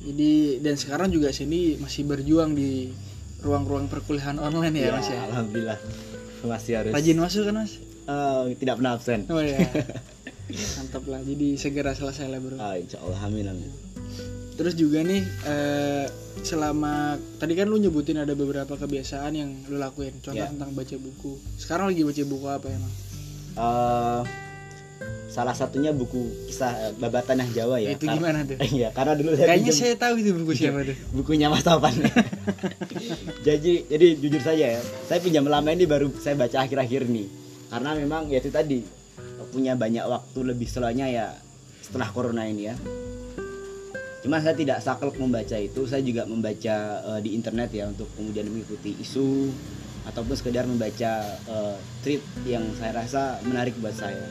Jadi dan sekarang juga sini masih berjuang di ruang-ruang perkuliahan online ya, Mas ya. alhamdulillah masih harus Rajin masuk kan Mas? eh, tidak pernah absen Oh ya. (laughs) mantap lah. Jadi segera selesai lah bro. Ah, insya Allah amin amin Terus juga nih eh, selama tadi kan lu nyebutin ada beberapa kebiasaan yang lu lakuin. Contoh Ya. tentang baca buku. Sekarang lagi baca buku apa emang? Eh, salah satunya buku kisah eh, Babat Tanah Jawa ya itu gimana tuh? (laughs) Iya, karena dulu saya Kayaknya pinjam saya tahu itu buku siapa tuh. (laughs) bukunya Mas Topan. (laughs) jadi jadi jujur saja ya, saya pinjam lama ini baru saya baca akhir-akhir nih. Karena memang ya itu tadi punya banyak waktu lebih selanya ya setelah corona ini ya. Cuma saya tidak saklek membaca itu, saya juga membaca eh, di internet ya untuk kemudian mengikuti isu ataupun sekedar membaca eh, tweet yang saya rasa menarik buat saya.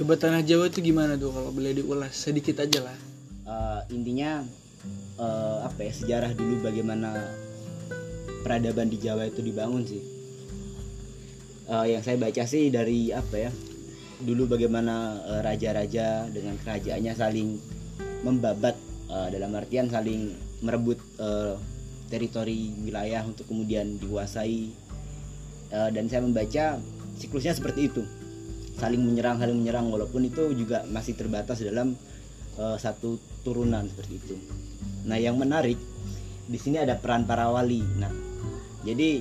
Debat tanah Jawa itu gimana tuh kalau boleh diulas sedikit aja lah. Eh, intinya eh, apa ya sejarah dulu bagaimana peradaban di Jawa itu dibangun sih Eh, yang saya baca sih dari apa ya dulu bagaimana eh, raja-raja dengan kerajaannya saling membabat eh, dalam artian saling merebut eh, teritori wilayah untuk kemudian dikuasai Eh, dan saya membaca siklusnya seperti itu saling menyerang saling menyerang walaupun itu juga masih terbatas dalam eh, satu turunan seperti itu. Nah, yang menarik di sini ada peran para wali. Nah, jadi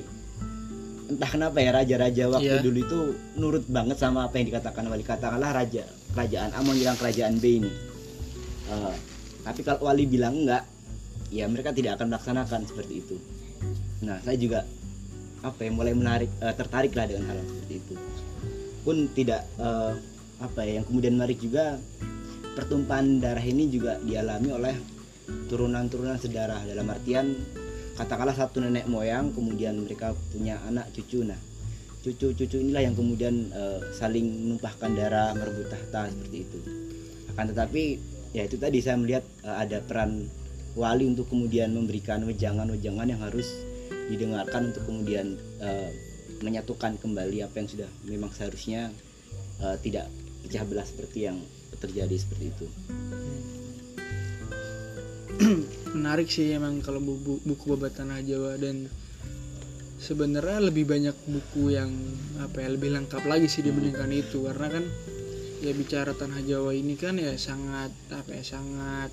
entah kenapa ya raja-raja waktu Iya. dulu itu nurut banget sama apa yang dikatakan wali. Katakanlah raja kerajaan A nyerang kerajaan B ini. Eh, tapi kalau wali bilang enggak, ya mereka tidak akan melaksanakan seperti itu. Nah, saya juga apa ya mulai menarik eh, tertarik lah dengan hal seperti itu. Pun tidak eh, apa ya yang kemudian menarik juga pertumpahan darah ini juga dialami oleh turunan-turunan sedarah dalam artian katakanlah satu nenek moyang kemudian mereka punya anak cucu. Nah cucu-cucu inilah yang kemudian eh, saling menumpahkan darah merebut tahta seperti itu. Akan tetapi ya itu tadi saya melihat eh, ada peran wali untuk kemudian memberikan wejangan-wejangan yang harus didengarkan untuk kemudian eh, menyatukan kembali apa yang sudah memang seharusnya eh, tidak pecah belah seperti yang terjadi seperti itu (clears throat) Menarik sih emang kalau buku, buku babat tanah Jawa dan sebenarnya lebih banyak buku yang apa ya lebih lengkap lagi sih dibandingkan itu karena kan ya bicara tanah Jawa ini kan ya sangat apa ya sangat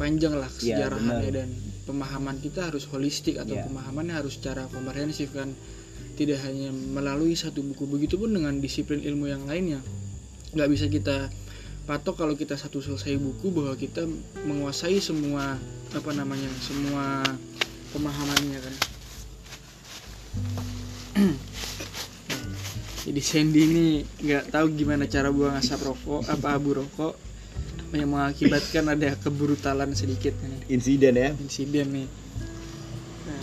panjang lah Iya, sejarahnya benar. dan pemahaman kita harus holistik atau Iya. pemahamannya harus secara komprehensif kan tidak hanya melalui satu buku begitupun dengan disiplin ilmu yang lainnya nggak bisa kita patok kalau kita satu selesai buku bahwa kita menguasai semua apa namanya semua pemahamannya kan. (clears throat) Jadi Sandy ini nggak tahu gimana cara buang asap rokok apa abu rokok yang mengakibatkan ada kebrutalan sedikit nih insiden ya? Insiden nih. Nah,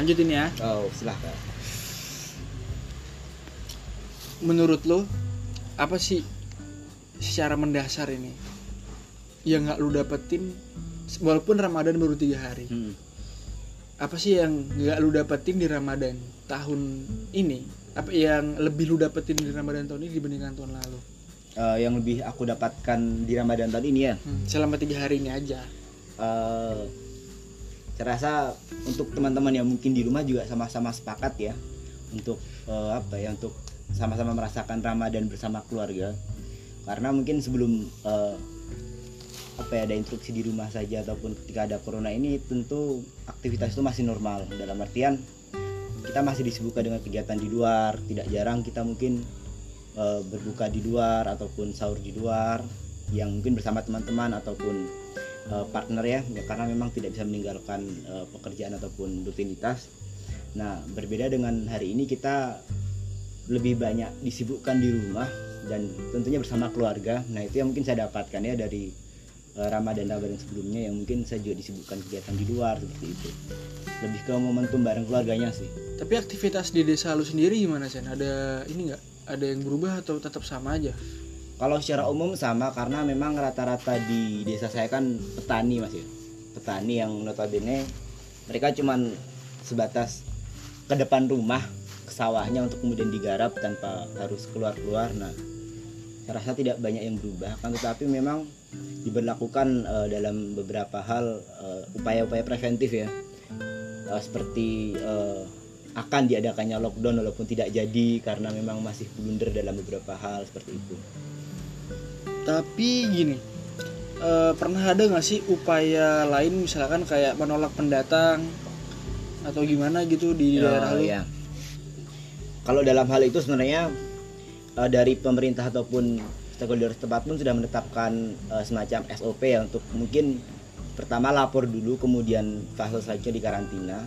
lanjutin ya. Oh silahkan. Menurut lo apa sih secara mendasar ini yang nggak lu dapetin walaupun Ramadan baru tiga hari Hmm. apa sih yang nggak lu dapetin di Ramadan tahun ini? Apa yang lebih lu dapetin di Ramadan tahun ini dibandingkan tahun lalu? Eh, yang lebih aku dapatkan di Ramadan tahun ini ya? Hmm, selama tiga hari ini aja. Eh saya rasa untuk teman-teman yang mungkin di rumah juga sama-sama sepakat ya untuk eh, apa ya untuk sama-sama merasakan Ramadan bersama keluarga karena mungkin sebelum eh, apa ya ada instruksi di rumah saja ataupun ketika ada corona ini tentu aktivitas itu masih normal. Dalam artian kita masih disibukkan dengan kegiatan di luar. Tidak jarang kita mungkin eh, berbuka di luar ataupun sahur di luar yang mungkin bersama teman-teman ataupun eh, partner ya, ya karena memang tidak bisa meninggalkan eh, pekerjaan ataupun rutinitas. Nah, berbeda dengan hari ini kita lebih banyak disibukkan di rumah dan tentunya bersama keluarga. Nah, itu yang mungkin saya dapatkan ya dari eh, Ramadan Ramadan sebelumnya yang mungkin saya juga disibukkan kegiatan di luar seperti itu. Lebih ke momentum bareng keluarganya sih. tapi aktivitas di desa lu sendiri gimana Sen ada ini nggak ada yang berubah atau tetap sama aja kalau secara umum sama karena memang rata-rata di desa saya kan petani mas ya petani yang notabene mereka cuman sebatas ke depan rumah ke sawahnya untuk kemudian digarap tanpa harus keluar-keluar nah rasa tidak banyak yang berubah kan tetapi memang diberlakukan eh, dalam beberapa hal eh, upaya-upaya preventif ya Eh, seperti eh, akan diadakannya lockdown walaupun tidak jadi karena memang masih blunder dalam beberapa hal seperti itu Tapi gini, eh, pernah ada nggak sih upaya lain misalkan kayak menolak pendatang atau gimana gitu di daerah Oh, lu? ya. Kalau dalam hal itu sebenarnya eh, dari pemerintah ataupun stakeholder setempat pun sudah menetapkan eh, semacam SOP ya untuk mungkin pertama lapor dulu kemudian fase selanjutnya di karantina.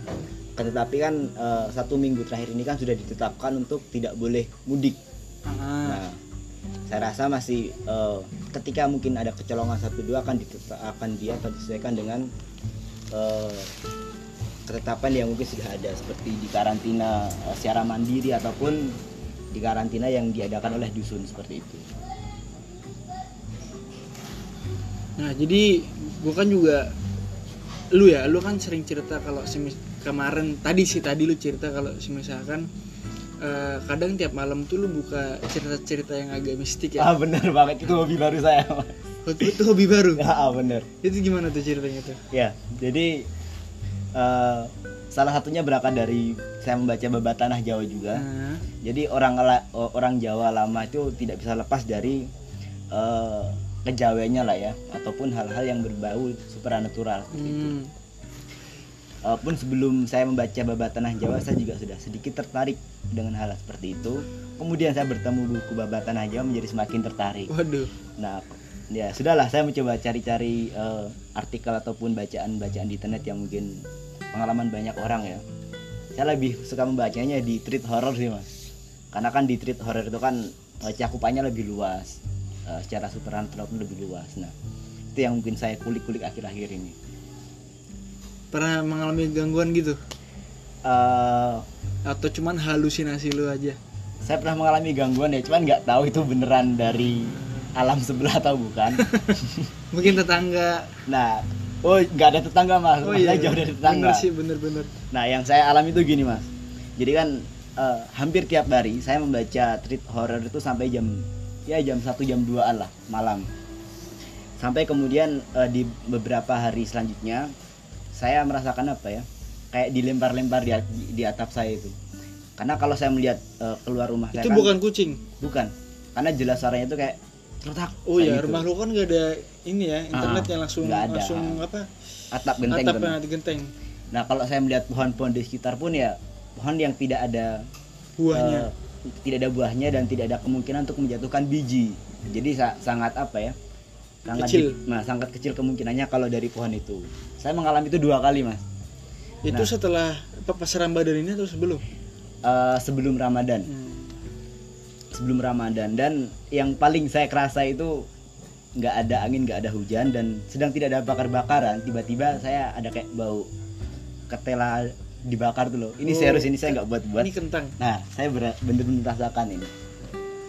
Tetapi kan eh, satu minggu terakhir ini kan sudah ditetapkan untuk tidak boleh mudik. Ah, Nah, saya rasa masih eh, ketika mungkin ada kecolongan satu dua akan ditetap, akan dia akan disesuaikan dengan eh, ketetapan yang mungkin sudah ada seperti di karantina eh, secara mandiri ataupun di karantina yang diadakan oleh dusun seperti itu. Nah, jadi gua kan juga lu ya, lu kan sering cerita kalau semis- kemarin tadi sih tadi lu cerita kalau misalkan eh, kadang tiap malam tuh lu buka cerita-cerita yang agak mistik ya. Ah benar banget itu hobi baru saya. Itu hobi baru. (laughs) ah benar. Itu gimana tuh ceritanya tuh? Ya, jadi eh, salah satunya berangkat dari saya membaca baba tanah Jawa juga. Nah, Jadi orang orang Jawa lama itu tidak bisa lepas dari kejawennya lah ya, ataupun hal-hal yang berbau supranatural. hmm, Eh, pun sebelum saya membaca baba tanah Jawa, saya juga sudah sedikit tertarik dengan hal seperti itu. Kemudian saya bertemu buku baba tanah Jawa menjadi semakin tertarik. waduh. Nah, ya sudahlah saya mencoba cari-cari eh, artikel ataupun bacaan-bacaan di internet yang mungkin pengalaman banyak orang ya. Saya lebih suka membacanya di treat horror sih mas. Karena kan di treat horror itu kan eh, cakupannya lebih luas, Eh, secara supernatural pun lebih luas. Nah, itu yang mungkin saya kulik-kulik akhir-akhir ini. Pernah mengalami gangguan gitu Eh, atau cuman halusinasi lu aja? saya pernah mengalami gangguan ya, cuman nggak tahu itu beneran dari alam sebelah atau bukan. (laughs) Mungkin tetangga. nah, oh nggak ada tetangga mas, Oh iya, saya jauh dari tetangga. bener sih, bener-bener. Nah, yang saya alami itu gini, Mas. Jadi kan eh, hampir tiap hari saya membaca treat horror itu sampai jam ya jam 1 jam 2-an lah malam. Sampai kemudian eh, di beberapa hari selanjutnya saya merasakan apa ya? Kayak dilempar-lempar di, di, di atap saya itu. Karena kalau saya melihat eh, keluar rumah saya Itu kan- bukan kucing. bukan. Karena jelas suaranya itu kayak tertak. Oh iya, gitu. rumah lu kan gak ada ini ya, internet Ah, yang langsung ada. langsung apa? atap genteng atap genteng. Nah, kalau saya melihat pohon-pohon di sekitar pun ya pohon yang tidak ada Buahnya. eh, tidak ada buahnya dan tidak ada kemungkinan untuk menjatuhkan biji. Jadi sa- sangat apa ya? Sangat Kecil. di- nah, sangat kecil kemungkinannya kalau dari pohon itu. Saya mengalami itu dua kali, Mas. Itu nah. setelah pas Ramadan ini atau sebelum? Eh, sebelum Ramadan. Hmm. Sebelum Ramadan dan yang paling saya kerasa itu nggak ada angin, nggak ada hujan dan sedang tidak ada bakar-bakaran, tiba-tiba saya ada kayak bau ketela dibakar tuh loh. Ini Oh, serius ini saya nggak buat-buat. Ini kentang. Nah, saya bener-bener merasakan ini.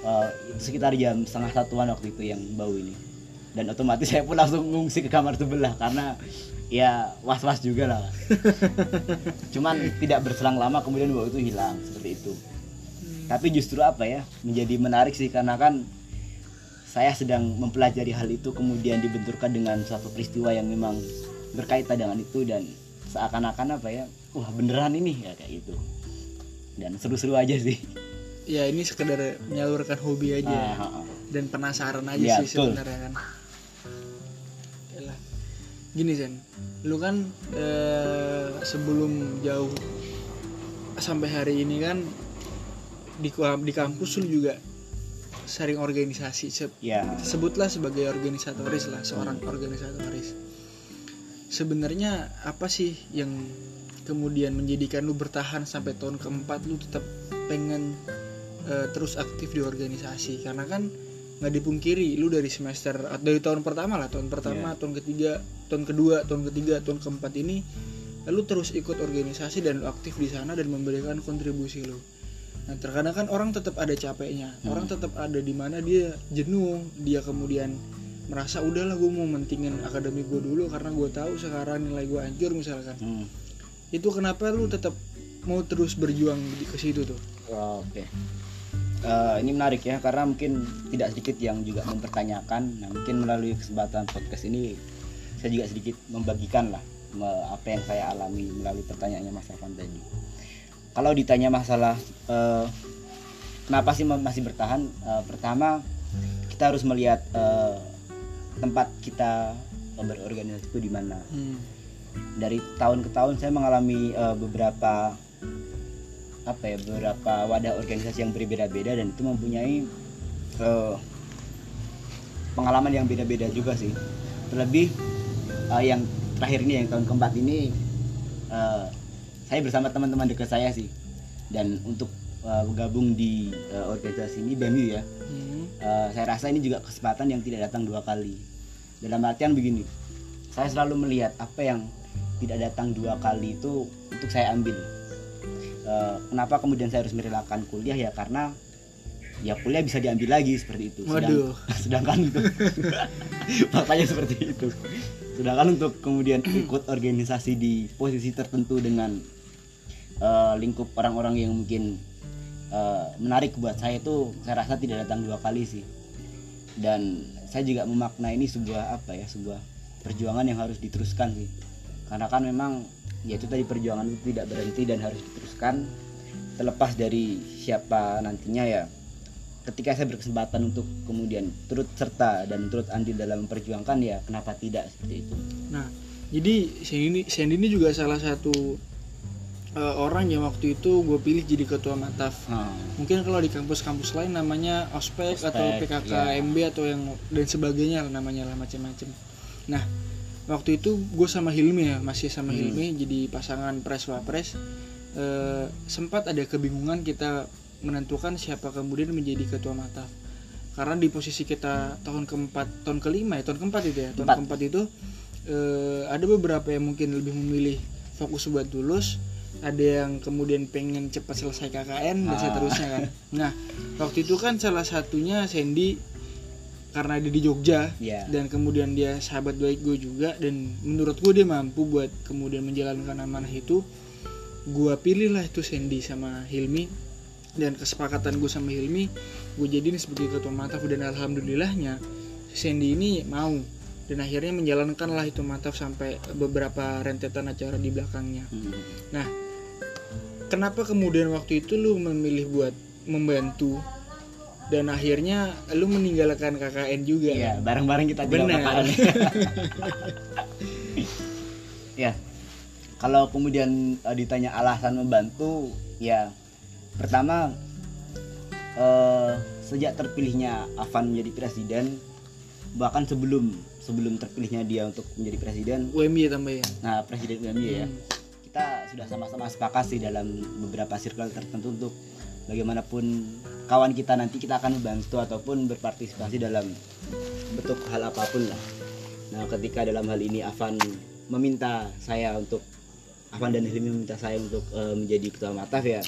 Eh, sekitar jam setengah satuan waktu itu yang bau ini. Dan otomatis saya pun langsung ngungsi ke kamar sebelah karena ya was-was juga lah. (laughs) Cuman tidak berselang lama kemudian bau itu hilang seperti itu. Tapi justru apa ya menjadi menarik sih karena kan saya sedang mempelajari hal itu kemudian dibenturkan dengan suatu peristiwa yang memang berkaitan dengan itu dan seakan-akan apa ya wah beneran ini ya kayak gitu dan seru-seru aja sih Ya ini sekedar menyalurkan hobi aja Ah, ah, ah. dan penasaran aja Iya, sih sebenarnya kan. Yalah. Gini Zen, lu kan eh, sebelum jauh sampai hari ini kan di di kampus lu juga sering organisasi. Se- ya sebutlah sebagai organisatoris lah seorang organisatoris. Sebenarnya apa sih yang kemudian menjadikan lu bertahan sampai tahun keempat lu tetap pengen eh, terus aktif di organisasi? Karena kan nggak dipungkiri lu dari semester atau dari tahun pertama lah tahun pertama tahun ketiga tahun kedua tahun ketiga tahun keempat ini lu terus ikut organisasi dan lu aktif di sana dan memberikan kontribusi lu Nah, terkadang kan orang tetap ada capeknya. Hmm. Orang tetap ada di mana dia jenuh, dia kemudian merasa udahlah gue mau mentingin akademi gue dulu karena gue tahu sekarang nilai gue hancur misalkan. Hmm. Itu kenapa lu tetap mau terus berjuang di ke situ tuh? Oke. Eh, ini menarik ya karena mungkin tidak sedikit yang juga mempertanyakan. Nah, mungkin melalui kesempatan podcast ini saya juga sedikit membagikan lah me- apa yang saya alami melalui pertanyaannya Mas Afan tadi. Kalau ditanya masalah eh, kenapa sih ma- masih bertahan? Eh, pertama kita harus melihat eh, tempat kita berorganisasi itu di mana Hmm. dari tahun ke tahun saya mengalami eh, beberapa apa ya beberapa wadah organisasi yang berbeda-beda dan itu mempunyai eh, pengalaman yang beda-beda juga sih terlebih eh, yang terakhir ini yang tahun keempat ini eh, saya bersama teman-teman dekat saya sih. Dan untuk eh, bergabung di eh, organisasi ini BMU ya. Hmm. Eh, saya rasa ini juga kesempatan yang tidak datang dua kali. Dalam artian begini saya selalu melihat apa yang tidak datang dua kali itu untuk saya ambil. Eh, kenapa kemudian saya harus merelakan kuliah? Ya karena ya kuliah bisa diambil lagi seperti itu. Sedang- Waduh. (laughs) sedangkan untuk (laughs) makanya seperti itu. Sedangkan untuk kemudian ikut organisasi di posisi tertentu dengan eh, lingkup orang-orang yang mungkin eh, menarik buat saya itu saya rasa tidak datang dua kali sih. Dan saya juga memaknai ini sebuah apa ya sebuah perjuangan yang harus diteruskan sih. Karena kan memang ya itu tadi perjuangan itu tidak berhenti dan harus diteruskan. Terlepas dari siapa nantinya ya ketika saya berkesempatan untuk kemudian turut serta dan turut andil dalam memperjuangkan ya kenapa tidak seperti itu? Nah, jadi Sandy, Sandy ini juga salah satu eh, orang yang waktu itu gue pilih jadi ketua mataf. Nah, Mungkin kalau di kampus-kampus lain namanya ospek, Ospek, atau PKK. MB atau yang dan sebagainya lah namanya lah macam-macam. Nah, waktu itu gue sama Hilmi ya masih sama Hmm. Hilmi jadi pasangan pres wapres. Eh, sempat ada kebingungan kita menentukan siapa kemudian menjadi ketua mataf. Karena di posisi kita tahun keempat, tahun kelima ya, tahun keempat itu ya, tahun Empat. keempat itu eh, ada beberapa yang mungkin lebih memilih fokus buat lulus, ada yang kemudian pengen cepat selesai KKN dan Ah. seterusnya kan. Nah, waktu itu kan salah satunya Sandy karena dia di Jogja ya dan kemudian dia sahabat baik gue juga dan menurut gue dia mampu buat kemudian menjalankan amanah itu gue pilih lah itu Sandy sama Hilmi dan kesepakatan gue sama Hilmi gue jadiin sebagai ketua mataf dan alhamdulillahnya Sandy ini mau dan akhirnya menjalankan lah itu mataf sampai beberapa rentetan acara di belakangnya Hmm. Nah, kenapa kemudian waktu itu lu memilih buat membantu dan akhirnya lu meninggalkan KKN juga? ya bareng-bareng kita Benar. (laughs) ya kalau kemudian eh, ditanya alasan membantu ya pertama eh, sejak terpilihnya Afan menjadi presiden bahkan sebelum sebelum terpilihnya dia untuk menjadi presiden UMY tambah ya. nah presiden UMY ya Hmm. Kita sudah sama-sama sepakat sih dalam beberapa circle tertentu untuk bagaimanapun kawan kita nanti kita akan membantu ataupun berpartisipasi dalam bentuk hal apa pun lah. Nah, ketika dalam hal ini Avan meminta saya untuk Avan dan Hilmi meminta saya untuk eh, menjadi ketua Mataf ya.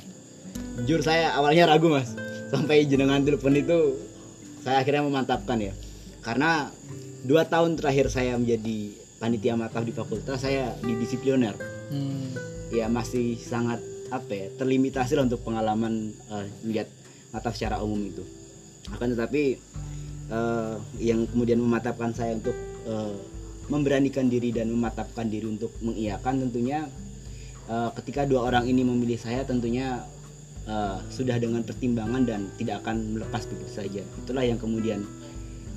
Jujur saya awalnya ragu, Mas. Sampai jenengan telepon itu saya akhirnya memantapkan ya. Karena dua tahun terakhir saya menjadi panitia Mataf di fakultas saya di disipliner Hmm. ya masih sangat apa ya terlimitasi lah untuk pengalaman eh, melihat mataf secara umum itu. Akan tetapi eh, yang kemudian mematapkan saya untuk eh, memberanikan diri dan mematapkan diri untuk mengiyakan tentunya eh, ketika dua orang ini memilih saya tentunya eh, sudah dengan pertimbangan dan tidak akan melepas begitu saja. Itulah yang kemudian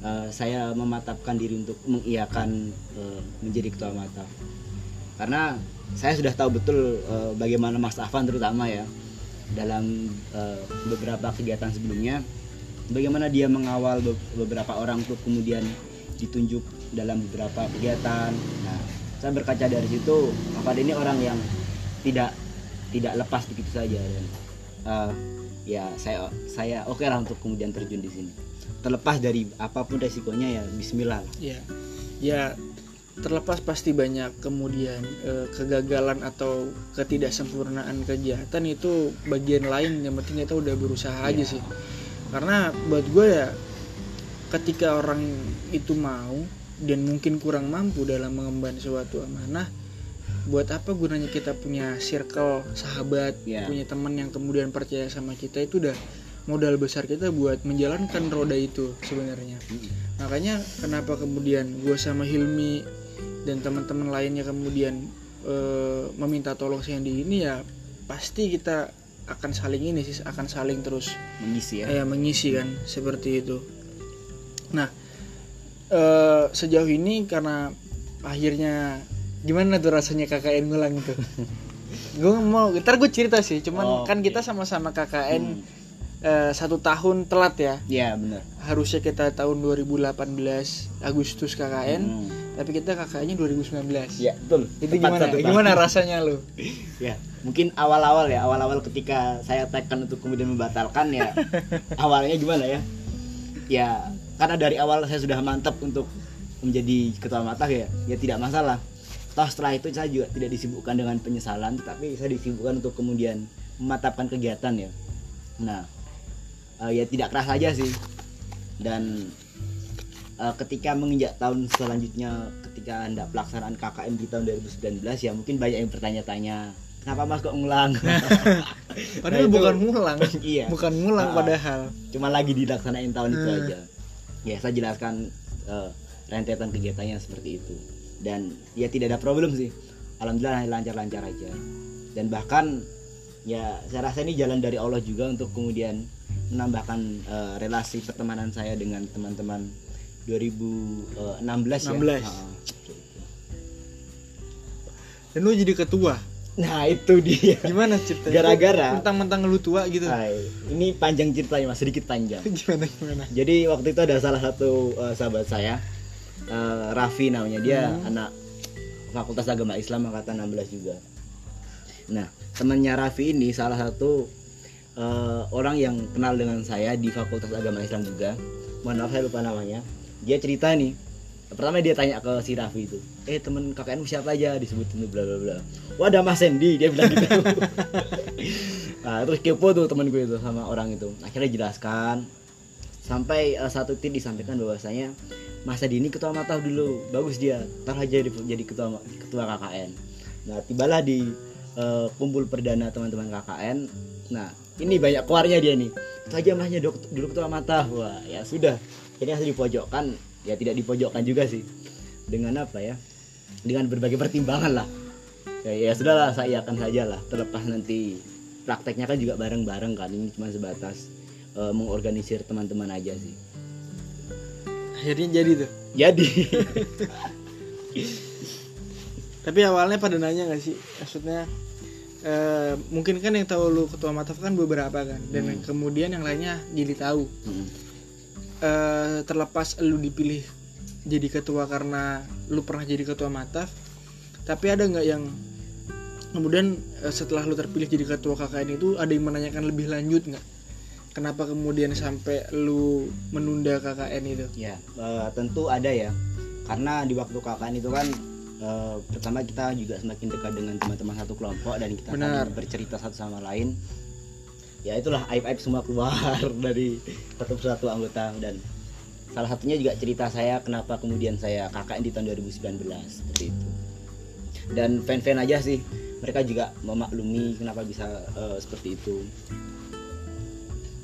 eh, saya mematapkan diri untuk mengiyakan eh, menjadi ketua mataf karena saya sudah tahu betul eh, bagaimana Mas Afan terutama ya dalam eh, beberapa kegiatan sebelumnya bagaimana dia mengawal be- beberapa orang untuk kemudian ditunjuk dalam beberapa kegiatan. Nah, saya berkaca dari situ Afan ini orang yang tidak tidak lepas begitu saja dan eh, ya saya saya oke lah untuk kemudian terjun di sini. Terlepas dari apa pun resikonya ya Bismillah. lah. Ya, ya terlepas pasti banyak kemudian eh, kegagalan atau ketidaksempurnaan kejahatan itu bagian lain yang penting kita udah berusaha aja Iya. sih karena buat gue ya ketika orang itu mau dan mungkin kurang mampu dalam mengemban suatu amanah buat apa gunanya kita punya circle sahabat Iya. punya teman yang kemudian percaya sama kita itu udah modal besar kita buat menjalankan roda itu sebenarnya makanya kenapa kemudian gue sama Hilmi dan teman-teman lainnya kemudian eh, meminta tolong Sandy ini ya pasti kita akan saling ini sih akan saling terus mengisi ya. ya mengisi kan seperti itu. Nah eh, sejauh ini karena akhirnya gimana tuh rasanya KKN ngulang itu (laughs) gue mau ntar gue cerita sih cuman Oh, kan kita sama-sama KKN Hmm. Eh, satu tahun telat ya. Ya benar harusnya kita tahun 2018 Agustus KKN Hmm. tapi kita KKN-nya 2019 ya betul. Itu Tepat gimana? gimana rasanya lu? (laughs) Ya mungkin awal-awal ya awal-awal ketika saya tekan untuk kemudian membatalkan ya (laughs) awalnya gimana ya? Ya karena dari awal saya sudah mantap untuk menjadi ketua matah ya ya tidak masalah. Toh setelah itu saya juga tidak disibukkan dengan penyesalan tapi saya disibukkan untuk kemudian mematapkan kegiatan ya. Nah eh, ya tidak keras aja sih. Dan eh, ketika menginjak tahun selanjutnya ketika anda pelaksanaan KKN di tahun 2019 ya mungkin banyak yang bertanya-tanya kenapa mas kok ngulang? (laughs) Padahal itu- bukan ngulang. (laughs) Iya. Bukan ngulang Ah. padahal. cuma lagi dilaksanain tahun itu Hmm. aja. Ya saya jelaskan eh, rentetan kegiatannya seperti itu. Dan ya tidak ada problem sih. Alhamdulillah lancar-lancar aja. Dan bahkan ya saya rasa ini jalan dari Allah juga untuk kemudian menambahkan eh, relasi pertemanan saya dengan teman-teman 2016 ya? 16. Ah. dan lu jadi ketua? Nah itu dia. Gimana ceritanya? Gara-gara- mentang-mentang lu tua gitu. Hai, ini panjang ceritanya mas. Sedikit panjang. (laughs) Gimana gimana? Jadi waktu itu ada salah satu eh, sahabat saya, eh, Raffi namanya. Dia anak Fakultas Agama Islam angkatan 16 juga. Nah temannya Raffi ini salah satu eh, orang yang kenal dengan saya di Fakultas Agama Islam juga. Mohon maaf saya lupa namanya. Dia cerita nih. Pertama dia tanya ke si Raffi itu, eh temen KKN siapa aja disebutin tuh bla bla bla. Wah ada Mas Sandy dia bilang gitu. (laughs) nah, terus kepo tuh temen gue itu sama orang itu. Akhirnya jelaskan, sampai eh, satu titik disampaikan bahwasanya Mas Adi ini ketua matah dulu bagus dia ntar aja di- jadi ketua ketua KKN nah tibalah di eh, kumpul perdana teman-teman KKN nah ini banyak keluarnya dia nih. Itu aja masnya dulu, ketua matah wah ya sudah. Ini harus dipojokkan. Ya tidak dipojokkan juga sih. Dengan apa ya? Dengan berbagai pertimbangan lah. Ya, ya sudahlah saya akan saja lah terlepas nanti prakteknya kan juga bareng-bareng kan. Ini cuma sebatas eh, mengorganisir teman-teman aja sih. Akhirnya jadi tuh. Jadi. (laughs) Tapi awalnya pada nanya gak sih? Maksudnya eh, mungkin kan yang tahu lu ketua mataf kan beberapa kan dan Hmm. kemudian yang lainnya jadi tahu Hmm. Eh, terlepas lu dipilih jadi ketua karena lu pernah jadi ketua mataf tapi ada nggak yang kemudian eh, setelah lu terpilih jadi ketua KKN itu ada yang menanyakan lebih lanjut nggak kenapa kemudian sampai lu menunda KKN itu ya eh, tentu ada ya karena di waktu KKN itu kan eh, pertama kita juga semakin dekat dengan teman-teman satu kelompok dan kita Benar. bercerita satu sama lain. Ya itulah aib aib semua keluar (laughs) dari satu persatu anggota dan salah satunya juga cerita saya kenapa kemudian saya KKN di tahun 2019 seperti itu. Dan fan-fan aja sih mereka juga memaklumi kenapa bisa eh, seperti itu.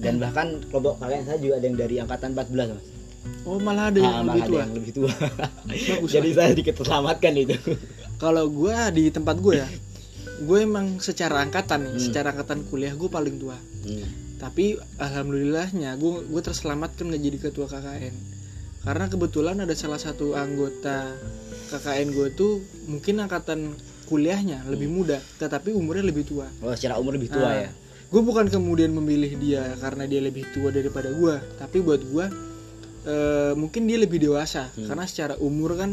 Dan bahkan kelompok KKN saya juga ada yang dari angkatan 14 mas oh malah ada yang Ah, lebih malah ada tua yang lebih tua. (laughs) Bagus jadi lah. saya sedikit terselamatkan itu. Kalau gue di tempat gue ya (laughs) gue emang secara angkatan nih Hmm. secara angkatan kuliah gue paling tua. Hmm. tapi alhamdulillahnya gue gue terselamatkan nggak jadi ketua KKN karena kebetulan ada salah satu anggota KKN gue tuh mungkin angkatan kuliahnya lebih muda tetapi umurnya lebih tua. Oh secara umur lebih tua Nah, ya? gue bukan kemudian memilih dia karena dia lebih tua daripada gue tapi buat gue eh, mungkin dia lebih dewasa Hmm. karena secara umur kan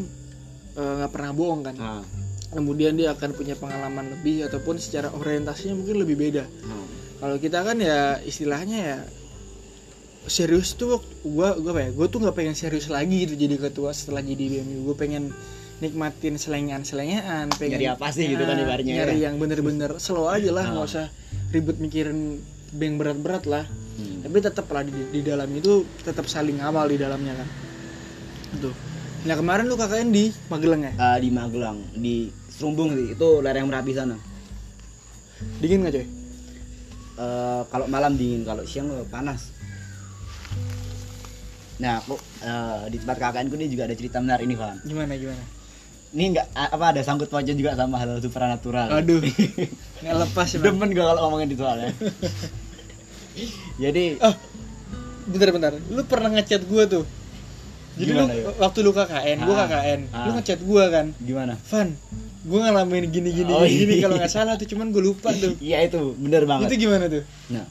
eh, nggak pernah bohong kan Ah, kemudian dia akan punya pengalaman lebih ataupun secara orientasinya mungkin lebih beda ah. kalau kita kan ya istilahnya ya serius tuh gua gua apa ya gua tuh nggak pengen serius lagi gitu jadi ketua setelah jadi BMU gue pengen nikmatin selengean-selengean pengen Nyari apa sih gitu kan Ah, ibaratnya nyari ya. yang bener-bener slow aja lah nggak Ah. usah ribet mikirin yang berat-berat lah Hmm. tapi tetap lah di, di dalam itu tetap saling awal di dalamnya kan. Tuh nah kemarin lu KKN di Magelang ya? Ah, di Magelang di Serumbung sih. Itu lereng Merapi sana. Dingin nggak coy? Eh, kalau malam dingin kalau siang eh, panas. Nah aku eh, di tempat KKN ku ini juga ada cerita menarik ini Van. Gimana gimana? Ini enggak apa ada sangkut pautnya juga sama hal supranatural. Aduh. (laughs) Nggak lepas ya demen gua kalau ngomongin itu soalnya (laughs) jadi ah bentar bentar lu pernah ngechat gua tuh jadi Gimana, lu yuk? waktu lu KKN gua Ah, KKN lu ah. ngechat gua kan gimana Van gua ngalamin gini gini Oh, gini, gini iya. kalau nggak salah tuh cuman gua lupa tuh iya itu bener banget itu gimana tuh Nah,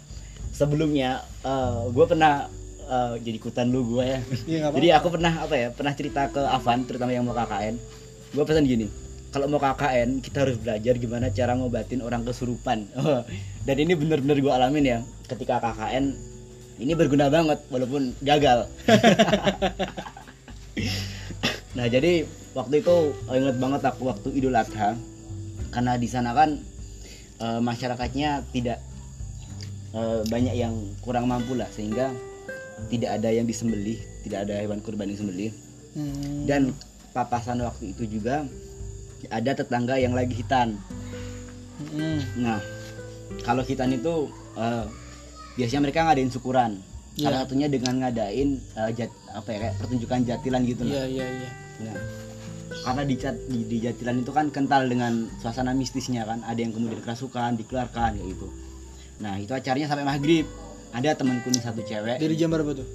sebelumnya gue pernah eh, jadi ikutan lu gue ya. Iya, nggak jadi aku pernah apa ya? Pernah cerita ke Avan, terutama yang mau KKN. Gue pesan gini, kalau mau KKN kita harus belajar gimana cara ngobatin orang kesurupan. (laughs) Dan ini bener-bener gue alamin ya, ketika KKN ini berguna banget walaupun gagal. (laughs) nah jadi waktu itu oh, inget banget aku waktu Idul Adha karena di sana kan eh, masyarakatnya tidak eh, banyak yang kurang mampu lah sehingga tidak ada yang disembelih tidak ada hewan kurban yang disembelih Hmm. dan papasan waktu itu juga ada tetangga yang lagi hitan Hmm. nah kalau hitan itu eh, biasanya mereka ngadain syukuran. Iya. salah satunya dengan ngadain eh, jat, apa ya kayak pertunjukan jatilan gitu iya nah. iya. Iya. Nah, karena di, cat- di, di jatilan itu kan kental dengan suasana mistisnya kan. Ada yang kemudian kerasukan dikeluarkan kayak gitu. Nah itu acaranya sampai maghrib. Ada temanku nih satu cewek. Dari jam berapa tuh?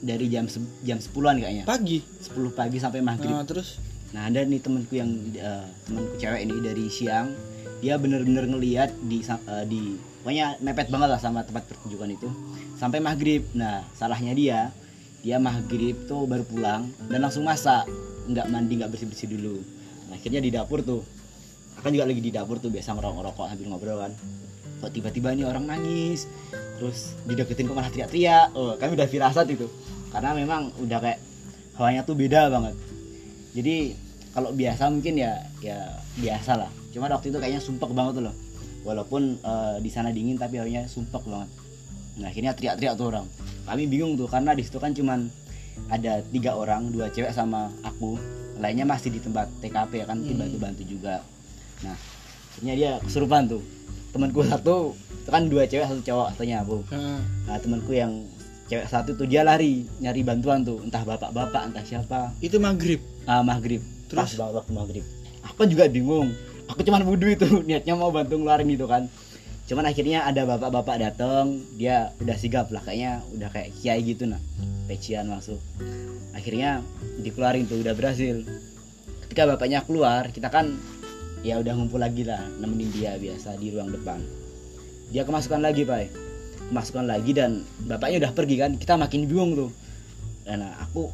Dari jam se- jam 10-an kayaknya. Pagi? 10 pagi sampai maghrib. Nah terus? Nah ada nih temanku yang eh, temanku cewek ini dari siang. Dia bener-bener ngeliat di eh, di pokoknya mepet banget lah sama tempat pertunjukan itu. Sampai maghrib. Nah salahnya dia dia maghrib tuh baru pulang dan langsung masak. Nggak mandi nggak bersih bersih dulu. Nah, akhirnya di dapur tuh. Akan juga lagi di dapur tuh biasa ngerokok ngerokok sambil ngobrol kan. Kok tiba-tiba nih orang nangis? Terus dideketin kok malah teriak-teriak. Oh kami udah firasat itu. Karena memang udah kayak hawanya tuh beda banget. Jadi kalau biasa mungkin ya ya biasa lah. Cuma waktu itu kayaknya sumpek banget tuh loh walaupun eh, di sana dingin tapi hawanya sumpek banget. Nah akhirnya teriak-teriak tuh orang. Kami bingung tuh karena di situ kan cuman ada tiga orang dua cewek sama aku. Lainnya masih di tempat TKP ya kan Hmm. bantu bantu juga. Nah akhirnya dia kesurupan tuh. Temanku satu itu kan dua cewek satu cowok katanya aku Heeh. nah temanku yang cewek satu tuh dia lari nyari bantuan tuh. Entah bapak-bapak entah siapa. Itu maghrib? Ah maghrib. Terus? pas waktu maghrib. Aku juga bingung aku cuman wudhu itu (laughs) niatnya mau bantu ngeluarin itu kan. Cuman akhirnya ada bapak-bapak datang dia udah sigap lah kayaknya udah kayak kiai gitu nah pecian masuk akhirnya dikeluarin tuh udah berhasil. Ketika bapaknya keluar kita kan ya udah ngumpul lagi lah nemenin dia biasa di ruang depan. Dia kemasukan lagi pak. Kemasukan lagi dan bapaknya udah pergi kan kita makin bingung tuh. Nah aku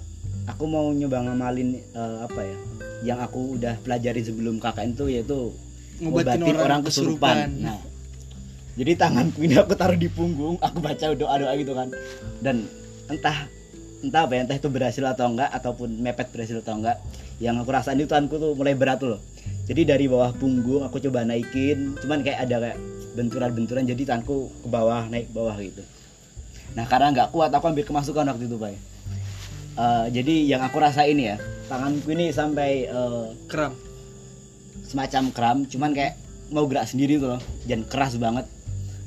aku mau nyoba ngamalin eh, apa ya yang aku udah pelajari sebelum KKN tuh yaitu Ngobatin orang orang, kesurupan. kesurupan. Nah, jadi tanganku ini aku taruh di punggung, aku baca doa doa gitu kan, dan entah entah apa ya, entah itu berhasil atau enggak ataupun mepet berhasil atau enggak, yang aku rasain itu tanganku tuh mulai berat loh. Jadi dari bawah punggung aku coba naikin, cuman kayak ada kayak benturan-benturan jadi tanganku ke bawah naik ke bawah gitu. Nah karena nggak kuat aku ambil kemasukan waktu itu pak. Eh, jadi yang aku rasain ya tanganku ini sampai eh, kram. semacam kram cuman kayak mau gerak sendiri tuh loh dan keras banget.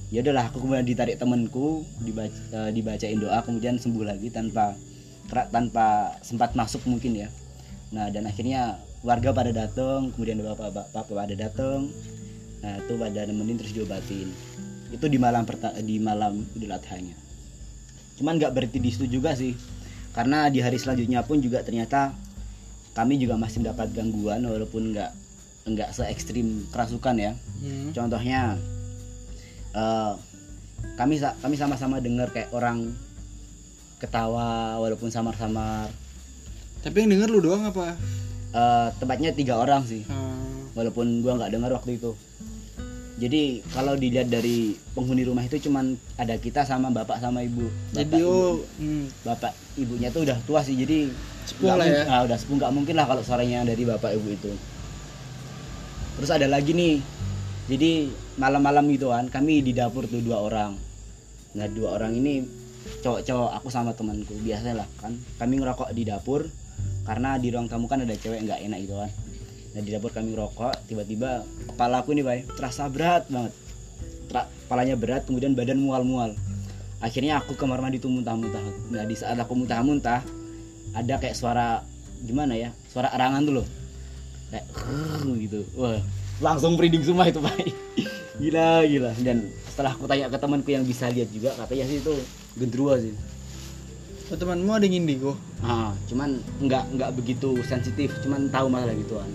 Ya udahlah aku kemudian ditarik temenku dibaca, eh, dibacain doa kemudian sembuh lagi tanpa kera- tanpa sempat masuk mungkin ya. Nah dan akhirnya warga pada datang kemudian bapak bapak pada datang nah itu pada nemenin terus diobatin. Itu di malam perta- di malam idul adhanya. Cuman nggak berhenti di situ juga sih karena di hari selanjutnya pun juga ternyata kami juga masih mendapat gangguan walaupun nggak nggak se ekstrim kerasukan ya. Hmm. contohnya eh, kami kami sama-sama dengar kayak orang ketawa walaupun samar-samar. Tapi yang denger lu doang apa? Eh, tempatnya tiga orang sih. Hmm. walaupun gua nggak dengar waktu itu jadi kalau dilihat dari penghuni rumah itu cuman ada kita sama bapak sama ibu. Bapak, Jadi ibu. oh hmm, bapak ibunya tuh udah tua sih jadi nggak lah ya. mungkin- ah, udah sepuh nggak mungkin lah kalau suaranya dari bapak ibu itu. Terus ada lagi nih. Jadi malam-malam gitu kan kami di dapur tuh dua orang. Nah dua orang ini cowok-cowok aku sama temanku biasa lah kan. Kami ngerokok di dapur karena di ruang tamu kan ada cewek nggak enak gitu kan nah di dapur kami ngerokok tiba-tiba kepala aku nih bay terasa berat banget. Tra- kepalanya berat kemudian badan mual-mual. Akhirnya aku ke kamar mandi tuh muntah-muntah. Nah di saat aku muntah-muntah ada kayak suara gimana ya suara erangan tuh loh. Kayak gitu. Wah langsung merinding semua itu pak (laughs) gila gila. Dan setelah aku tanya ke temanku yang bisa lihat juga katanya sih itu gendruwo sih. Oh, temanmu ada yang indigo? Ah cuman nggak nggak begitu sensitif cuman tahu masalah gituan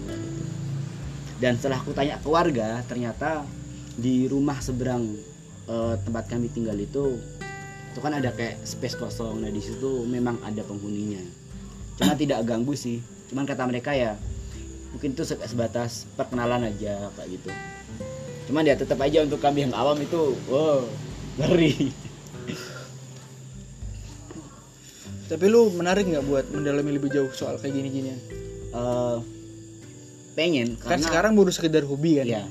dan setelah aku tanya ke warga ternyata di rumah seberang eh, tempat kami tinggal itu itu kan ada kayak space kosong. Nah di situ memang ada penghuninya. Cuma tidak ganggu sih. Cuman kata mereka ya mungkin itu se- sebatas perkenalan aja kayak gitu. Cuman ya tetap aja untuk kami yang awam itu wow ngeri. Tapi lu menarik nggak buat mendalami lebih jauh soal kayak gini-ginian? Eh, pengen kan karena sekarang baru sekedar hobi kan? Ya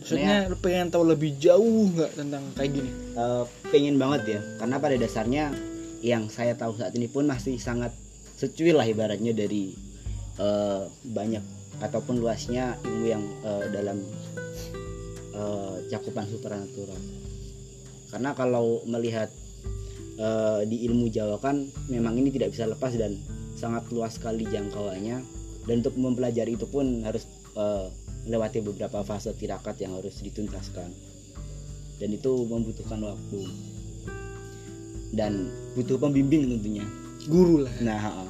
maksudnya lu pengen tahu lebih jauh nggak tentang kayak gini? Eh, pengen banget ya karena pada dasarnya yang saya tahu saat ini pun masih sangat secuil lah ibaratnya dari eh, banyak ataupun luasnya ilmu yang eh, dalam eh, cakupan supernatural karena kalau melihat eh, di ilmu Jawa kan memang ini tidak bisa lepas dan sangat luas sekali jangkauannya dan untuk mempelajari itu pun harus eh, melewati beberapa fase tirakat yang harus dituntaskan. Dan itu membutuhkan waktu. Dan butuh pembimbing tentunya. Guru lah. Nah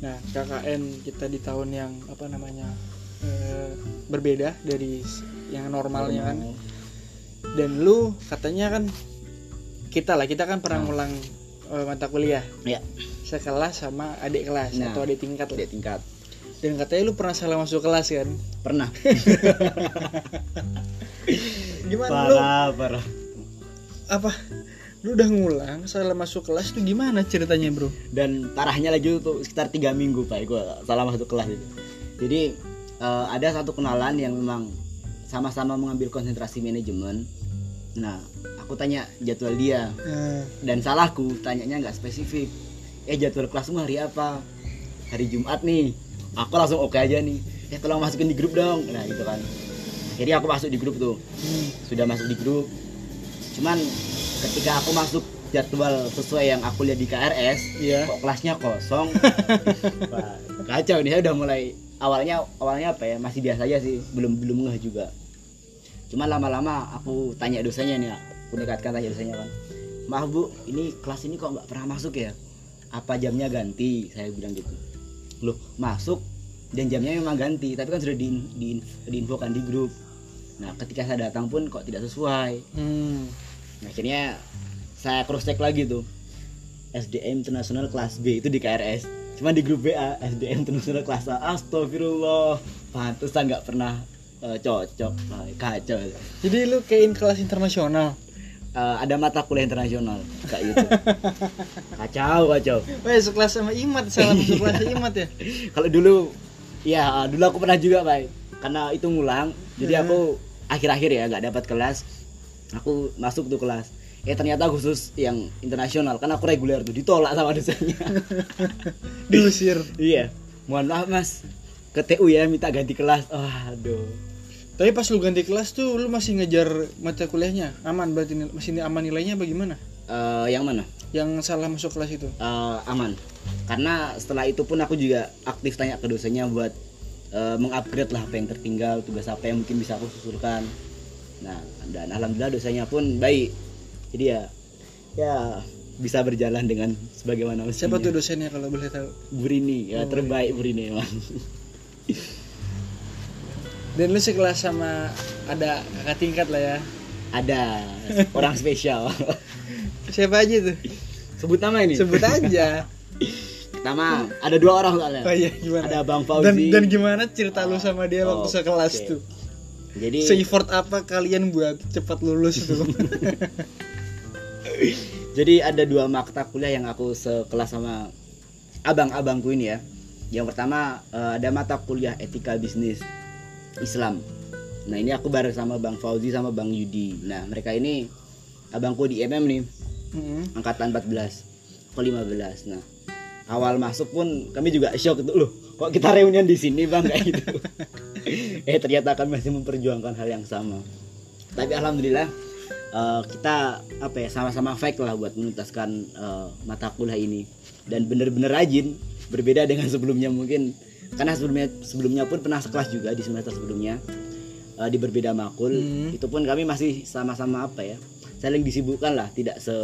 nah KKN kita di tahun yang apa namanya eh, berbeda dari yang normalnya kan. Dan lu katanya kan kita lah kita kan pernah ngulang eh, mata kuliah. Ya sekelas sama adik kelas Nah. atau adik tingkat tidak tingkat. Dan katanya lu pernah salah masuk kelas kan? Pernah. (laughs) Gimana lu? Parah parah. Apa? Lu udah ngulang salah masuk kelas tuh gimana ceritanya bro? Dan parahnya lagi tuh sekitar tiga minggu pak gue salah masuk kelas itu. Jadi eh, ada satu kenalan yang memang sama-sama mengambil konsentrasi manajemen. Nah aku tanya jadwal dia. Nah, dan salahku tanyanya nggak spesifik eh jadwal kelasmu hari apa? Hari Jumat nih. Aku langsung oke aja nih. Eh tolong masukin di grup dong. Nah gitu kan. Akhirnya aku masuk di grup tuh. Sudah masuk di grup. Cuman ketika aku masuk jadwal sesuai yang aku lihat di KRS iya. kok kelasnya kosong? Wah, (laughs) kacau nih saya udah mulai awalnya awalnya apa ya? Masih biasa aja sih. Belum belum ngeh juga. Cuma lama-lama aku tanya dosanya nih aku dekatkan tanya dosanya kan maaf bu ini kelas ini kok nggak pernah masuk ya apa jamnya ganti? Saya bilang gitu. Loh. Masuk dan jamnya memang ganti tapi kan sudah di, di, diinfokan di grup. Nah ketika saya datang pun kok tidak sesuai. Hmm. Nah, akhirnya saya cross check lagi tuh. SDM Internasional kelas B itu di KRS cuma di grup BA SDM Internasional kelas A. Astagfirullah. Pantesan nggak pernah eh, cocok. Wah, kacau. Jadi lu kayak kelas internasional Eh, ada mata kuliah internasional kayak gitu. (laughs) Kacau kacau. Wah, sekelas sama Imat, salah masuk kelas Imat ya. (laughs) kalau dulu ya dulu aku pernah juga pak karena itu ngulang jadi aku akhir-akhir ya nggak dapat kelas. Aku masuk tuh kelas. Eh ternyata khusus yang internasional karena aku reguler tuh ditolak sama dosennya. (laughs) Diusir. iya. Mohon maaf mas. Ke TU ya minta ganti kelas. Oh, aduh Tapi pas lu ganti kelas tuh lu masih ngejar mata kuliahnya. Aman berarti nil- masih aman nilainya bagaimana? Eh, yang mana Yang salah masuk kelas itu. Eh, aman karena setelah itu pun aku juga aktif tanya ke dosennya buat eh, mengupgrade lah apa yang tertinggal tugas apa yang mungkin bisa aku susulkan nah dan alhamdulillah dosennya pun baik jadi ya ya bisa berjalan dengan sebagaimana Siapa mestinya. tuh dosennya kalau boleh tahu? Burini ya terbaik Burini emang (laughs) Dan lu sekelas sama ada kakak tingkat lah ya. ada orang spesial Siapa aja tuh? sebut nama ini Sebut aja. pertama ada dua orang soalnya Oh iya gimana? ada Bang Dan, Fauzi dan gimana cerita lu sama dia waktu Oh, sekelas tuh? jadi Se-effort apa kalian buat cepat lulus tuh? (laughs) Jadi ada dua mata kuliah yang aku sekelas sama abang-abangku ini ya. Yang pertama eh, ada mata kuliah etika bisnis Islam. Nah ini aku bareng sama Bang Fauzi sama Bang Yudi. Nah mereka ini abangku di MM nih Mm-mm. angkatan 14 ke 15. Nah awal masuk pun kami juga shock itu loh. Kok kita reunian di sini bang kayak gitu. (laughs) eh ternyata kami masih memperjuangkan hal yang sama. Tapi alhamdulillah eh, kita apa ya sama-sama fight lah buat menuntaskan eh, mata kuliah ini dan bener-bener rajin berbeda dengan sebelumnya mungkin karena sebelumnya sebelumnya pun pernah sekelas juga di semester sebelumnya eh, di berbeda makul. Hmm. itu pun kami masih sama-sama apa ya saling disibukkan lah tidak se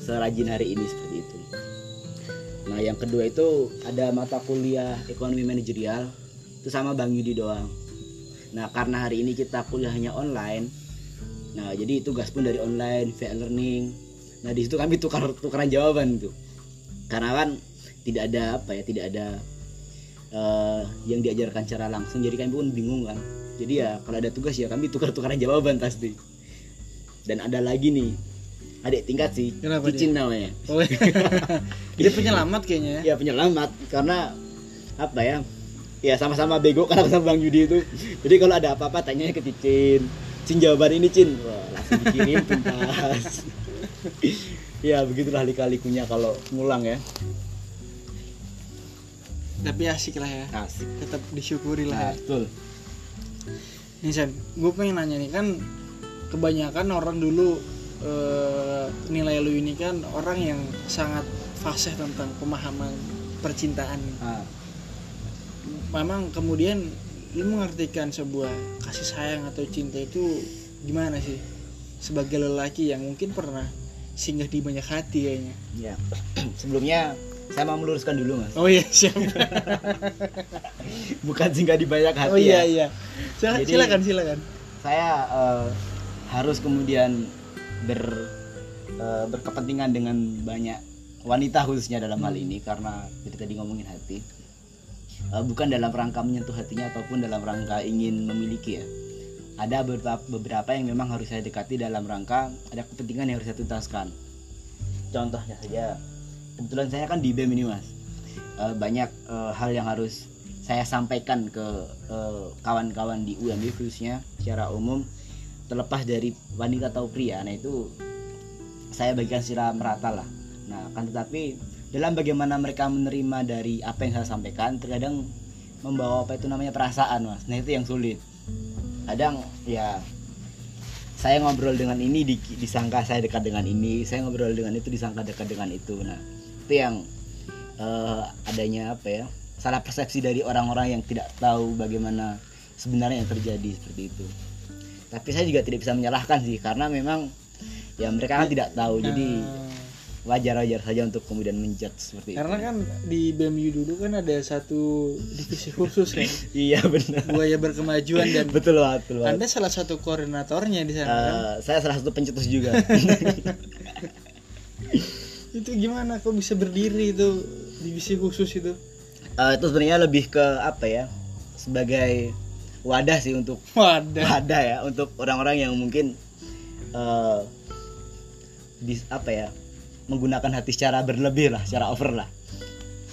serajin hari ini seperti itu. Nah yang kedua itu ada mata kuliah ekonomi manajerial. Itu sama Bang Yudi doang. Nah karena hari ini kita kuliahnya online nah jadi tugas pun dari online via learning. Nah di situ kami tukar tukaran jawaban tuh. Karena kan tidak ada apa ya tidak ada eh, yang diajarkan secara langsung jadi kami pun bingung kan. Jadi ya kalau ada tugas ya kami tukar tukaran jawaban pasti. Dan ada lagi nih adik tingkat sih Kenapa Cicin namanya. Oh, (laughs) dia penyelamat kayaknya ya. ya penyelamat karena apa ya? Ya sama-sama bego (laughs) karena sama Bang Yudi itu. Jadi kalau ada apa-apa tanya ke Cicin. Cin jawaban ini Cin. Wah langsung dikirim tuntas. (laughs) Ya begitulah lika-likunya kalau ngulang ya Tapi asik lah ya. asik Tetap disyukuri nah, lah. ya. betul Nih Sen, gue pengen nanya nih kan kebanyakan orang dulu eh, nilai lu ini kan orang yang sangat fasih tentang pemahaman percintaan. ah, Memang kemudian lu mengartikan sebuah kasih sayang atau cinta itu gimana sih? Sebagai lelaki yang mungkin pernah singgah di banyak hati kayaknya. ya (clears throat) sebelumnya saya mau meluruskan dulu mas Oh iya siap. (laughs) bukan singgah di banyak hati oh iya ya iya. Sil- Jadi- silakan silakan. saya eh, harus kemudian ber eh, berkepentingan dengan banyak wanita khususnya dalam hal ini karena kita tadi ngomongin hati Eh, bukan dalam rangka menyentuh hatinya ataupun dalam rangka ingin memiliki ya ada beberapa beberapa yang memang harus saya dekati dalam rangka ada kepentingan yang harus saya tuntaskan contohnya saja kebetulan saya kan di BEM ini mas. Eh, banyak eh, hal yang harus saya sampaikan ke eh, kawan-kawan di UMB khususnya secara umum. Terlepas dari wanita atau pria nah itu saya bagikan secara merata lah. Nah kan tetapi dalam bagaimana mereka menerima dari apa yang saya sampaikan terkadang membawa apa itu namanya perasaan mas. Nah itu yang sulit. Kadang ya saya ngobrol dengan ini di- disangka saya dekat dengan ini saya ngobrol dengan itu disangka dekat dengan itu. Nah itu yang eh, adanya apa ya salah persepsi dari orang-orang yang tidak tahu bagaimana sebenarnya yang terjadi seperti itu. Tapi saya juga tidak bisa menyalahkan sih karena memang ya mereka kan tidak tahu jadi Nah, wajar-wajar saja untuk kemudian menjudge seperti itu. Karena kan di BMU dulu kan ada satu divisi khusus kan? (laughs) Iya benar. Buaya berkemajuan dan betul banget betul banget anda salah satu koordinatornya di sana kan? Eh, saya salah satu pencetus juga (laughs) itu gimana? Kok bisa berdiri itu? Divisi khusus itu? Eh, itu sebenarnya lebih ke apa ya? Sebagai wadah sih untuk wadah. Wadah ya untuk orang-orang yang mungkin eh dis- apa ya? Menggunakan hati secara berlebih lah secara over lah.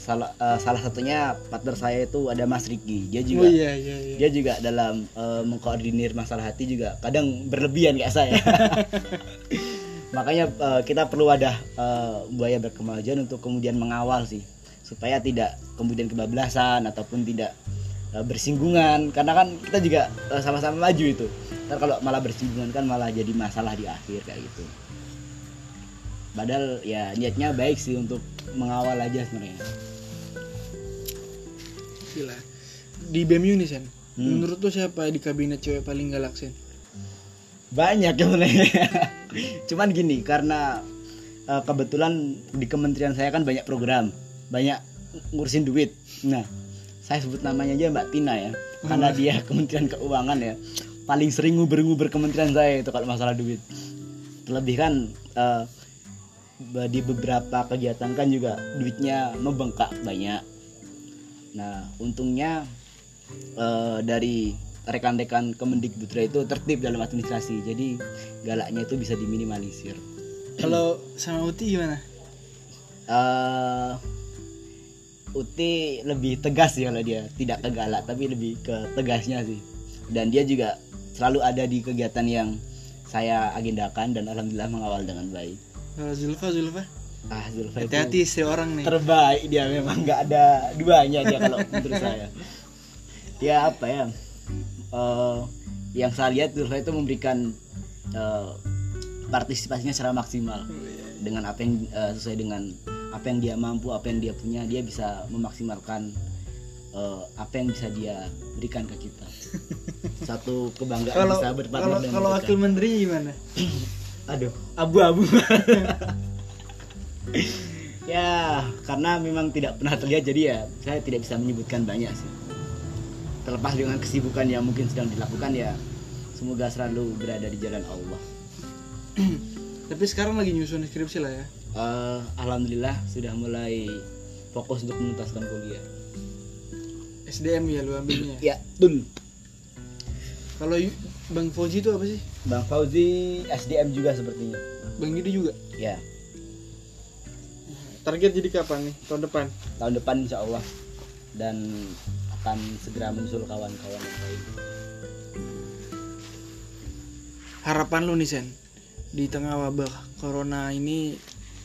Salah eh, salah satunya partner saya itu ada Mas Riki dia juga oh iya iya iya. dia juga dalam eh, mengkoordinir masalah hati juga kadang berlebihan kayak saya (laughs) makanya eh, kita perlu wadah eh, buaya berkemajuan untuk kemudian mengawal sih. Supaya tidak kemudian kebablasan ataupun tidak eh, bersinggungan. Karena kan kita juga eh, sama-sama maju itu. Ntar kalau malah bersinggungan kan malah jadi masalah di akhir kayak gitu. Padahal ya niatnya baik sih untuk mengawal aja sebenarnya. Gila. Di BMU nih sen. Hmm. menurut tuh siapa di kabinet cewek paling galak sen banyak ya sebenarnya. (laughs) Cuman gini karena eh, kebetulan di kementerian saya kan banyak program banyak ngurusin duit. Nah saya sebut namanya aja Mbak Tina ya karena dia Kementerian Keuangan ya. Paling sering nguber-nguber kementerian saya itu kalau masalah duit. Terlebih kan eh, di beberapa kegiatan kan juga duitnya membengkak banyak. Nah untungnya eh, dari rekan-rekan Kemendikbudra itu tertib dalam administrasi. Jadi galaknya itu bisa diminimalisir. Kalau sama Uti gimana? eh Uti lebih tegas sih kalau dia. Tidak ke galak tapi lebih ke tegasnya sih. Dan dia juga selalu ada di kegiatan yang saya agendakan dan alhamdulillah mengawal dengan baik. Kalau Zulfa, Zulfa. ah Zulfa itu Hati-hati istri orang nih. terbaik dia. Memang nggak ada duanya dia kalau menurut saya. (laughs) Dia apa ya eh, yang saya lihat Zulfa itu memberikan eh, partisipasinya secara maksimal. Dengan apa yang eh, sesuai dengan apa yang dia mampu apa yang dia punya dia bisa memaksimalkan eh, apa yang bisa dia berikan ke kita. (laughs) Satu kebanggaan Kalau bisa kalau berpartner dengan kalau mereka. wakil menteri gimana? (coughs) aduh. Abu-abu. (laughs) Ya karena memang tidak pernah terlihat jadi ya saya tidak bisa menyebutkan banyak sih terlepas dengan kesibukan yang mungkin sedang dilakukan ya semoga selalu berada di jalan Allah (clears throat) Tapi sekarang lagi nyusun skripsi lah ya. Eh, alhamdulillah sudah mulai fokus untuk menuntaskan kuliah SDM ya lu ambilnya. (clears throat) ya betul Kalau Bang Fauzi itu apa sih? Bang Fauzi SDM juga sepertinya Bang Didi juga. ya Target jadi kapan nih? Tahun depan. tahun depan insya Allah dan akan segera menyusul kawan-kawan yang lain Harapan lu nih Sen di tengah wabah corona ini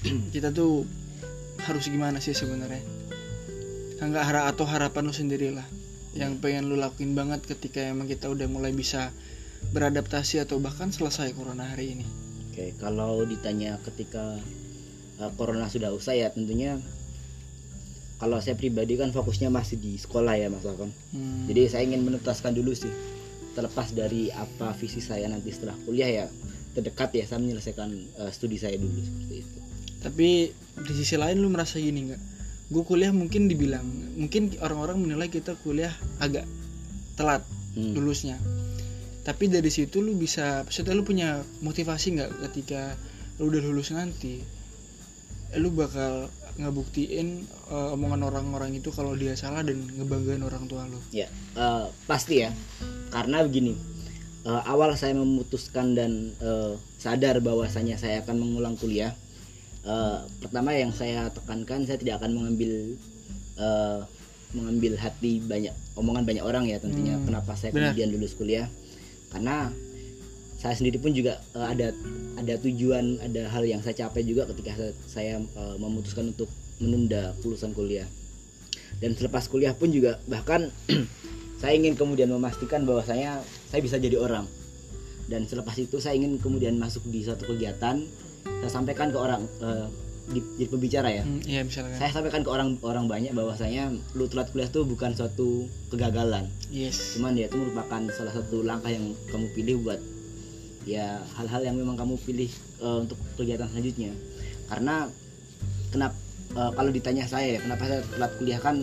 (clears throat) kita tuh harus gimana sih sebenarnya? Enggak hara atau harapan lu sendiri lah yang pengen lu lakuin banget ketika emang kita udah mulai bisa beradaptasi atau bahkan selesai corona hari ini. Oke, kalau ditanya ketika uh, corona sudah usai ya tentunya kalau saya pribadi kan fokusnya masih di sekolah ya Mas Alfon. Hmm. Jadi saya ingin menuntaskan dulu sih. Terlepas dari apa visi saya nanti setelah kuliah ya terdekat ya saya menyelesaikan uh, studi saya dulu seperti itu. Tapi di sisi lain lu merasa gini nggak? Gue kuliah mungkin dibilang, mungkin orang-orang menilai kita kuliah agak telat Hmm. lulusnya. Tapi dari situ lu bisa, maksudnya lu punya motivasi nggak ketika lu udah lulus nanti, lu bakal ngebuktiin eh, omongan orang-orang itu kalau dia salah dan ngebanggain orang tua lu. Ya, eh, pasti ya. Karena begini, eh, awal saya memutuskan dan eh, sadar bahwasanya saya akan mengulang kuliah. eh, pertama yang saya tekankan, saya tidak akan mengambil eh, mengambil hati banyak omongan banyak orang ya tentunya. Hmm, Kenapa saya benar. kemudian lulus kuliah? Karena saya sendiri pun juga eh, ada ada tujuan, ada hal yang saya capai juga ketika saya, saya eh, memutuskan untuk menunda lulusan kuliah dan selepas kuliah pun juga bahkan (clears throat) saya ingin kemudian memastikan bahwa saya saya bisa jadi orang dan selepas itu saya ingin kemudian masuk di suatu kegiatan saya sampaikan ke orang eh, di, jadi pembicara ya Hmm, Iya misalkan. saya sampaikan ke orang orang banyak bahwasanya lu telat kuliah itu bukan suatu kegagalan Yes. cuman ya itu merupakan salah satu langkah yang kamu pilih buat ya hal-hal yang memang kamu pilih eh, untuk kegiatan selanjutnya karena kenapa eh, kalau ditanya saya ya kenapa saya telat kuliah kan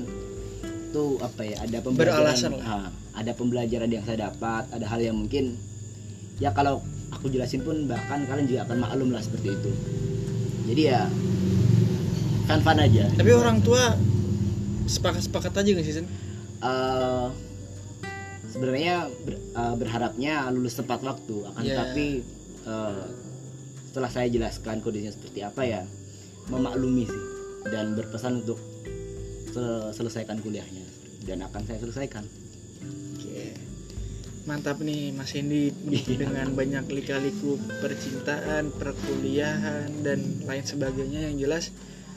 itu apa ya ada pembelajaran. Ah, ada pembelajaran yang saya dapat ada hal yang mungkin ya kalau aku jelasin pun bahkan kalian juga akan maklum lah seperti itu jadi ya fun fun aja Tapi orang tua sepakat-sepakat aja nggak sih Sen? Eh, sebenarnya ber- eh, berharapnya lulus tepat waktu akan Ya. tapi eh, setelah saya jelaskan kondisinya seperti apa ya memaklumi sih dan berpesan untuk sel- selesaikan kuliahnya dan akan saya selesaikan Oke. Mantap nih Mas Hendy (laughs) dengan banyak lika-liku percintaan, perkuliahan dan lain sebagainya yang jelas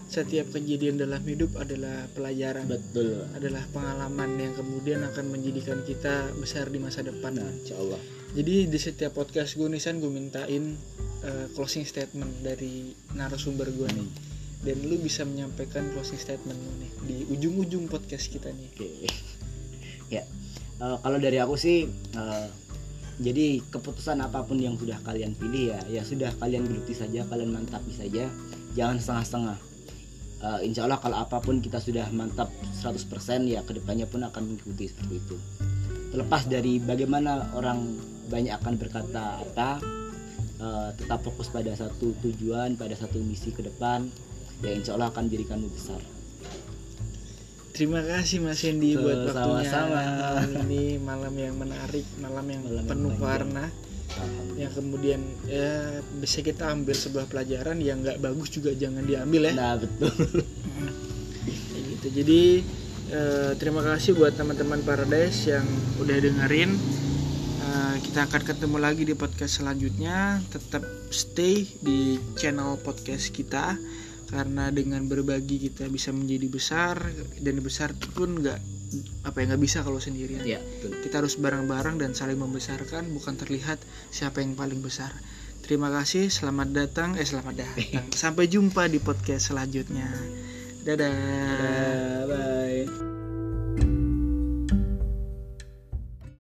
setiap kejadian dalam hidup adalah pelajaran, betul adalah pengalaman yang kemudian akan menjadikan kita besar di masa depan. nah insya Allah Jadi di setiap podcast gue nih San gue mintain eh, closing statement dari narasumber gue nih. Dan lu bisa menyampaikan closing statement lu nih di ujung-ujung podcast kita nih. Oke. (laughs) ya. eh, kalau dari aku sih eh, jadi keputusan apa pun yang sudah kalian pilih ya ya sudah kalian geluti saja, kalian mantapi saja. Jangan setengah-setengah. Eh, insya Allah kalau apa pun kita sudah mantap 100% ya ke depannya pun akan mengikuti seperti itu. Terlepas dari bagaimana orang banyak akan berkata apa, eh, tetap fokus pada satu tujuan, pada satu misi ke depan, ya insya Allah akan menjadikanmu besar. terima kasih Mas Hendy buat waktunya sama-sama. malam ini malam yang menarik malam yang Malam yang penuh panjang. warna. Yang kemudian ya bisa kita ambil sebuah pelajaran yang nggak bagus juga jangan diambil ya. Nah, betul. Kayak gitu. Jadi eh, terima kasih buat teman-teman Paradise yang udah dengerin. Eh, kita akan ketemu lagi di podcast selanjutnya. Tetap stay di channel podcast kita karena dengan berbagi kita bisa menjadi besar dan besar pun nggak apa ya nggak bisa kalau sendirian. Ya, betul. kita harus bareng-bareng dan saling membesarkan bukan terlihat siapa yang paling besar. Terima kasih selamat datang eh selamat datang. (laughs) Sampai jumpa di podcast selanjutnya. Dadah Bye.